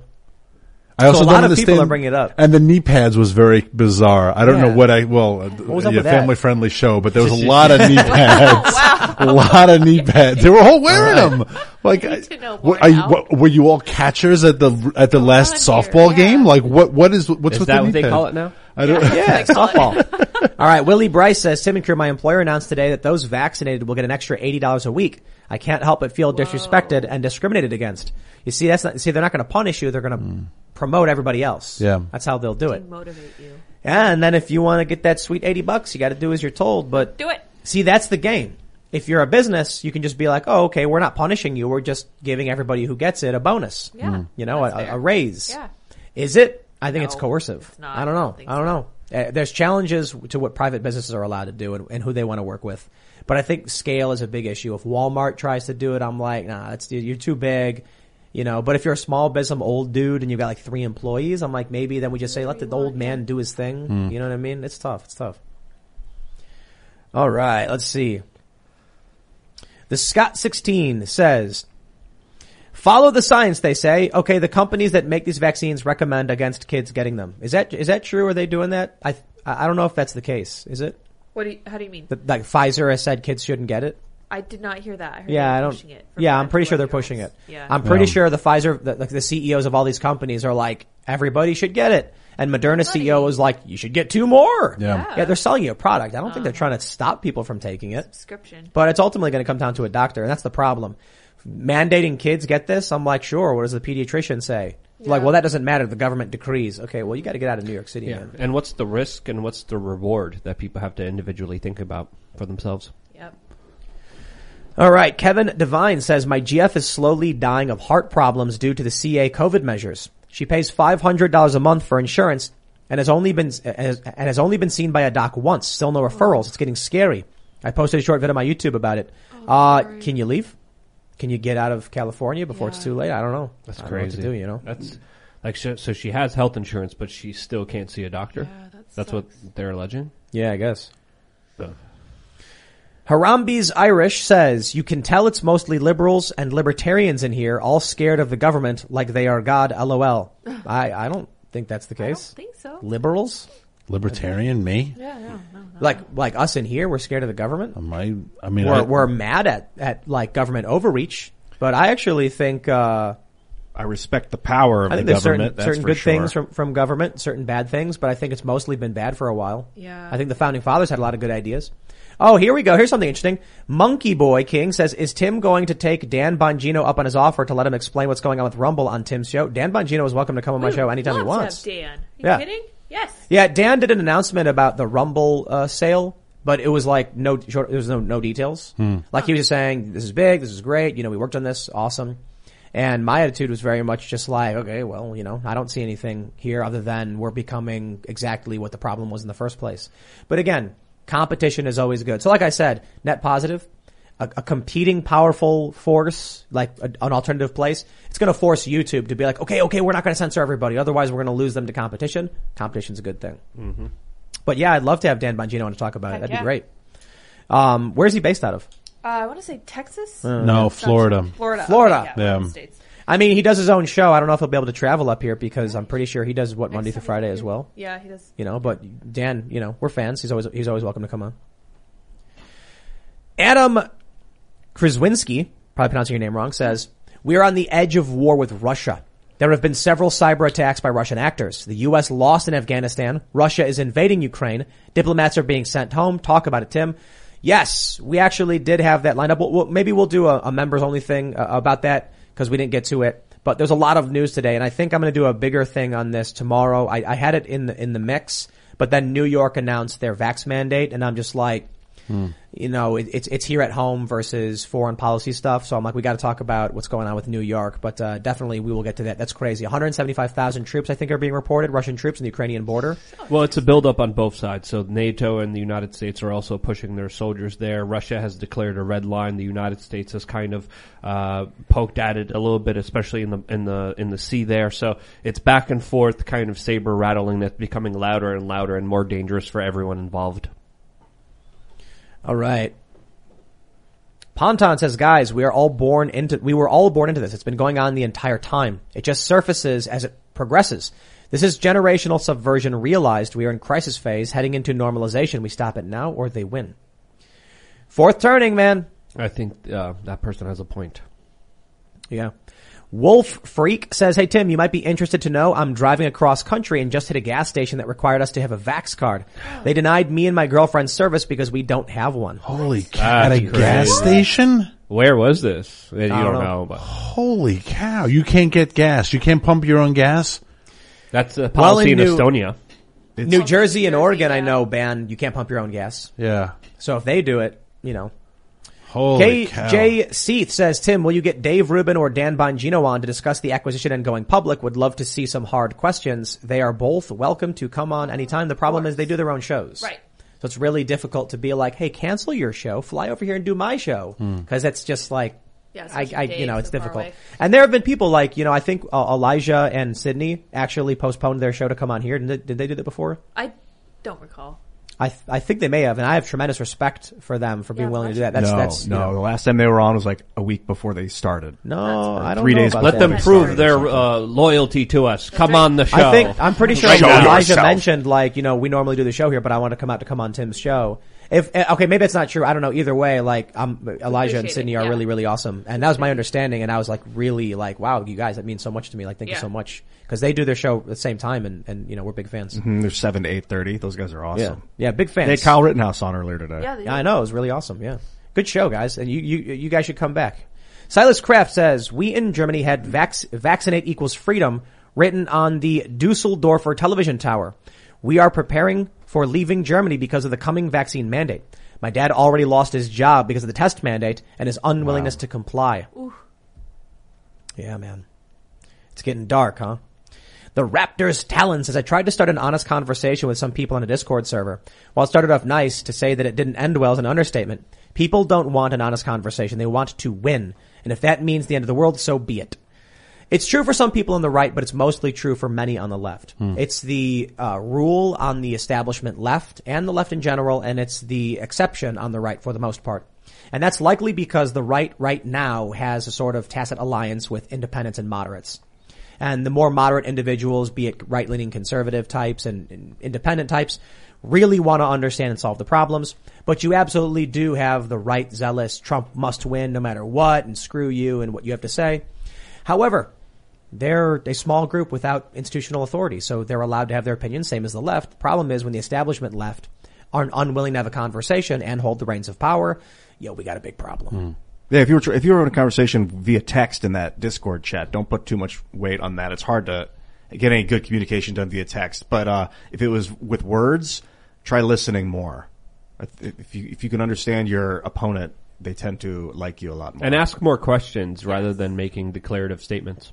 I also So a lot don't of people are bringing it up. And the knee pads was very bizarre. I don't Yeah. know what I, well, uh, was up a that? family friendly show, but there was a lot of knee pads. A lot of knee pads. They were all wearing them. Like, I- to know are you, what, were you all catchers at the, at the last softball yeah. game? Like, what, what is, what's Is with that the what they pad? call it now? I don't, Yeah, softball. All right, Willie Bryce says Tim and Crew, my employer announced today that those vaccinated will get an extra eighty dollars a week. I can't help but feel disrespected and discriminated against. You see, that's not. See, they're not going to punish you; they're going to promote everybody else. Yeah. that's how they'll do it. Motivate you. Yeah, and then if you want to get that sweet eighty bucks, you got to do as you're told. But Do it. see, that's the game. If you're a business, you can just be like, "Oh, okay, we're not punishing you. We're just giving everybody who gets it a bonus. Yeah, you know, a, fair. a raise. Yeah. Is it? I think it's No, coercive. it's not. I don't I know. don't think I don't so. know. Uh, there's challenges to what private businesses are allowed to do and, and who they want to work with. But I think scale is a big issue. If Walmart tries to do it, I'm like, nah, it's, you're too big. You know, but if you're a small business, some old dude, and you've got like three employees, I'm like, maybe then we just say, let the old man do his thing. Hmm. You know what I mean? It's tough. It's tough. All right, let's see. The Scott 16 says, Follow the science, they say. Okay, the companies that make these vaccines recommend against kids getting them. Is that is that true? Are they doing that? I I don't know if that's the case. Is it? What do you, how do you mean? That, like Pfizer has said kids shouldn't get it. I did not hear that. I heard Yeah, I don't. It yeah, I'm pretty sure they're pushing it. Yeah. I'm pretty Yeah. sure the Pfizer, the, like the CEOs of all these companies are like everybody should get it, and Moderna CEO is like you should get two more. Yeah. yeah, they're selling you a product. I don't think they're uh-huh. trying to stop people from taking it. Subscription. But it's ultimately going to come down to a doctor, and that's the problem. Mandating kids get this, I'm like, sure. What does the pediatrician say? Like, well, that doesn't matter. The government decrees. Okay, well, you got to get out of New York City, Yeah. man. And what's the risk and what's the reward that people have to individually think about for themselves? Yep. All right, Kevin Devine says my GF is slowly dying of heart problems due to the CA COVID measures. She pays five hundred dollars a month for insurance and has only been and has only been seen by a doc once. Still no referrals. It's getting scary. I posted a short video on my YouTube about it. uh, can you leave? Can you get out of California before it's too late? I don't know. That's I don't know crazy. what to do, you know. That's like so, so she has health insurance, but she still can't see a doctor. Yeah, that That's what they're alleging. Yeah, I guess. So- Harambe's Irish says, you can tell it's mostly liberals and libertarians in here, all scared of the government like they are God, lol. I, I don't think that's the I don't case. think so. Liberals? Libertarian, me? Yeah, no, no, no. Like, like us in here, we're scared of the government? Am I, I mean, We're, I, we're mad at, at like government overreach, but I actually think, uh, I respect the power of I think the there's certain, that's certain for good sure. things from, from government, certain bad things, but I think it's mostly been bad for a while. Yeah. I think the founding fathers had a lot of good ideas. Oh, here we go. Here's something interesting. Monkey Boy King says, is Tim going to take Dan Bongino up on his offer to let him explain what's going on with Rumble on Tim's show? Dan Bongino is welcome to come on my show would anytime he love to wants. have Dan. Are you Yeah. kidding? Yes. Yeah, Dan did an announcement about the Rumble uh, sale but it was like no short, there was no no details. Like he was just saying, "This is big, this is great." You know, we worked on this, awesome. And my attitude was very much just like, okay, well, you know, I don't see anything here other than we're becoming exactly what the problem was in the first place. But again, competition is always good. So like I said, net positive, a, a competing powerful force, like a, an alternative place, it's going to force YouTube to be like, okay, okay, we're not going to censor everybody. Otherwise we're going to lose them to competition. Competition's a good thing. Mm-hmm. But yeah, I'd love to have Dan Bongino on to talk about it. That'd yeah. be great. Um, where's he based out of? Uh, I want to say Texas. No, Florida. Florida. Florida. Okay, yeah, Yeah. I mean, he does his own show. I don't know if he'll be able to travel up here because I'm pretty sure he does what Monday through Friday as well. Yeah, he does. You know, but Dan, you know, we're fans. He's always he's always welcome to come on. Adam Kraswinski, probably pronouncing your name wrong, says we are on the edge of war with Russia. There have been several cyber attacks by Russian actors. The U.S. lost in Afghanistan. Russia is invading Ukraine. Diplomats are being sent home. Talk about it, Tim. Yes, we actually did have that lined up. We'll, we'll- maybe we'll do a, a members only thing uh, about that because we didn't get to it. But there's a lot of news today, and I think I'm going to do a bigger thing on this tomorrow. I, I had it in the in the mix, but then New York announced their vax mandate, and I'm just like, you know, it, it's it's here at home versus foreign policy stuff. So I'm like, we got to talk about what's going on with New York, but uh, definitely we will get to that. That's crazy. 175,000 troops, I think, are being reported, Russian troops in the Ukrainian border. Well, it's a buildup on both sides. So NATO and the United States are also pushing their soldiers there. Russia has declared a red line. The United States has kind of uh, poked at it a little bit, especially in the in the in the sea there. So it's back and forth, kind of saber rattling that's becoming louder and louder and more dangerous for everyone involved. All right. Ponton says, guys, we are all born into, we were all born into this. It's been going on the entire time. It just surfaces as it progresses. This is generational subversion realized. We are in crisis phase, heading into normalization. We stop it now or they win. Fourth turning, man. I think uh, that person has a point. Yeah. Wolf Freak says, Hey Tim, you might be interested to know I'm driving across country and just hit a gas station that required us to have a Vax card. They denied me and my girlfriend service because we don't have one. Holy cow! At a That's gas station? Where was this? You don't, don't know. know. but Holy cow! You can't get gas. You can't pump your own gas. that's a Well, policy in in New- Estonia. New Jersey and Jersey, Oregon, I know, ban you can't pump your own gas. Yeah. So if they do it, you know. Holy cow! KJ Seath says, Tim, will you get Dave Rubin or Dan Bongino on to discuss the acquisition and going public? Would love to see some hard questions. They are both welcome to come on anytime. The problem is they do their own shows. Right. So it's really difficult to be like, hey, cancel your show, fly over here and do my show. Cause it's just like, Yeah, I, I, you know, it's difficult. And there have been people like, you know, I think uh, Elijah and Sydney actually postponed their show to come on here. Did they, did they do that before? I don't recall. I, th- I think they may have, and I have tremendous respect for them for being Yeah, willing to do that. That's, no, that's, you no. know- The last time they were on was like a week before they started. no, I don't three know days about Let that. them That's prove their uh, loyalty to us. Come on the show. I think I'm pretty sure Show Elijah yourself. mentioned like you know we normally do the show here, but I want to come out to come on Tim's show. If eh, okay, maybe it's not true. I don't know. Either way, like um, Elijah and Sydney it, are yeah. really really awesome, and that was my understanding. And I was like really like wow, you guys that means so much to me. Like thank you Yeah. so much because they do their show at the same time, and and you know we're big fans. Mm, They're seven to eight thirty. Those guys are Yeah, awesome. yeah, big fans. They had Kyle Rittenhouse on earlier today. Yeah, they Yeah, I know. It was really awesome. Yeah. Good show, guys. And you, you, you guys should come back. Silas Kraft says, we in Germany had vac- vaccinate equals freedom written on the Dusseldorfer television tower. We are preparing for leaving Germany because of the coming vaccine mandate. My dad already lost his job because of the test mandate and his unwillingness to comply. Yeah, man. It's getting dark, huh? The Raptors Talon says, I tried to start an honest conversation with some people on a Discord server. While it started off nice, to say that it didn't end well is an understatement. People don't want an honest conversation. They want to win. And if that means the end of the world, so be it. It's true for some people on the right, but it's mostly true for many on the left. It's the uh, rule on the establishment left and the left in general, and it's the exception on the right for the most part. And that's likely because the right right now has a sort of tacit alliance with independents and moderates. And the more moderate individuals, be it right-leaning conservative types and, and independent types, really want to understand and solve the problems. But you absolutely do have the right zealous Trump must win no matter what and screw you and what you have to say. However, they're a small group without institutional authority, so they're allowed to have their opinions, same as the left. The problem is when the establishment left aren't unwilling to have a conversation and hold the reins of power, yo, we got a big problem. Yeah, if you were tr- if you were in a conversation via text in that Discord chat, don't put too much weight on that. It's hard to get any good communication done via text. But uh, if it was with words, try listening more. If you if you can understand your opponent, they tend to like you a lot more. And ask more questions rather than making declarative statements.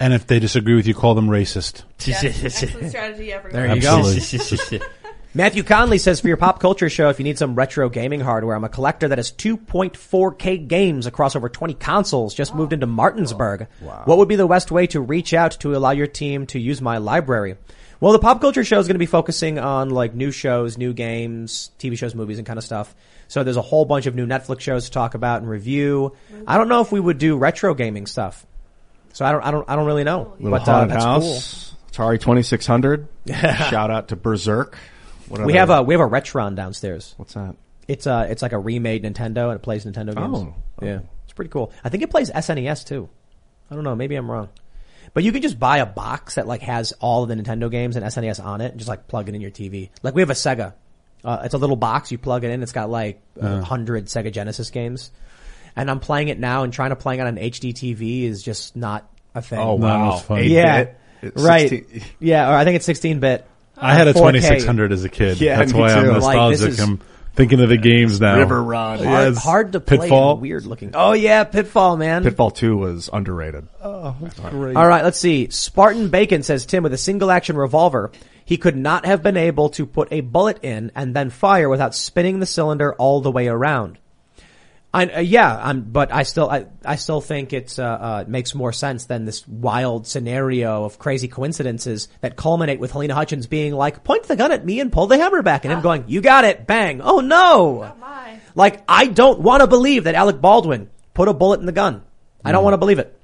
And if they disagree with you, call them racist. Excellent strategy, everyone. There you go. Matthew Conley says for your pop culture show, if you need some retro gaming hardware, I'm a collector that has 2.4K games across over 20 consoles. Just moved into Martinsburg. What would be the best way to reach out to allow your team to use my library? Well, the pop culture show is going to be focusing on like new shows, new games, TV shows, movies, and kind of stuff. So there's a whole bunch of new Netflix shows to talk about and review. Mm-hmm. I don't know if we would do retro gaming stuff. So I don't, I don't, I don't really know. Little but uh, haunted that's house, Atari Twenty Six Hundred. Shout out to Berserk. We have a we have a Retron downstairs. What's that? It's uh it's like a remade Nintendo and it plays Nintendo games. Oh. Yeah. It's pretty cool. I think it plays SNES too. I don't know, maybe I'm wrong. But you can just buy a box that like has all of the Nintendo games and SNES on it and just like plug it in your TV. Like we have a Sega. Uh, it's a little box, you plug it in, it's got like a hundred Sega Genesis games. And I'm playing it now and trying to play it on an HD TV is just not a thing. Oh wow! it's fun. Eight Yeah. bit? Right. 16 Yeah, or I think it's 16 bit. I had a uh, 2600 as a kid. Yeah, That's me why I'm too. Like, nostalgic. I'm thinking of the games now. River Run. Hard, Yes. hard to play Pitfall. weird looking. Oh yeah, Pitfall, man. Pitfall Two was underrated. Oh, great. All right, let's see. Spartan Bacon says Tim with a single action revolver, he could not have been able to put a bullet in and then fire without spinning the cylinder all the way around. I, uh, yeah, I'm, but I still, I, I still think it's, uh, uh, makes more sense than this wild scenario of crazy coincidences that culminate with Halyna Hutchins being like, point the gun at me and pull the hammer back and him going, you got it, bang. Oh no. Like, I don't want to believe that Alec Baldwin put a bullet in the gun. I don't want to believe it.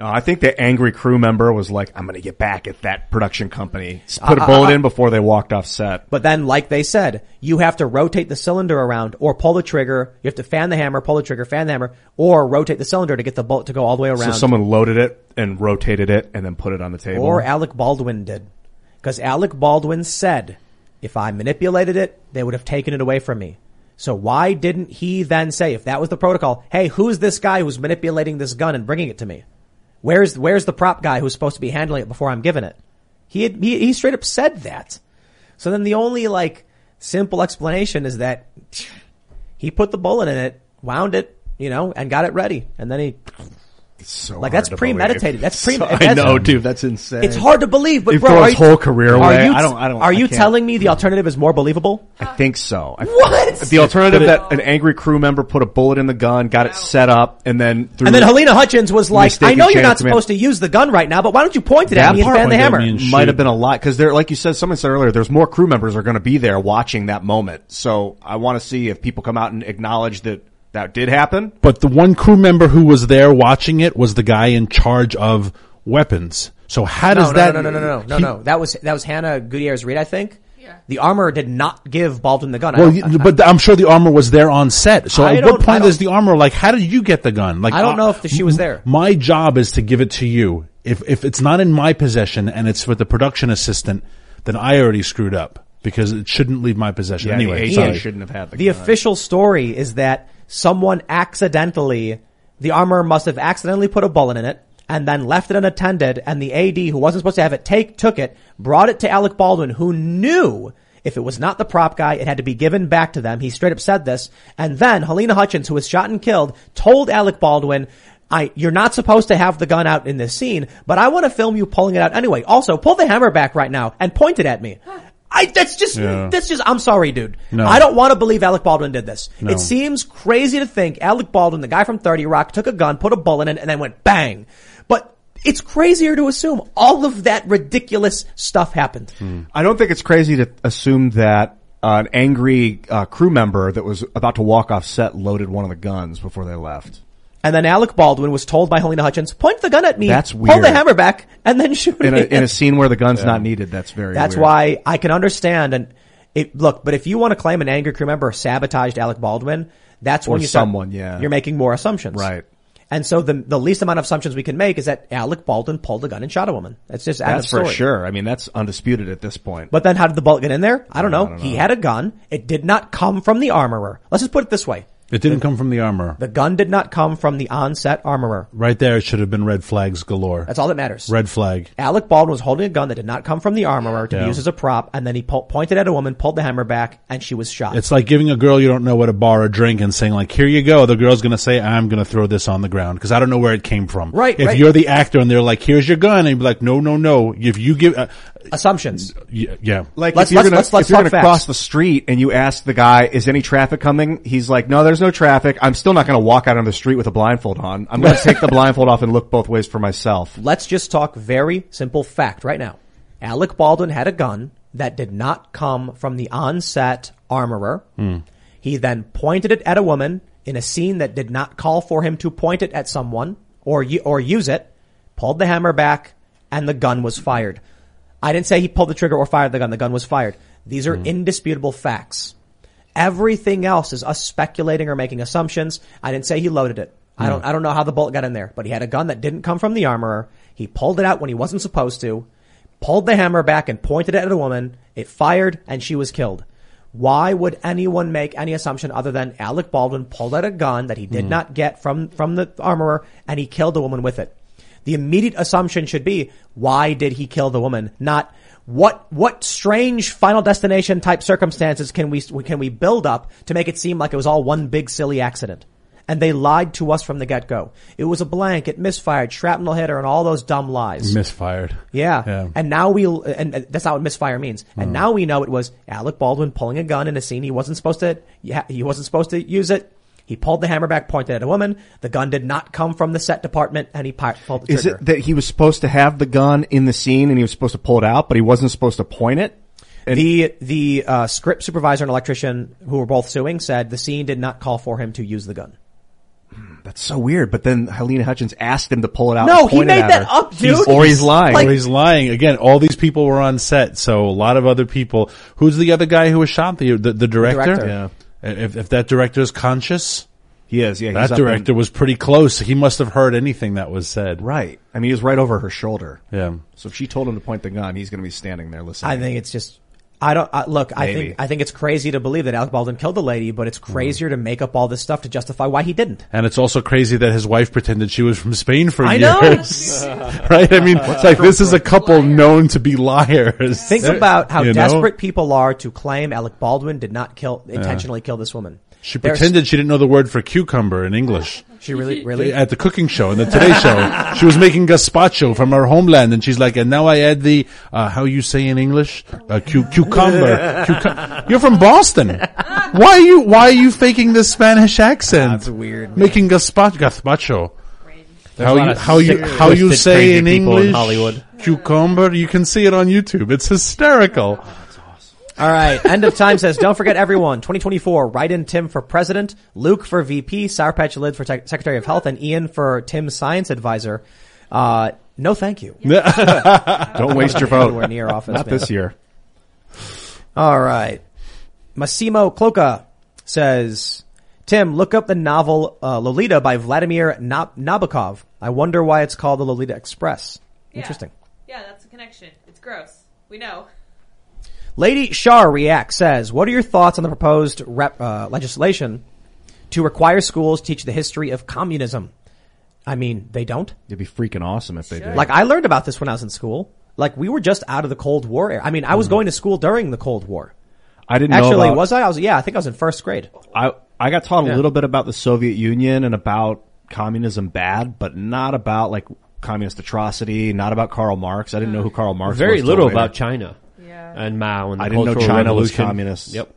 No, I think the angry crew member was like, "I'm going to get back at that production company." Uh, Put a uh, uh, bullet in before they walked off set. But then, like they said, you have to rotate the cylinder around or pull the trigger. You have to fan the hammer, pull the trigger, fan the hammer, or rotate the cylinder to get the bullet to go all the way around. So around. someone loaded it and rotated it and then put it on the table. or Alec Baldwin did. Because Alec Baldwin said, if I manipulated it, they would have taken it away from me. So why didn't he then say, if that was the protocol, hey, who's this guy who's manipulating this gun and bringing it to me? Where's, where's the prop guy who's supposed to be handling it before I'm giving it? He had, he, he straight up said that. So then the only like simple explanation is that he put the bullet in it, wound it, you know, and got it ready. And then he, so like that's premeditated. That's pre. So- I know, dude. That's insane. It's hard to believe, but He bro, threw his you- whole career Are away. you, I don't- I don't- Are I you telling me the alternative is more believable? I think so. I, What? The alternative that an angry crew member put a bullet in the gun, got it set up, and then through And then Halyna Hutchins was like, "I know you're not supposed to use the gun right now, but why don't you point it at me and part fan the might hammer?" have been- might have been a lot because there, like you said, someone said earlier, there's more crew members are going to be there watching that moment. So I want to see if people come out and acknowledge that that did happen. But the one crew member who was there watching it was the guy in charge of weapons. So how does no, that? no, no, no, no, no, no, he- no. That was that was Hannah Gutierrez Reed, I think. Yeah. The armor did not give Baldwin the gun. Well, don't- you- but I'm sure the armor was there on set. So I at what point is the armor like? How did you get the gun? Like I don't uh, know if the- she was there. My job is to give it to you. If if it's not in my possession and it's with the production assistant, then I already screwed up because it shouldn't leave my possession Yeah, anyway. the sorry. shouldn't have had the, the gun. official story is that someone accidentally, the armor must have accidentally put a bullet in it and then left it unattended and the AD who wasn't supposed to have it take, took it, brought it to Alec Baldwin who knew if it was not the prop guy, it had to be given back to them. He straight up said this. And then Halyna Hutchins, who was shot and killed, told Alec Baldwin, I, you're not supposed to have the gun out in this scene, but I want to film you pulling it out anyway. Also, pull the hammer back right now and point it at me. I, that's just, Yeah. that's just, I'm sorry, dude. No. I don't want to believe Alec Baldwin did this. No. It seems crazy to think Alec Baldwin, the guy from 30 Rock, took a gun, put a bullet in it, and then went bang. But it's crazier to assume all of that ridiculous stuff happened. I don't think it's crazy to assume that uh, an angry uh, crew member that was about to walk off set loaded one of the guns before they left. And then Alec Baldwin was told by Halyna Hutchins, point the gun at me, That's pull the hammer back, and then shoot In a, it. in a scene where the gun's not needed, that's very. That's weird. why I can understand and it, look, but if you want to claim an angry crew member sabotaged Alec Baldwin, that's Or when you start- someone, yeah. you're making more assumptions. Right. And so the the least amount of assumptions we can make is that Alec Baldwin pulled a gun and shot a woman. That's just That's for story. sure. I mean, that's undisputed at this point. But then how did the bullet get in there? I don't know. I don't He had a gun. It did not come from the armorer. Let's just put it this way. It didn't come from the armor. The gun did not come from the onset armorer. Right there, it should have been red flags galore. That's all that matters. Red flag. Alec Baldwin was holding a gun that did not come from the armorer to Yeah. be used as a prop, and then he po- pointed at a woman, pulled the hammer back, and she was shot. It's like giving a girl you don't know what a bar a drink and saying like, here you go. The girl's gonna say, I'm gonna throw this on the ground because I don't know where it came from. Right, If right. you're the actor and they're like, here's your gun, and you're like, no, no, no. If you give, uh, Assumptions. yeah, yeah. Like Let's- if you're let's- gonna, let's- let's if you're talk gonna facts. cross the street and you ask the guy, "Is any traffic coming?" He's like, "No, there's no traffic." I'm still not going to walk out on the street with a blindfold on. I'm going to take the blindfold off and look both ways for myself. Let's just talk very simple fact right now. Alec Baldwin had a gun that did not come from the onset armorer. Hmm. He then pointed it at a woman in a scene that did not call for him to point it at someone or u- or use it. Pulled the hammer back, and the gun was fired. I didn't say he pulled the trigger or fired the gun. The gun was fired. These are hmm. indisputable facts. Everything else is us speculating or making assumptions. I didn't say he loaded it. I hmm. don't, I don't know how the bullet got in there, but he had a gun that didn't come from the armorer. He pulled it out when he wasn't supposed to, pulled the hammer back and pointed it at a woman. It fired and she was killed. Why would anyone make any assumption other than Alec Baldwin pulled out a gun that he did hmm. not get from, from the armorer and he killed a woman with it? The immediate assumption should be, why did he kill the woman? Not, what, what strange final destination type circumstances can we, can we build up to make it seem like it was all one big silly accident? And they lied to us from the get-go. It was a blank, it misfired, shrapnel hit her, and all those dumb lies. Misfired. Yeah. Yeah. And now we, and that's not what misfire means. And mm. now we know it was Alec Baldwin pulling a gun in a scene he wasn't supposed to, yeah, he wasn't supposed to use it. He pulled the hammer back, pointed at a woman. The gun did not come from the set department, and he pi- pulled the trigger. Is it that he was supposed to have the gun in the scene and he was supposed to pull it out, but he wasn't supposed to point it? the the uh, script supervisor and electrician who were both suing said the scene did not call for him to use the gun. That's so weird. But then Halyna Hutchins asked him to pull it out. No, and he point it made at that her. up, dude. or he's lying. Like- Or he's lying again. All these people were on set, so a lot of other people. Who's the other guy who was shot? The the, the director. director. Yeah. If if that director is conscious, he is. Yeah, that up in- director was pretty close. He must have heard anything that was said. right. I mean, he was right over her shoulder. Yeah. So if she told him to point the gun, he's going to be standing there listening. I think it's just. I don't I, look. I think I think it's crazy to believe that Alec Baldwin killed the lady, but it's mm-hmm. crazier to make up all this stuff to justify why he didn't. And it's also crazy that his wife pretended she was from Spain for I know. years. right? I mean, it's like this is a couple known to be liars. Think about how You know? desperate people are to claim Alec Baldwin did not kill intentionally kill this woman. She There's- pretended she didn't know the word for cucumber in English. She really, really. At the cooking show, in the Today Show, she was making gazpacho from her homeland, and she's like, "And now I add the uh, how you say in English, uh, cu- cucumber. Cucu- You're from Boston. Why are you Why are you faking this Spanish accent? That's weird. Making gazpacho. gazpacho. How you how you how you say in people in English Hollywood. cucumber? You can see it on YouTube. It's hysterical. All right. End of time says, don't forget everyone. 2024. Write in Tim for president, Luke for VP, Sour Patch Lid for Sec- Secretary of Health, and Ian for Tim's science advisor. Uh, no, thank you. Don't waste your vote. Anywhere near office. Not man. this year. All right. Massimo Cloca says, Tim, look up the novel uh, Lolita by Vladimir Nab- Nabokov. I wonder why it's called the Lolita Express. Interesting. Yeah, that's a connection. It's gross. We know. Lady Shah React says, what are your thoughts on the proposed rep, uh, legislation to require schools to teach the history of communism? I mean, they don't. It'd be freaking awesome if they did. Like, I learned about this when I was in school. Like, we were just out of the Cold War era. I mean, I was going to school during the Cold War. I didn't know Actually, about- was I? I was, yeah, I think I was in first grade. I I got taught a Yeah. little bit about the Soviet Union and about communism bad, but not about like communist atrocity, not about Karl Marx. I didn't know who Karl Marx Very was. till little later. about China Yeah. And Mao and the I didn't know Cultural China was Revolution. communist. Yep.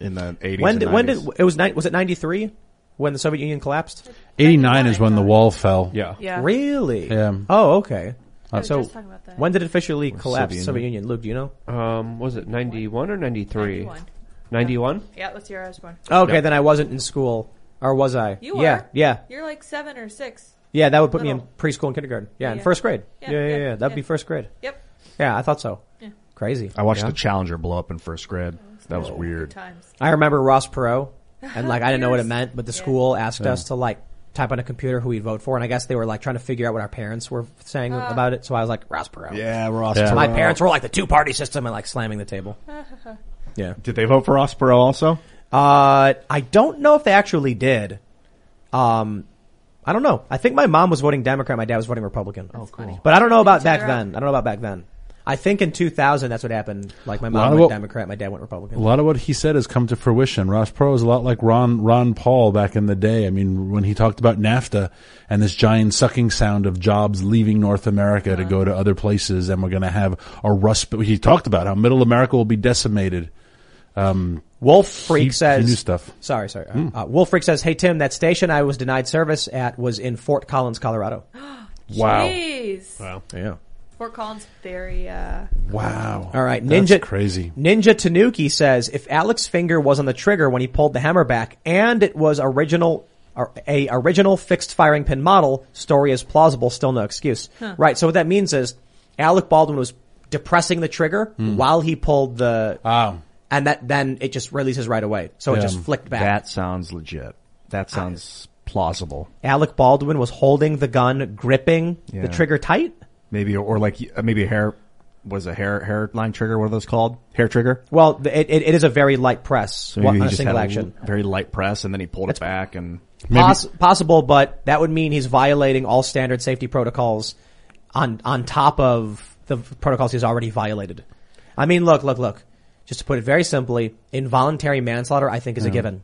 In the eighties. When did, when did, it was, ni- was it 93 when the Soviet Union collapsed? Eighty nine is when the wall fell. Yeah. Yeah. Really? Yeah. Oh, okay. I so, just talking about that. when did it officially collapse, Soviet Soviet Union? Luke, do you know? Um, was it 91 or 93? 91. 91? Yeah, that's your I was born. Okay, then I wasn't in school. Or was I? You were. Yeah, yeah. You're like seven or six. Yeah, that would put me in Little. preschool and kindergarten. Yeah, in Yeah. first grade. Yeah, Yeah, yeah, yeah. yeah, That'd be first grade. Yep. Yeah, I thought so. Yeah. Crazy. I watched Yeah. the Challenger blow up in first grade. That was weird. times. I remember Ross Perot, and like I didn't know what it meant, but the Yeah. school asked us to like type on a computer who we'd vote for, and I guess they were like trying to figure out what our parents were saying Uh. about it. So I was like Ross Perot. Yeah, Ross. Yeah. So my Perot. parents were like the two party system and like slamming the table. yeah. Did they vote for Ross Perot also? Uh, I don't know if they actually did. Um, I don't know. I think my mom was voting Democrat. My dad was voting Republican. oh, cool. But I don't know about back then. I don't know about back then. I think in 2000 that's what happened. Like my mom of went what- Democrat, my dad went Republican. A lot of what he said has come to fruition. Ross Perot is a lot like Ron Ron Paul back in the day. I mean, when he talked about NAFTA and this giant sucking sound of jobs leaving North America to go to other places, and we're going to have a rust. He talked about how Middle America will be decimated. Um, Wolf Freak he- says. he knew stuff. Sorry, sorry. Uh, Wolf Freak says, "Hey Tim, that station I was denied service at was in Fort Collins, Colorado." Wow. Jeez. Wow. Yeah. Fort Collins, very, uh, Wow. All right, That's Ninja crazy. Ninja Tanuki says if Alex's finger was on the trigger when he pulled the hammer back, and it was original, or a original fixed firing pin model, story is plausible. Still no excuse. Right. So what that means is Alec Baldwin was depressing the trigger while he pulled the, Wow. and that then it just releases right away. So it Yeah. just flicked back. That sounds legit. That sounds plausible. Alec Baldwin was holding the gun, gripping Yeah. the trigger tight. Maybe or like uh, maybe a hair was a hair hair line trigger. What are those called? Hair trigger. Well, it, it, it is a very light press, So one- maybe he a just single had a action. l- very light press, and then he pulled it back, and Poss- possible, but that would mean he's violating all standard safety protocols on on top of the protocols he's already violated. I mean, look, look, look. Just to put it very simply, involuntary manslaughter, I think, is a given.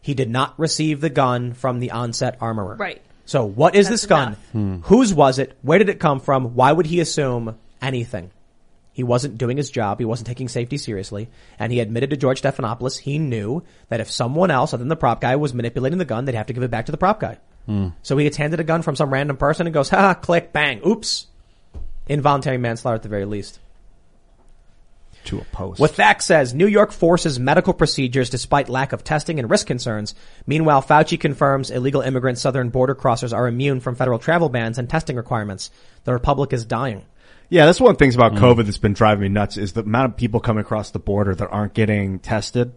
He did not receive the gun from the onset armorer. Right. So, what is That's this gun? Hmm. Whose was it? Where did it come from? Why would he assume anything? He wasn't doing his job. He wasn't taking safety seriously. And he admitted to George Stephanopoulos he knew that if someone else other than the prop guy was manipulating the gun, they'd have to give it back to the prop guy. Hmm. So he gets handed a gun from some random person and goes, ha, click, bang, oops. Involuntary manslaughter at the very least. To a post. What Thack says, New York forces medical procedures despite lack of testing and risk concerns. Meanwhile, Fauci confirms illegal immigrant southern border crossers are immune from federal travel bans and testing requirements. The republic is dying. Yeah, that's one of the things about COVID that's been driving me nuts is the amount of people coming across the border that aren't getting tested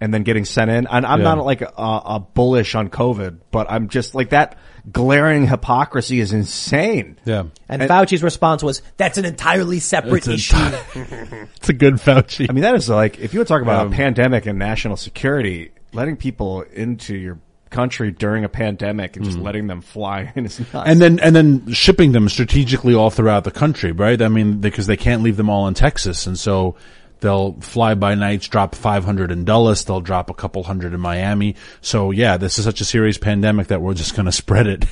and then getting sent in. And I'm Yeah. not like a, a bullish on COVID, but I'm just like that glaring hypocrisy is insane. Yeah. And, Fauci's response was, that's an entirely separate It's issue. It's a good Fauci. I mean, that is like, if you were talking about Um, a pandemic and national security, letting people into your country during a pandemic and just letting them fly in is nuts. and then and then shipping them strategically all throughout the country, right? I mean, because they can't leave them all in Texas, and so they'll fly by nights, drop 500 in Dulles, they'll drop a couple hundred in Miami. So yeah, this is such a serious pandemic that we're just going to spread it.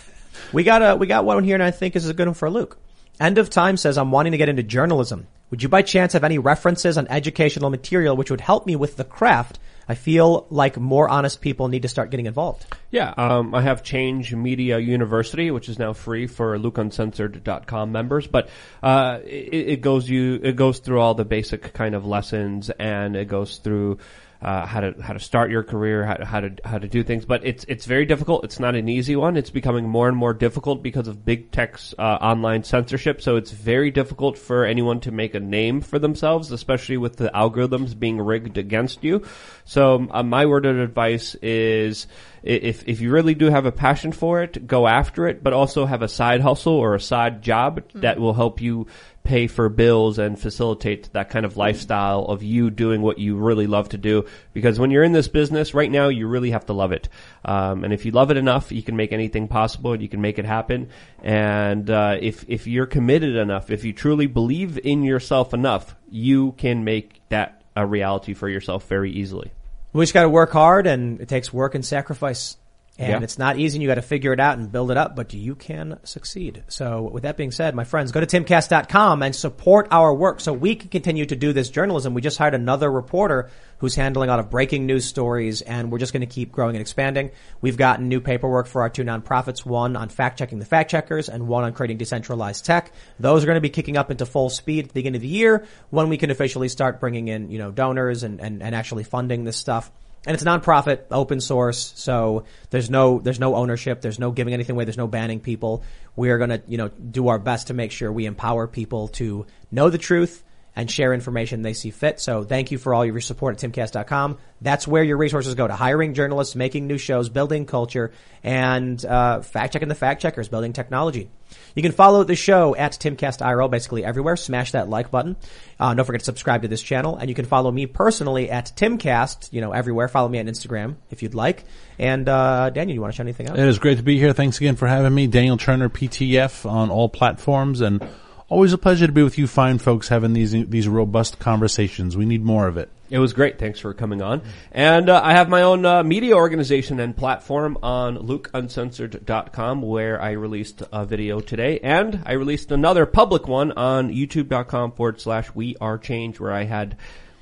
We got a we got one here, and I think this is a good one for Luke. End of time says I'm wanting to get into journalism. Would you by chance have any references on educational material which would help me with the craft? I feel like more honest people need to start getting involved. Yeah, um, I have Change Media University, which is now free for LukeUncensored.com members. But uh, it, it goes you it goes through all the basic kind of lessons, and it goes through uh, how to how to start your career, how to, how to how to do things. But it's it's very difficult. It's not an easy one. It's becoming more and more difficult because of big tech's uh, online censorship. So it's very difficult for anyone to make a name for themselves, especially with the algorithms being rigged against you. So uh, my word of advice is if if you really do have a passion for it, go after it, but also have a side hustle or a side job that will help you pay for bills and facilitate that kind of lifestyle of you doing what you really love to do. Because when you're in this business right now, you really have to love it. Um, and if you love it enough, you can make anything possible and you can make it happen. And uh, if if you're committed enough, if you truly believe in yourself enough, you can make that a reality for yourself very easily. We just got to work hard, and it takes work and sacrifice. And Yeah. it's not easy, and you got to figure it out and build it up, but you can succeed. So with that being said, my friends, go to timcast.com and support our work so we can continue to do this journalism. We just hired another reporter who's handling a lot of breaking news stories, and we're just going to keep growing and expanding. We've gotten new paperwork for our two nonprofits, one on fact checking the fact checkers and one on creating decentralized tech. Those are going to be kicking up into full speed at the beginning of the year when we can officially start bringing in, you know, donors and, and, and actually funding this stuff. And it's nonprofit, open source, so there's no there's no ownership, there's no giving anything away, there's no banning people. We are to you know do our best to make sure we empower people to know the truth and share information they see fit. So thank you for all your support at timcast.com. That's where your resources go to hiring journalists, making new shows, building culture, and uh, fact checking the fact checkers, building technology. You can follow the show at Timcast IRL basically everywhere. Smash that like button. Uh, don't forget to subscribe to this channel. And you can follow me personally at Timcast, you know, everywhere. Follow me on Instagram if you'd like. And, uh, Daniel, you want to show anything else? It is great to be here. Thanks again for having me. Daniel Turner, PTF on all platforms and always a pleasure to be with you fine folks having these, these robust conversations. We need more of it. It was great. Thanks for coming on. And uh, I have my own uh, media organization and platform on lukeuncensored.com where I released a video today. And I released another public one on youtube.com forward slash we are change where I had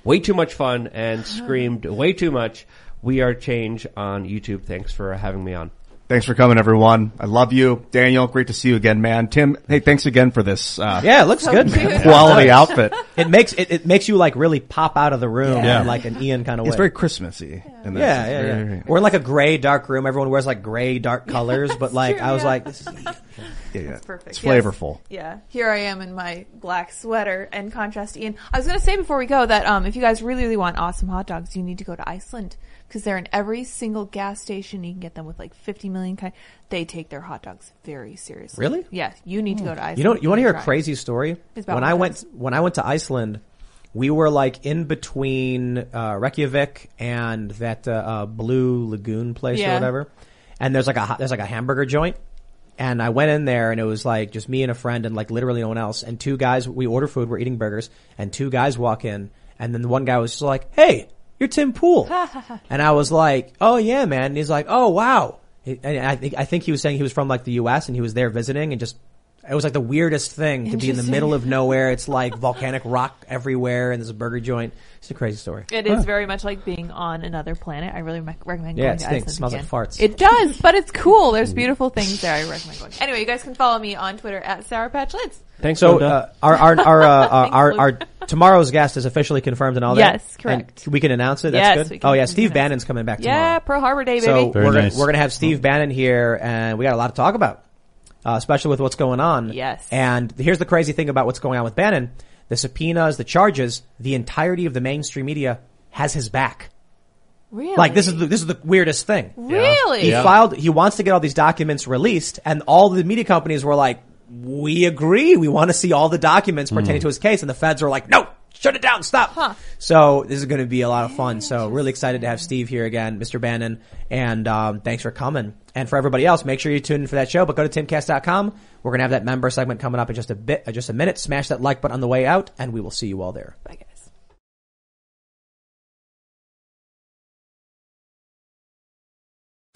way too much fun and screamed way too much. We are change on YouTube. Thanks for having me on. Thanks for coming, everyone. I love you, Daniel. Great to see you again, man. Tim, hey, thanks again for this. Uh, Yeah, it looks good. man. quality outfit. It makes it, it makes you like really pop out of the room Yeah. in like an Ian kind of way. It's very Christmassy. in this. yeah, yeah, very- yeah. We're in like a gray, dark room. Everyone wears like gray, dark colors, but like true, I was yeah. like, this is yeah, yeah. It's perfect. It's Yes. flavorful. Yeah. Here I am in my black sweater and contrast to Ian. I was going to say before we go that um, if you guys really, really want awesome hot dogs, you need to go to Iceland because they're in every single gas station. You can get them with like 50 million kind. They take their hot dogs very seriously. Really? Yeah. You need to go to Iceland. You know, you want to hear a crazy story? It's about When I went, when I went to Iceland, we were like in between uh, Reykjavik and that uh, uh, Blue Lagoon place or whatever. And there's like a there's like a hamburger joint. And I went in there and it was like just me and a friend and like literally no one else. And two guys, we order food, we're eating burgers, and two guys walk in, and then the one guy was just like, "Hey, you're Tim Pool," and I was like, "Oh yeah, man." And he's like, "Oh wow." And I think I think he was saying he was from like the U.S. and he was there visiting and just it was like the weirdest thing to be in the middle of nowhere. It's like volcanic rock everywhere and there's a burger joint. It's a crazy story. It is very much like being on another planet. I really rec- recommend Yeah, going it to stinks. Iceland Smells like again. farts. It does, but it's cool. There's beautiful things there. I recommend going. Anyway, you guys can follow me on Twitter at Sour Patch Lyds. Thanks, So Linda. uh, our our our, uh, our, our our tomorrow's guest is officially confirmed and all that. Yes, correct. And we can announce it. That's Yes, good. we can- oh yeah, we can Steve announce Bannon's coming back tomorrow. Yeah, Pearl Harbor Day, baby. So Very we're nice. gonna, we're gonna have Steve Bannon here, and we got a lot to talk about, uh, especially with what's going on. Yes. And here's the crazy thing about what's going on with Bannon: the subpoenas, the charges, the entirety of the mainstream media has his back. really? Like this is the, this is the weirdest thing. really. He filed. He wants to get all these documents released, and all the media companies were like, "We agree. We want to see all the documents pertaining to his case." And the feds were like, "No, shut it down, stop." Huh. So this is going to be a lot of fun. So really excited to have Steve here again, Mr. Bannon, and um, thanks for coming. And for everybody else, make sure you tune in for that show. But go to timcast.com. We're going to have that member segment coming up in just a bit, uh, just a minute. Smash that like button on the way out, and we will see you all there. Bye,